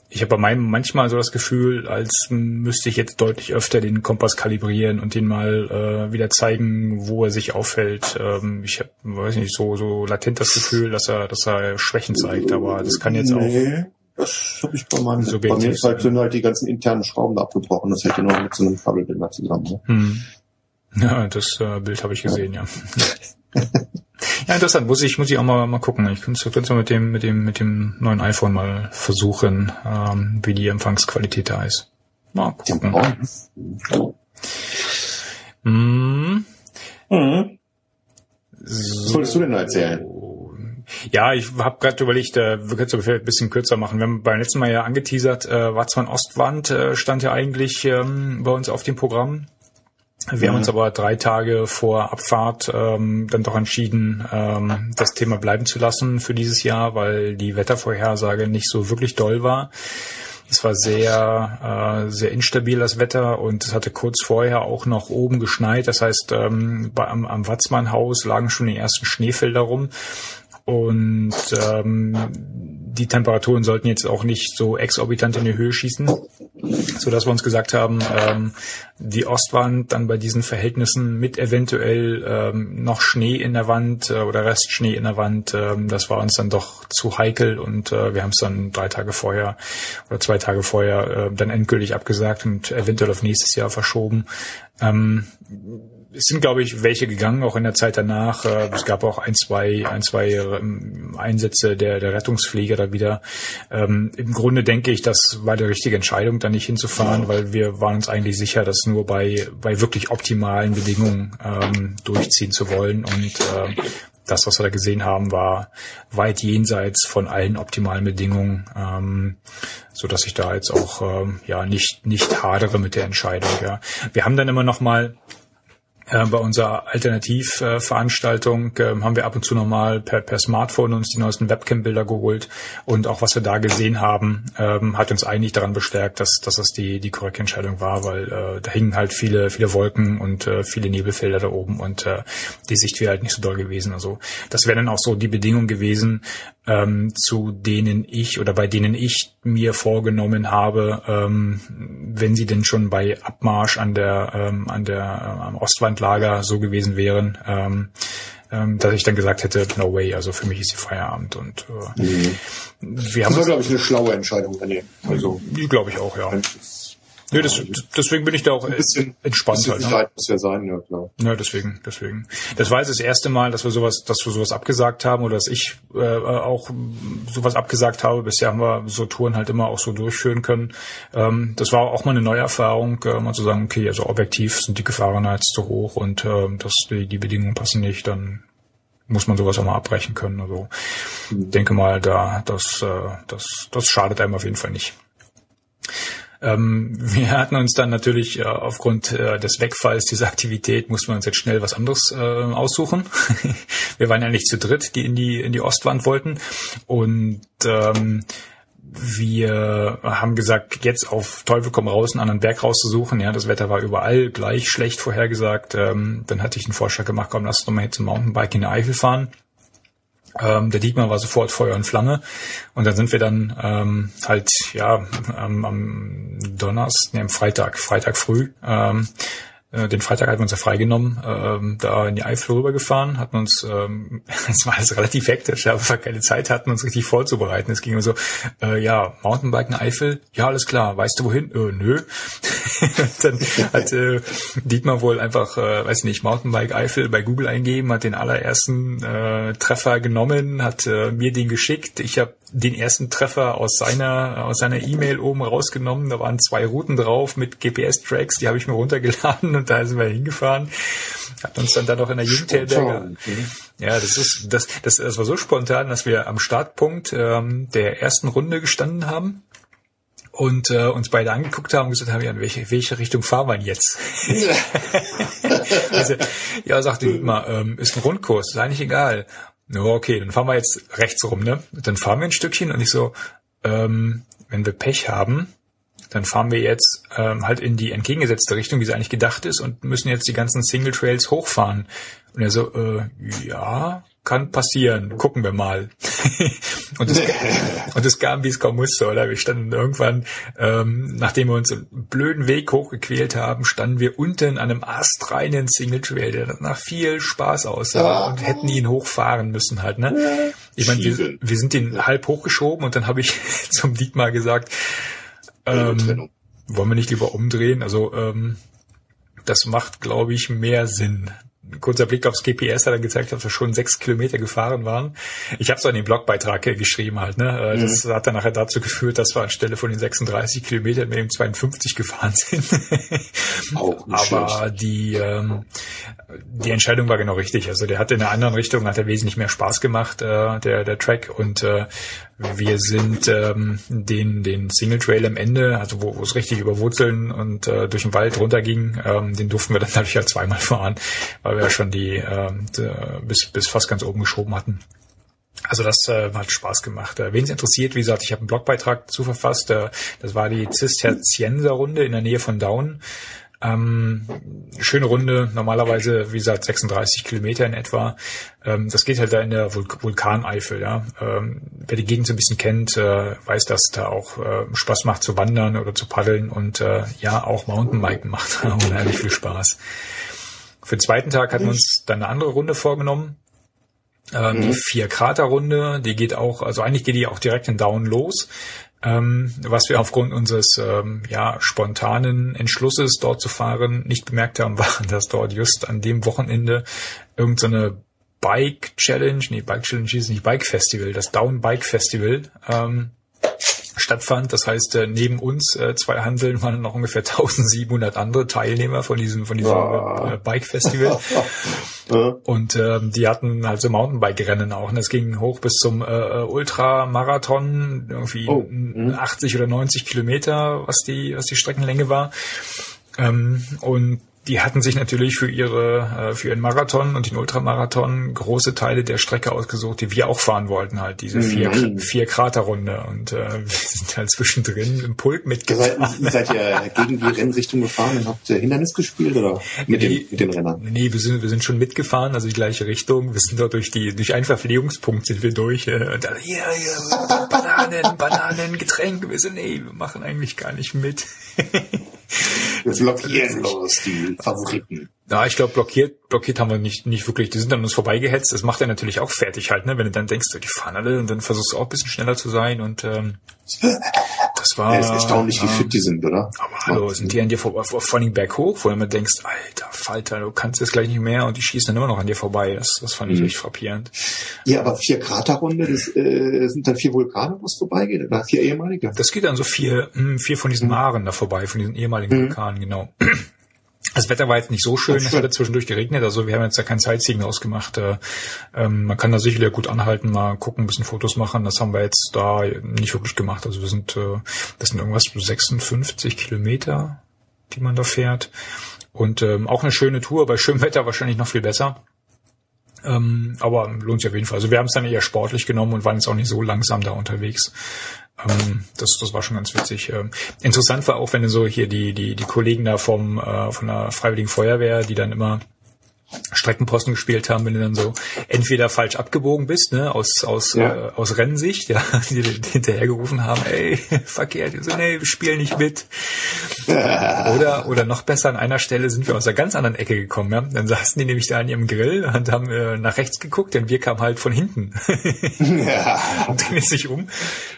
Ich habe bei meinem manchmal so das Gefühl, als müsste ich jetzt deutlich öfter den Kompass kalibrieren und den mal äh, wieder zeigen, wo er sich auffällt. Ähm, ich habe, weiß nicht, so so latent das Gefühl, dass er, dass er Schwächen zeigt, aber das kann jetzt nee, auch. Das habe ich bei meinem. So bei mir ist halt, sind halt die ganzen internen Schrauben abgebrochen. Das ja noch mit so einem Kabelbinder zusammen. Ne? Hm. Ja, das äh, Bild habe ich gesehen, ja. (laughs) ja, interessant. Muss ich, muss ich auch mal, mal gucken. Ich könnte es mal mit dem, mit dem, mit dem neuen iPhone mal versuchen, ähm, wie die Empfangsqualität da ist. Mal gucken. Mhm. Mhm. Was wolltest du denn erzählen? Ja, ich habe gerade überlegt, äh, wir können es ein bisschen kürzer machen. Wir haben beim letzten Mal ja angeteasert, äh, Watzmann Ostwand äh, stand ja eigentlich ähm, bei uns auf dem Programm. Wir haben uns aber drei Tage vor Abfahrt ähm, dann doch entschieden, ähm, das Thema bleiben zu lassen für dieses Jahr, weil die Wettervorhersage nicht so wirklich doll war. Es war sehr, äh, sehr instabil das Wetter und es hatte kurz vorher auch noch oben geschneit. Das heißt, ähm, bei, am, am Watzmannhaus lagen schon die ersten Schneefelder rum. Und ähm, die Temperaturen sollten jetzt auch nicht so exorbitant in die Höhe schießen, so dass wir uns gesagt haben, ähm, die Ostwand dann bei diesen Verhältnissen mit eventuell ähm, noch Schnee in der Wand äh, oder Restschnee in der Wand, ähm, das war uns dann doch zu heikel und äh, wir haben es dann drei Tage vorher oder zwei Tage vorher äh, dann endgültig abgesagt und eventuell auf nächstes Jahr verschoben. Ähm, es sind, glaube ich, welche gegangen, auch in der Zeit danach. Äh, es gab auch ein, zwei, ein, zwei ähm, Einsätze der, der Rettungspfleger da wieder. Ähm, Im Grunde denke ich, das war die richtige Entscheidung, da nicht hinzufahren, weil wir waren uns eigentlich sicher, das nur bei, bei wirklich optimalen Bedingungen ähm, durchziehen zu wollen. Und äh, das, was wir da gesehen haben, war weit jenseits von allen optimalen Bedingungen, ähm, so dass ich da jetzt auch ähm, ja nicht nicht hadere mit der Entscheidung. Ja, wir haben dann immer noch mal äh, bei unserer Alternativveranstaltung äh, haben wir ab und zu nochmal per, per Smartphone uns die neuesten Webcam-Bilder geholt und auch was wir da gesehen haben, ähm, hat uns eigentlich daran bestärkt, dass, dass das die, die korrekte Entscheidung war, weil äh, da hingen halt viele, viele Wolken und äh, viele Nebelfelder da oben und äh, die Sicht wäre halt nicht so doll gewesen. Also das wäre dann auch so die Bedingung gewesen, ähm, zu denen ich oder bei denen ich mir vorgenommen habe, ähm, wenn sie denn schon bei Abmarsch an der ähm, an der äh, am Ostwandlager so gewesen wären, ähm, ähm, dass ich dann gesagt hätte, no way, also für mich ist die Feierabend und äh, mhm. wir haben das war glaube ich eine schlaue Entscheidung, René. Also glaube ich auch, ja. Nö, das, deswegen bin ich da auch ein bisschen entspannt. Bisschen halt, Sicherheit ne? muss ja sein, ja klar. Ja, deswegen, deswegen. Das war jetzt das erste Mal, dass wir sowas, dass wir sowas abgesagt haben oder dass ich äh, auch sowas abgesagt habe. Bisher haben wir so Touren halt immer auch so durchführen können. Ähm, das war auch mal eine neue Erfahrung, äh, mal zu sagen, okay, also objektiv sind die Gefahren jetzt zu hoch und äh, dass die, die Bedingungen passen nicht, dann muss man sowas auch mal abbrechen können. Also mhm. denke mal, da das, äh, das, das schadet einem auf jeden Fall nicht. Ähm, (laughs) wir hatten uns dann natürlich äh, aufgrund äh, des Wegfalls dieser Aktivität mussten wir uns jetzt schnell was anderes äh, aussuchen. (laughs) wir waren ja nicht zu dritt, die in die in die Ostwand wollten und ähm, wir haben gesagt, jetzt auf Teufel komm raus, einen anderen Berg rauszusuchen. Ja, das Wetter war überall gleich schlecht vorhergesagt. Ähm, dann hatte ich einen Vorschlag gemacht, komm, lass uns doch mal jetzt ein Mountainbike in der Eifel fahren. Ähm, der Dietmar war sofort Feuer und Flamme. Und dann sind wir dann ähm, halt, ja, ähm, am Donnerstag, nee, am Freitag, Freitag früh, ähm, äh, den Freitag hatten wir uns ja freigenommen, ähm, da in die Eifel rübergefahren, hatten uns, ähm, (laughs) es war alles relativ hektisch, weil wir keine Zeit hatten, uns richtig vorzubereiten. Es ging immer so, äh, ja, Mountainbiken Eifel, ja, alles klar, weißt du wohin? Äh, nö. (laughs) dann hat äh, Dietmar wohl einfach, äh, weiß nicht, Mountainbike Eifel bei Google eingeben, hat den allerersten äh, Treffer genommen, hat äh, mir den geschickt. Ich habe den ersten Treffer aus seiner aus seiner E-Mail oben rausgenommen. Da waren zwei Routen drauf mit GPS-Tracks, die habe ich mir runtergeladen (laughs) und da sind wir hingefahren. Hat uns dann da noch in der Jugendherberge. Ja, das ist das, das das war so spontan, dass wir am Startpunkt ähm, der ersten Runde gestanden haben und äh, uns beide angeguckt haben und gesagt haben, ja, in welche, welche Richtung fahren wir jetzt? (laughs) also, ja, sagte Dietmar, ähm, ist ein Rundkurs, ist eigentlich egal. Okay, dann fahren wir jetzt rechts rum, ne? Dann fahren wir ein Stückchen und ich so, ähm, wenn wir Pech haben, dann fahren wir jetzt ähm, halt in die entgegengesetzte Richtung, wie sie eigentlich gedacht ist, und müssen jetzt die ganzen Single Trails hochfahren. Und er so, äh, ja, kann passieren, gucken wir mal. (laughs) und, es, (laughs) und es kam, wie es kommen musste, oder? Wir standen irgendwann, ähm, nachdem wir uns einen blöden Weg hochgequält haben, standen wir unten an einem astreinen Single Trail, der nach viel Spaß aussah und hätten ihn hochfahren müssen halt, ne? Ich meine, wir, wir sind den halb hochgeschoben und dann habe ich (laughs) zum Dietmar gesagt, ähm, wollen wir nicht lieber umdrehen? Also ähm, das macht, glaube ich, mehr Sinn kurzer Blick aufs GPS hat dann gezeigt, dass wir schon sechs Kilometer gefahren waren. Ich habe es in den Blogbeitrag geschrieben halt. Ne? Äh, das mhm. hat dann nachher dazu geführt, dass wir anstelle von den 36 Kilometern mit dem 52 gefahren sind. (laughs) Auch Aber schlecht. die ähm, die Entscheidung war genau richtig. Also der hat in einer anderen Richtung hat er wesentlich mehr Spaß gemacht, äh, der der Track und äh, wir sind ähm, den, den Single Trail am Ende, also wo, wo es richtig über Wurzeln und äh, durch den Wald runterging, ähm, den durften wir dann (laughs) natürlich halt zweimal fahren, weil wir ja schon die ähm, bis, bis fast ganz oben geschoben hatten. Also das äh, hat Spaß gemacht. Äh, Wen es interessiert, wie gesagt, ich habe einen Blogbeitrag zu verfasst. Äh, das war die Zisterzienser-Runde in der Nähe von Down. Ähm, schöne Runde, normalerweise, wie gesagt, 36 Kilometer in etwa. Ähm, das geht halt da in der Vul Vulkaneifel. Ja. Ähm, wer die Gegend so ein bisschen kennt, äh, weiß, dass da auch äh, Spaß macht zu wandern oder zu paddeln und äh, ja, auch Mountainbiken macht (laughs) unheimlich viel Spaß. Für den zweiten Tag hatten wir uns dann eine andere Runde vorgenommen. Ähm, mhm. Die Vier-Krater-Runde, die geht auch, also eigentlich geht die auch direkt in Down los. Ähm, was wir aufgrund unseres ähm, ja, spontanen Entschlusses, dort zu fahren, nicht bemerkt haben, (laughs) war, dass dort just an dem Wochenende irgendeine so Bike Challenge, nee, Bike Challenge ist nicht Bike Festival, das Down Bike Festival ähm, stattfand. Das heißt, äh, neben uns äh, zwei Handeln waren noch ungefähr (laughs) 1700 andere Teilnehmer von diesem, von diesem oh. Bike Festival. (laughs) und ähm, die hatten halt so Mountainbike-Rennen auch. Und es ging hoch bis zum äh, Ultramarathon, irgendwie oh. 80 mhm. oder 90 Kilometer, was die, was die Streckenlänge war. Ähm, und die hatten sich natürlich für ihre äh, für ihren Marathon und den Ultramarathon große Teile der Strecke ausgesucht, die wir auch fahren wollten, halt diese vier, mhm. vier Kraterrunde und äh, (laughs) wir sind halt zwischendrin im Pulk mitgefahren. Seid, seid ihr gegen die Rennrichtung gefahren und habt ihr Hindernis gespielt oder mit, nee, den, mit den Rennern? Nee, wir sind wir sind schon mitgefahren, also die gleiche Richtung. Wir sind dort durch die durch einen Verpflegungspunkt sind wir durch äh, und dann hier, hier Bananen, Bananen, Getränke. Wir sind nee, wir machen eigentlich gar nicht mit. (laughs) (laughs) Wir blockieren los die Favoriten. Ja, ich glaube, blockiert, blockiert haben wir nicht, nicht wirklich. Die sind an uns vorbeigehetzt. Das macht er natürlich auch fertig halt, ne? Wenn du dann denkst, die fahren alle und dann versuchst du auch ein bisschen schneller zu sein und ähm, (laughs) das war. Ja, ist erstaunlich, wie fit die sind, oder? Aber hallo, sind die an dir vorbei, vor, vor allem berghoch, wo du immer denkst, alter Falter, du kannst jetzt gleich nicht mehr und die schießen dann immer noch an dir vorbei. Das, das fand ich mhm. echt frappierend. Ja, aber vier Kraterrunde, das äh, sind dann vier Vulkane, wo es vorbeigeht, oder vier ehemalige? Das geht dann so vier, mh, hm, vier von diesen mhm. Maren da vorbei, von diesen ehemaligen mhm. Vulkanen, genau. Das Wetter war jetzt nicht so schön, es hat zwischendurch geregnet, also wir haben jetzt da kein Sightseeing ausgemacht. Äh, ähm, man kann da sicherlich gut anhalten, mal gucken, ein bisschen Fotos machen. Das haben wir jetzt da nicht wirklich gemacht. Also wir sind, äh, das sind irgendwas 56 Kilometer, die man da fährt. Und ähm, auch eine schöne Tour, bei schönem Wetter wahrscheinlich noch viel besser. Ähm, aber lohnt sich auf jeden Fall. Also wir haben es dann eher sportlich genommen und waren jetzt auch nicht so langsam da unterwegs. Ähm, das, das war schon ganz witzig. Ähm, interessant war auch, wenn so hier die, die, die Kollegen da vom, äh, von der Freiwilligen Feuerwehr, die dann immer Streckenposten gespielt haben, wenn du dann so entweder falsch abgebogen bist, ne, aus aus ja. äh, aus Rennsicht, ja, (laughs) die, die hinterhergerufen haben, ey, (laughs) verkehrt, so, nee, wir spielen nicht mit. (laughs) oder oder noch besser an einer Stelle sind wir aus einer ganz anderen Ecke gekommen, ja. Dann saßen die nämlich da an ihrem Grill und haben äh, nach rechts geguckt, denn wir kamen halt von hinten. ja. Und drehen sich um.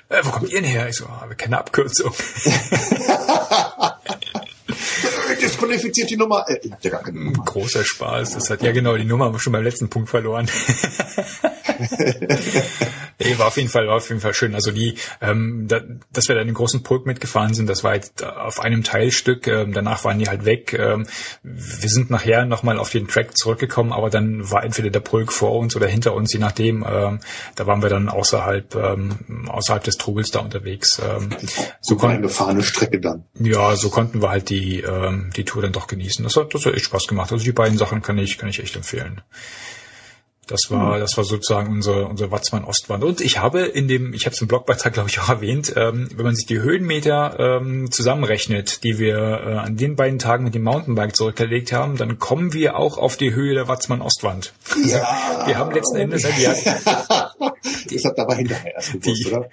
Äh, wo kommt ihr denn her? Ich so, oh, wir kennen Abkürzung disqualifiziert die Nummer. Äh, ja gar keine Nummer. Großer Spaß. Das hat ja genau die Nummer haben wir schon beim letzten Punkt verloren. (laughs) nee, war auf jeden Fall, war auf jeden Fall schön. Also die, ähm, da, dass wir da in den großen Pulk mitgefahren sind, das war jetzt auf einem Teilstück. Ähm, danach waren die halt weg. Ähm, wir sind nachher nochmal auf den Track zurückgekommen, aber dann war entweder der Pulk vor uns oder hinter uns, je nachdem. Ähm, da waren wir dann außerhalb, ähm, außerhalb des Trubels da unterwegs. Ähm, so eine gefahrene Strecke dann. Ja, so konnten wir halt die, ähm, die Tour dann doch genießen. Das hat, das hat echt Spaß gemacht. Also die beiden Sachen kann ich, kann ich echt empfehlen. Das war, das war sozusagen unsere, unsere Watzmann-Ostwand. Und ich habe in dem, ich habe es im Blogbeitrag, glaube ich, auch erwähnt, ähm, wenn man sich die Höhenmeter ähm, zusammenrechnet, die wir äh, an den beiden Tagen mit dem Mountainbike zurückgelegt haben, dann kommen wir auch auf die Höhe der Watzmann-Ostwand. Ja. wir haben letzten Endes, ja, (laughs) das habt aber hinterher erst gewusst, die, oder?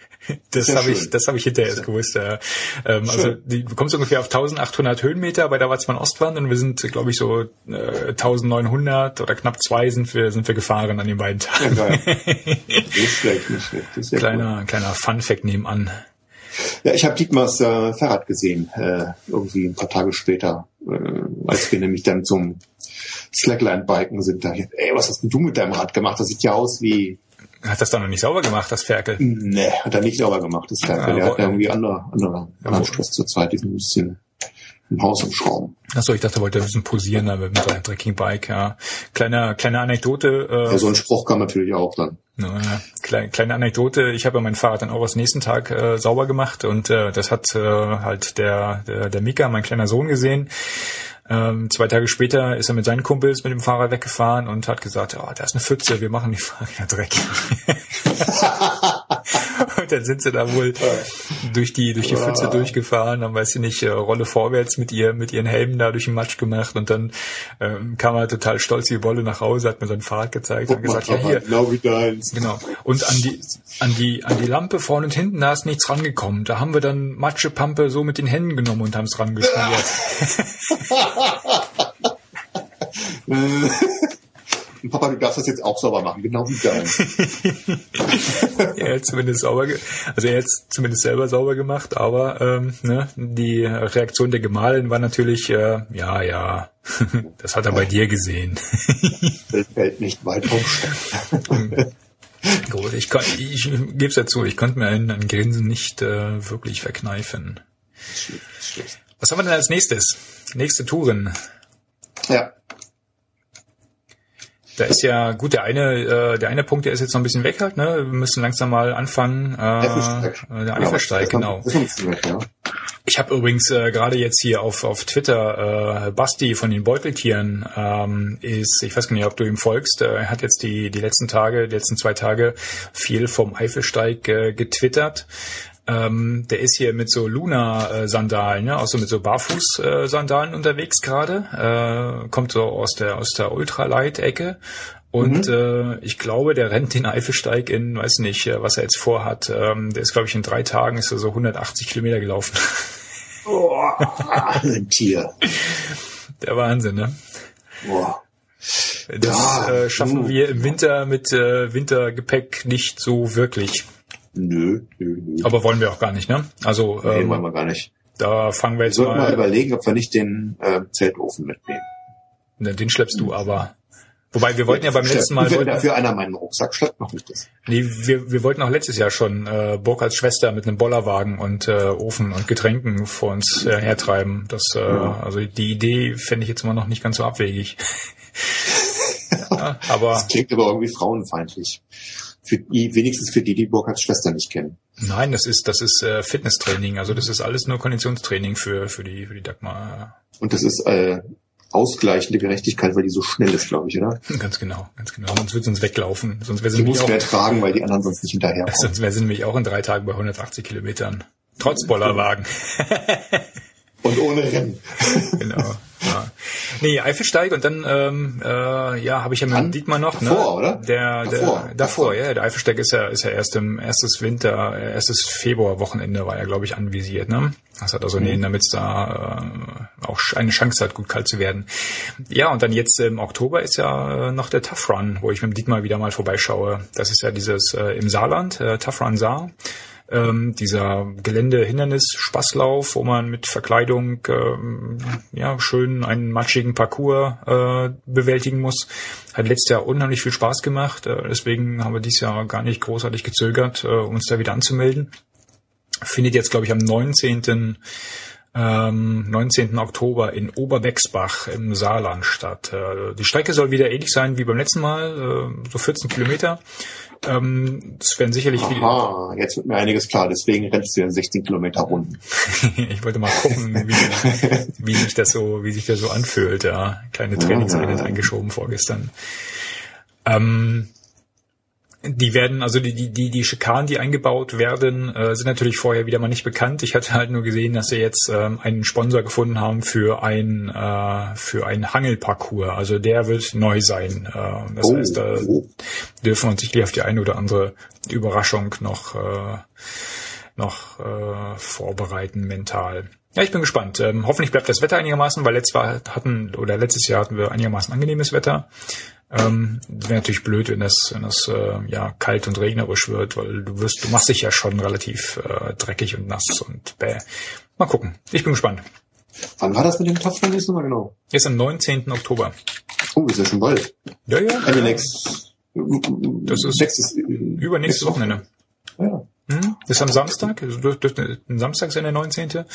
Das ja habe ich, das habe ich hinterher erst gewusst. Ja. Ähm, also die, du kommst ungefähr auf 1800 Höhenmeter bei der Watzmann-Ostwand und wir sind, glaube ich, so äh, 1900 oder knapp zwei sind wir, sind wir gefahren an den beiden Ja, Tagen. geil. (laughs) Nicht schlecht, nicht schlecht. Ist ja cool. kleiner, kleiner Fun-Fact nebenan. Ja, ich habe Dietmars äh, Fahrrad gesehen, äh, irgendwie ein paar Tage später, äh, als wir nämlich dann zum Slackline-Biken sind. Da, ich, ey, was hast denn du mit deinem Rad gemacht? Das sieht ja aus wie... Hat das dann noch nicht sauber gemacht, das Ferkel? Nee, hat er nicht sauber gemacht, das Kerl. Ja, der hat ja irgendwie andere, andere Anschluss zur Zeit, die sind ein bisschen im Haus umschrauben. Achso, ich dachte, er wollte ein bisschen posieren da mit seinem Trekkingbike. Ja. Kleine, kleine Anekdote. Äh, Ja, so ein Spruch kam natürlich auch dann. Ja, kleine, kleine Anekdote. Ich habe ja mein Fahrrad dann auch was nächsten Tag äh, sauber gemacht und äh, das hat äh, halt der, der, der Mika, mein kleiner Sohn, gesehen. Ähm, zwei Tage später ist er mit seinen Kumpels mit dem Fahrrad weggefahren und hat gesagt, oh, da ist eine Pfütze, wir machen die Fahrräder dreckig. (laughs) (laughs) (laughs) und dann sind sie da wohl durch die durch die Pfütze durchgefahren, haben weiß ich nicht, äh, Rolle vorwärts mit ihr mit ihren Helmen da durch den Matsch gemacht und dann ähm, kam er total stolz wie Wolle nach Hause, hat mir sein Fahrrad gezeigt und Guck mal, gesagt, ja hier, genau wie deins. Genau. Und an die, an die, an die Lampe vorne und hinten, da ist nichts rangekommen. Da haben wir dann Matschepampe so mit den Händen genommen und haben es rangeschmiert. (laughs) (laughs) Papa, du darfst das jetzt auch sauber machen, genau wie deins. (laughs) er hat zumindest sauber, also er hat zumindest selber sauber gemacht, aber ähm, ne, die Reaktion der Gemahlin war natürlich, äh, ja, ja, (laughs) das hat er bei dir gesehen. (laughs) Welt fällt nicht weit Stein. Gut, ich, kon, ich gebe es dazu, ich konnte mir ein, ein Grinsen nicht äh, wirklich verkneifen. Was haben wir denn als nächstes? Nächste Touren. Ja, Da ist ja gut, der eine, äh, der eine Punkt, der ist jetzt noch ein bisschen weg halt, ne? Wir müssen langsam mal anfangen. Äh, Eifelsteig. äh, der Eifelsteig, genau. Weg, ja. Ich habe übrigens äh, gerade jetzt hier auf, auf Twitter äh, Basti von den Beuteltieren ähm, ist, ich weiß gar nicht, ob du ihm folgst, äh, er hat jetzt die, die letzten Tage, die letzten zwei Tage viel vom Eifelsteig äh, getwittert. Ähm, der ist hier mit so Luna-Sandalen, ne? also mit so Barfuß-Sandalen unterwegs gerade. Äh, kommt so aus der aus der Ultralight-Ecke. Und äh, ich glaube, der rennt den Eifelsteig in, weiß nicht, äh, was er jetzt vorhat. Ähm, der ist, glaube ich, in drei Tagen ist er so 180 Kilometer gelaufen. Boah, ein (laughs) Tier. Der Wahnsinn, ne? Boah. Das Ja, äh, schaffen du. wir im Winter mit äh, Wintergepäck nicht so wirklich. Nö, nö, nö. Aber wollen wir auch gar nicht, ne? Also Nee, ähm, wollen wir gar nicht. da fangen wir Wir jetzt sollten mal mal. überlegen, ob wir nicht den äh, Zeltofen mitnehmen. Ne, den schleppst du aber. Wobei wir wollten ja beim letzten Mal wenn dafür einer meinen Rucksack schleppt, noch nicht das. nee, wir, wir wollten auch letztes Jahr schon äh, Burkhards Schwester mit einem Bollerwagen und äh, Ofen und Getränken vor uns äh, hertreiben. Das äh, also die Idee fände ich jetzt immer noch nicht ganz so abwegig. (laughs) ja, aber Das klingt aber irgendwie frauenfeindlich. Für die, wenigstens für die, die Burkhards Schwester nicht kennen. Nein, das ist das ist äh, Fitnesstraining. Also das ist alles nur Konditionstraining für für die für die Dagmar. Und das ist äh, ausgleichende Gerechtigkeit, weil die so schnell ist, glaube ich, oder? (laughs) Ganz genau, ganz genau. Sonst wird uns weglaufen. Sonst wäre sie muss mehr tragen, weil die anderen sonst nicht hinterherkommen. (laughs) sonst wäre sie nämlich auch in drei Tagen bei 180 Kilometern. Trotz Bollerwagen. (laughs) Und ohne Rennen. genau. Ja. Nee, Eifelsteig und dann ähm, äh, ja, habe ich ja mit Dann Dietmar noch, davor, ne? oder? Der, der Davor. davor, ja, der Eifelsteig ist ja ist ja erst im erstes Winter, äh, erstes Februarwochenende war ja glaube ich anvisiert, ne? Das hat also Mhm. nee, damit es da äh, auch eine Chance hat, gut kalt zu werden. Ja, und dann jetzt im Oktober ist ja äh, noch der Tough Run, wo ich mit dem Dietmar wieder mal vorbeischaue. Das ist ja dieses äh, im Saarland, äh, Tough Run Saar ähm, dieser Gelände-Hindernis-Spaßlauf, wo man mit Verkleidung ähm, ja schön einen matschigen Parcours äh, bewältigen muss. Hat letztes Jahr unheimlich viel Spaß gemacht, äh, deswegen haben wir dieses Jahr gar nicht großartig gezögert, äh, uns da wieder anzumelden. Findet jetzt, glaube ich, am 19. Ähm, 19. Oktober in Oberbexbach im Saarland statt. Äh, die Strecke soll wieder ähnlich sein wie beim letzten Mal, äh, so 14 Kilometer. Ähm, das werden sicherlich wieder, Aha, jetzt wird mir einiges klar. Deswegen rennst du ja 16 Kilometer Runden. (laughs) ich wollte mal gucken, wie, (laughs) wie sich das so, wie sich das so anfühlt. Ja, kleine Trainingseinheit eingeschoben vorgestern. Ähm, die werden, also die, die, die, die Schikanen, die eingebaut werden, äh, sind natürlich vorher wieder mal nicht bekannt. Ich hatte halt nur gesehen, dass sie jetzt ähm, einen Sponsor gefunden haben für ein äh, für ein Hangelparcours. Also der wird neu sein. Äh, das Oh, heißt, da dürfen wir uns sicherlich auf die eine oder andere Überraschung noch äh, noch äh, vorbereiten mental. Ja, ich bin gespannt. Ähm, hoffentlich bleibt das Wetter einigermaßen, weil letztes Jahr hatten oder letztes Jahr hatten wir einigermaßen angenehmes Wetter. Ähm, Wäre natürlich blöd, wenn das, wenn das äh, ja kalt und regnerisch wird, weil du wirst, du machst dich ja schon relativ äh, dreckig und nass und bäh. Mal gucken. Ich bin gespannt. Wann war das mit dem Topfmann jetzt nochmal genau? Jetzt am 19. Oktober. Oh, ist ja schon bald. Ja, ja. Also next, Das ist nächstes, Übernächstes Wochenende. Ja. Hm? Ist am Samstag, also dürfte Samstag sein, der 19.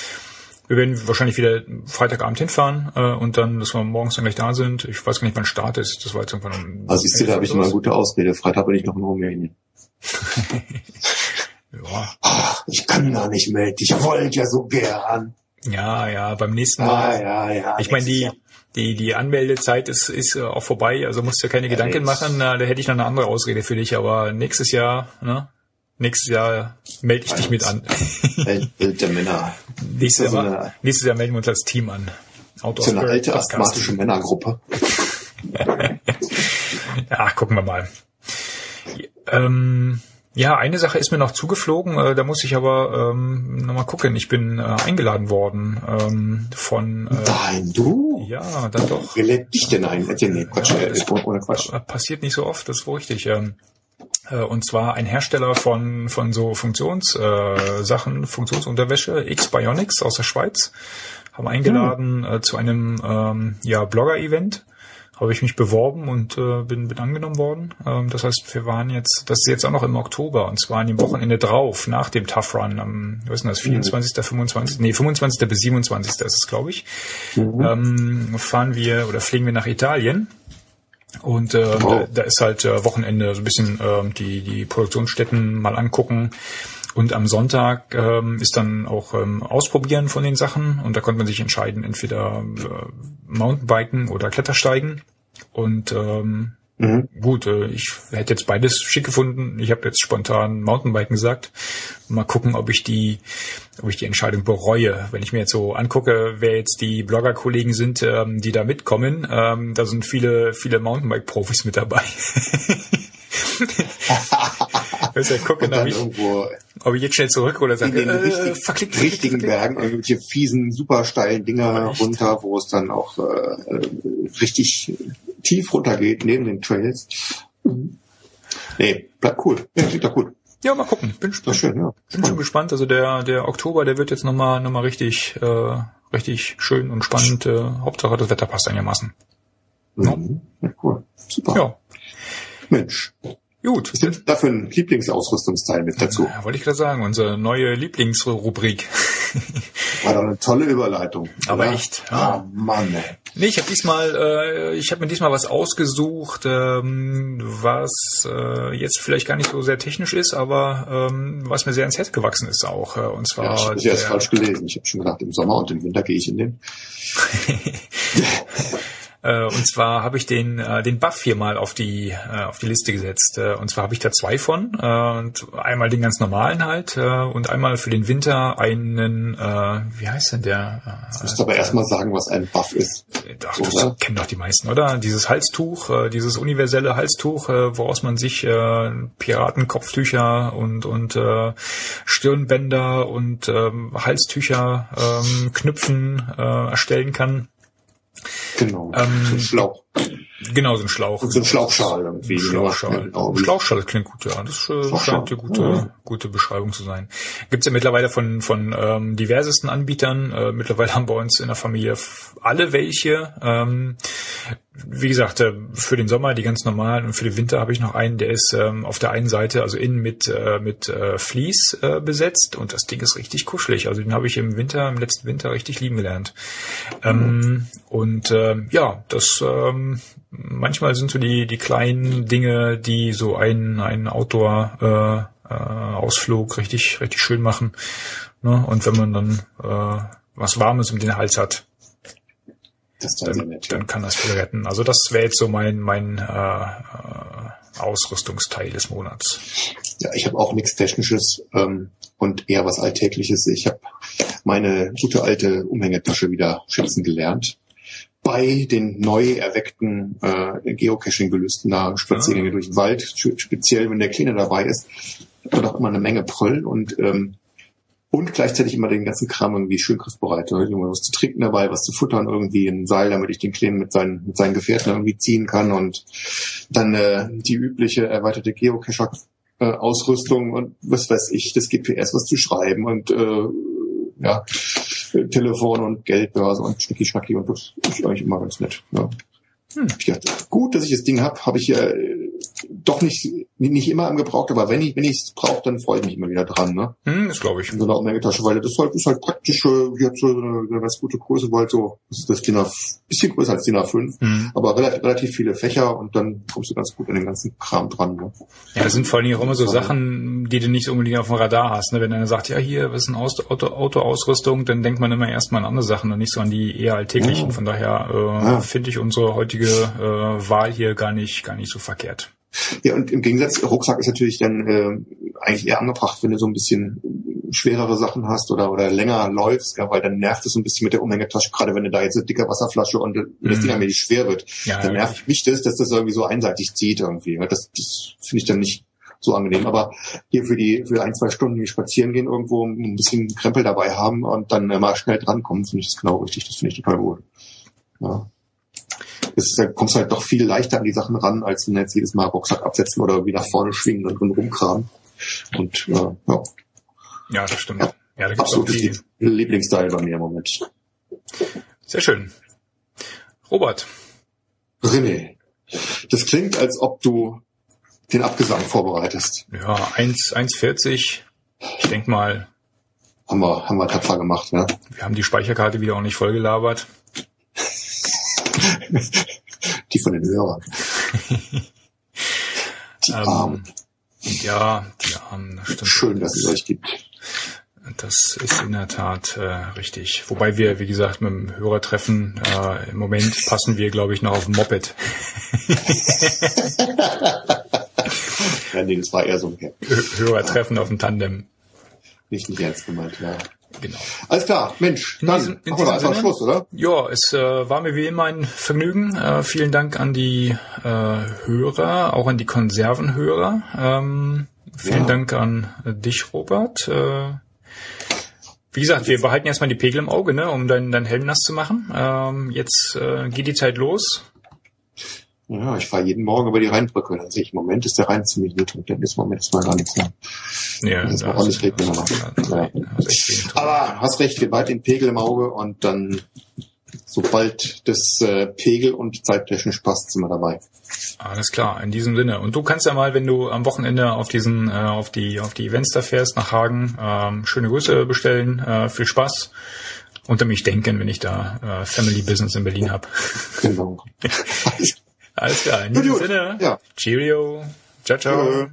Wir werden wahrscheinlich wieder Freitagabend hinfahren äh, und dann, dass wir morgens dann gleich da sind. Ich weiß gar nicht, wann Start ist. Das war jetzt irgendwann um Also siehst du, da habe ich immer eine gute Ausrede. Freitag bin ich noch in Rumänien. (laughs) Ja, Ach, ich kann da nicht melden. Ich wollte ja so gern. ja, ja, beim nächsten Ah, Mal. ja, ja. Ich meine, die, die, die Anmeldezeit ist, ist äh, auch vorbei, also musst du dir keine Gedanken jetzt. machen, na, da hätte ich noch eine andere Ausrede für dich, aber nächstes Jahr, ne? Nächstes Jahr melde ich dich mit an. Welt, der Männer. nächstes, Jahr, nächstes Jahr melden wir uns als Team an. Out So eine Spirit alte Podcast. asthmatische Männergruppe. (laughs) Ja, gucken wir mal. Ähm, ja, eine Sache ist mir noch zugeflogen, äh, da muss ich aber ähm, nochmal gucken. Ich bin äh, eingeladen worden ähm, von äh, Nein, du? ja, dann doch. Wer lädt dich denn ein? Erzähl, nee, Quatsch, Ja, äh, das- ohne Quatsch. Äh, Passiert nicht so oft, das ist wohl richtig. Ähm, äh, und zwar ein Hersteller von von so Funktionssachen, äh, Sachen, Funktionsunterwäsche, X-Bionics aus der Schweiz, haben eingeladen äh, zu einem ähm, ja Blogger-Event. Habe ich mich beworben und äh, bin, bin angenommen worden. Ähm, das heißt, wir waren jetzt, das ist jetzt auch noch im Oktober und zwar an dem Wochenende drauf, nach dem Tough Run, am, was ist denn das, 24., 25., nee, 25. bis 27. ist es, glaube ich, ähm, fahren wir oder fliegen wir nach Italien. Und äh, da, Wow. da ist halt äh, Wochenende so ein bisschen ähm, die, die Produktionsstätten mal angucken. Und am Sonntag ähm, ist dann auch ähm, Ausprobieren von den Sachen. Und da konnte man sich entscheiden, entweder äh, Mountainbiken oder Klettersteigen. Und ähm, Mhm. gut, äh, ich hätte jetzt beides schick gefunden. Ich habe jetzt spontan Mountainbiken gesagt. Mal gucken, ob ich die, ob ich die Entscheidung bereue. Wenn ich mir jetzt so angucke, wer jetzt die Blogger-Kollegen sind, ähm, die da mitkommen, ähm, da sind viele, viele Mountainbike-Profis mit dabei. (laughs) Weißt du, ich gucke, Und ob ich, ob ich jetzt schnell zurück oder in sage, den äh, richtig, verklickt, richtigen Bergen irgendwelche fiesen, super steilen Dinger runter, wo es dann auch äh, äh, richtig tief runtergeht neben den Trails. Nee, bleibt cool. Ja, klingt doch gut. Ja, mal gucken. Bin, doch schön, ja. bin schon gespannt. Also der, der Oktober, der wird jetzt nochmal noch mal richtig, äh, richtig schön und spannend. Äh, Hauptsache das Wetter passt einigermaßen. Mhm. ja cool. Super. Ja, Mensch. gut. Was ist dafür ein Lieblingsausrüstungsteil mit dazu? Ja, wollte ich gerade sagen, unsere neue Lieblingsrubrik. War doch eine tolle Überleitung. Aber oder? echt. Ah, Mann, ey. Nee, ich habe diesmal, äh, ich habe mir diesmal was ausgesucht, ähm, was äh, jetzt vielleicht gar nicht so sehr technisch ist, aber ähm, was mir sehr ins Herz gewachsen ist auch. Äh, und zwar Ja, ich habe der- falsch gelesen. Ich habe schon gedacht, im Sommer und im Winter gehe ich in den. (laughs) Äh, und zwar habe ich den äh, den Buff hier mal auf die äh, auf die Liste gesetzt. Äh, und zwar habe ich da zwei von. Äh, und einmal den ganz normalen halt äh, und einmal für den Winter einen, äh, wie heißt denn der? Du musst aber erstmal sagen, was ein Buff ist. Äh, Ach, das Oder? kennen doch die meisten, oder? Dieses Halstuch, äh, dieses universelle Halstuch, äh, woraus man sich äh, Piratenkopftücher und und äh, Stirnbänder und ähm, Halstücher ähm, Knüpfen äh, erstellen kann. Genau. Ähm, so ein Schlauch. Genau, so ein Schlauch. Und so ein Schlauchschal irgendwie. Schlauchschal. Genau. Schlauchschal klingt gut, ja. Das äh, scheint eine gute, Ja. gute Beschreibung zu sein. Gibt's ja mittlerweile von, von ähm, diversesten Anbietern. Äh, mittlerweile haben bei uns in der Familie alle welche. Ähm, wie gesagt, äh, für den Sommer die ganz normalen und für den Winter habe ich noch einen, der ist ähm, auf der einen Seite, also innen mit, äh, mit äh, Vlies äh, besetzt und das Ding ist richtig kuschelig. Also den habe ich im Winter, im letzten Winter richtig lieben gelernt. Ähm, und ähm, ja, das ähm, manchmal sind so die, die kleinen Dinge, die so einen, einen Outdoor äh, äh, Ausflug richtig, richtig schön machen. Ne? Und wenn man dann äh, was Warmes um den Hals hat, Das dann, nett, ja. dann kann das viel retten. Also das wäre jetzt so mein mein äh, äh, Ausrüstungsteil des Monats. Ja, ich habe auch nichts Technisches ähm, und eher was Alltägliches. Ich habe meine gute alte Umhängetasche wieder schätzen gelernt. Bei den neu erweckten äh, Geocaching-Gelüsten, da Spaziergänge Ah. durch den Wald, spe- speziell wenn der Kleine dabei ist, hat auch immer eine Menge Pröll und ähm, und gleichzeitig immer den ganzen Kram irgendwie schön griffbereit. Da immer was zu trinken dabei, was zu futtern, irgendwie ein Seil, damit ich den Kleinen mit seinen, mit seinen Gefährten irgendwie ziehen kann und dann äh, die übliche erweiterte Geocacher äh, Ausrüstung und was weiß ich, das GPS, was zu schreiben und äh, ja, Telefon und Geldbörse und Schnicki Schnacki und das ist eigentlich immer ganz nett. Ja. Hm. Ich dachte, gut, dass ich das Ding hab, habe ich äh, doch nicht nicht immer im Gebraucht, aber wenn ich wenn ich es brauche, dann freue ich mich immer wieder dran. Ne? Hm, das glaube ich. in so einer Umhängetasche, weil das ist halt, ist halt praktisch, äh, hat so eine, eine ganz gute Größe, weil so, das ist das DIN A, bisschen größer als DIN A5, Hm. aber relativ, relativ viele Fächer und dann kommst du ganz gut an den ganzen Kram dran. Ne? Ja, das sind vor allen Dingen auch immer so. Sachen, die du nicht unbedingt auf dem Radar hast. Ne? Wenn einer sagt, ja, hier, was ist ein Auto, Auto, Autoausrüstung, dann denkt man immer erstmal an andere Sachen und nicht so an die eher alltäglichen. Ja. Von daher äh, Ja. finde ich unsere heutige äh, Wahl hier gar nicht, gar nicht so verkehrt. Ja, und im Gegensatz, Rucksack ist natürlich dann äh, eigentlich eher angebracht, wenn du so ein bisschen schwerere Sachen hast oder oder länger läufst, ja, weil dann nervt es so ein bisschen mit der Umhängetasche, gerade wenn du da jetzt eine dicke Wasserflasche und äh, das Mhm. Ding allmählich schwer wird. Ja, dann nervt mich das, dass das irgendwie so einseitig zieht irgendwie. Das, das finde ich dann nicht so angenehm. Aber hier für die für ein, zwei Stunden die spazieren gehen irgendwo ein bisschen Krempel dabei haben und dann mal schnell drankommen, finde ich das genau richtig. Das finde ich total gut. Ja. Ist, da kommst du halt doch viel leichter an die Sachen ran, als wenn du jetzt jedes Mal Rucksack absetzen oder wieder nach vorne schwingen und drin rumkramen. Und äh, ja, Ja, das stimmt. Ja, da gibt's auch absolut die. Lieblingsteil bei mir im Moment. Sehr schön. Robert, René, das klingt, als ob du den Abgesang vorbereitest. ja, 1, 1,40. Ich denk mal, Haben wir, haben wir tapfer gemacht, ne? wir haben die Speicherkarte wieder auch nicht vollgelabert. (laughs) Die von den Hörern. Die Ähm, Armen. Ja, die Armen, das stimmt. Schön, dass es euch gibt. Das ist in der Tat äh, richtig. Wobei wir, wie gesagt, mit dem Hörertreffen äh, im Moment passen wir, glaube ich, noch auf ein Moped. (laughs) Ja, nee, das war eher so ein Hö- Hörertreffen auf dem Tandem. nicht, nicht ernst gemeint, ja. Genau. Alles klar, Mensch, In dann diesem- in machen wir diesem einfach Sinne? Schluss, oder? Ja, es äh, war mir wie immer ein Vergnügen. Äh, vielen Dank an die äh, Hörer, auch an die Konservenhörer. Ähm, vielen Ja. Dank an dich, Robert. Äh, wie gesagt, wir behalten erstmal die Pegel im Auge, ne, um deinen dein Helm nass zu machen. Ähm, jetzt äh, geht die Zeit los. Ja, ich fahre jeden Morgen über die Rheinbrücke. Dann sehe ich, im Moment ist der Rhein ziemlich gut und dann ist im Moment ist mal gar nichts mehr. Ja, Das ist auch hast- regnen, Ja. Aber hast recht, wir behalten den Pegel im Auge und dann, sobald das äh, Pegel und zeittechnisch passt, sind wir dabei. Alles klar, in diesem Sinne. Und du kannst ja mal, wenn du am Wochenende auf diesen, äh, auf die, auf die Events da fährst nach Hagen, ähm, schöne Grüße bestellen, äh, viel Spaß. Unter mich denken, wenn ich da äh, Family Business in Berlin hab. Genau. (laughs) (laughs) Alles klar, in diesem. Sinne. Ja. Cheerio. Ciao, ciao. Tschö.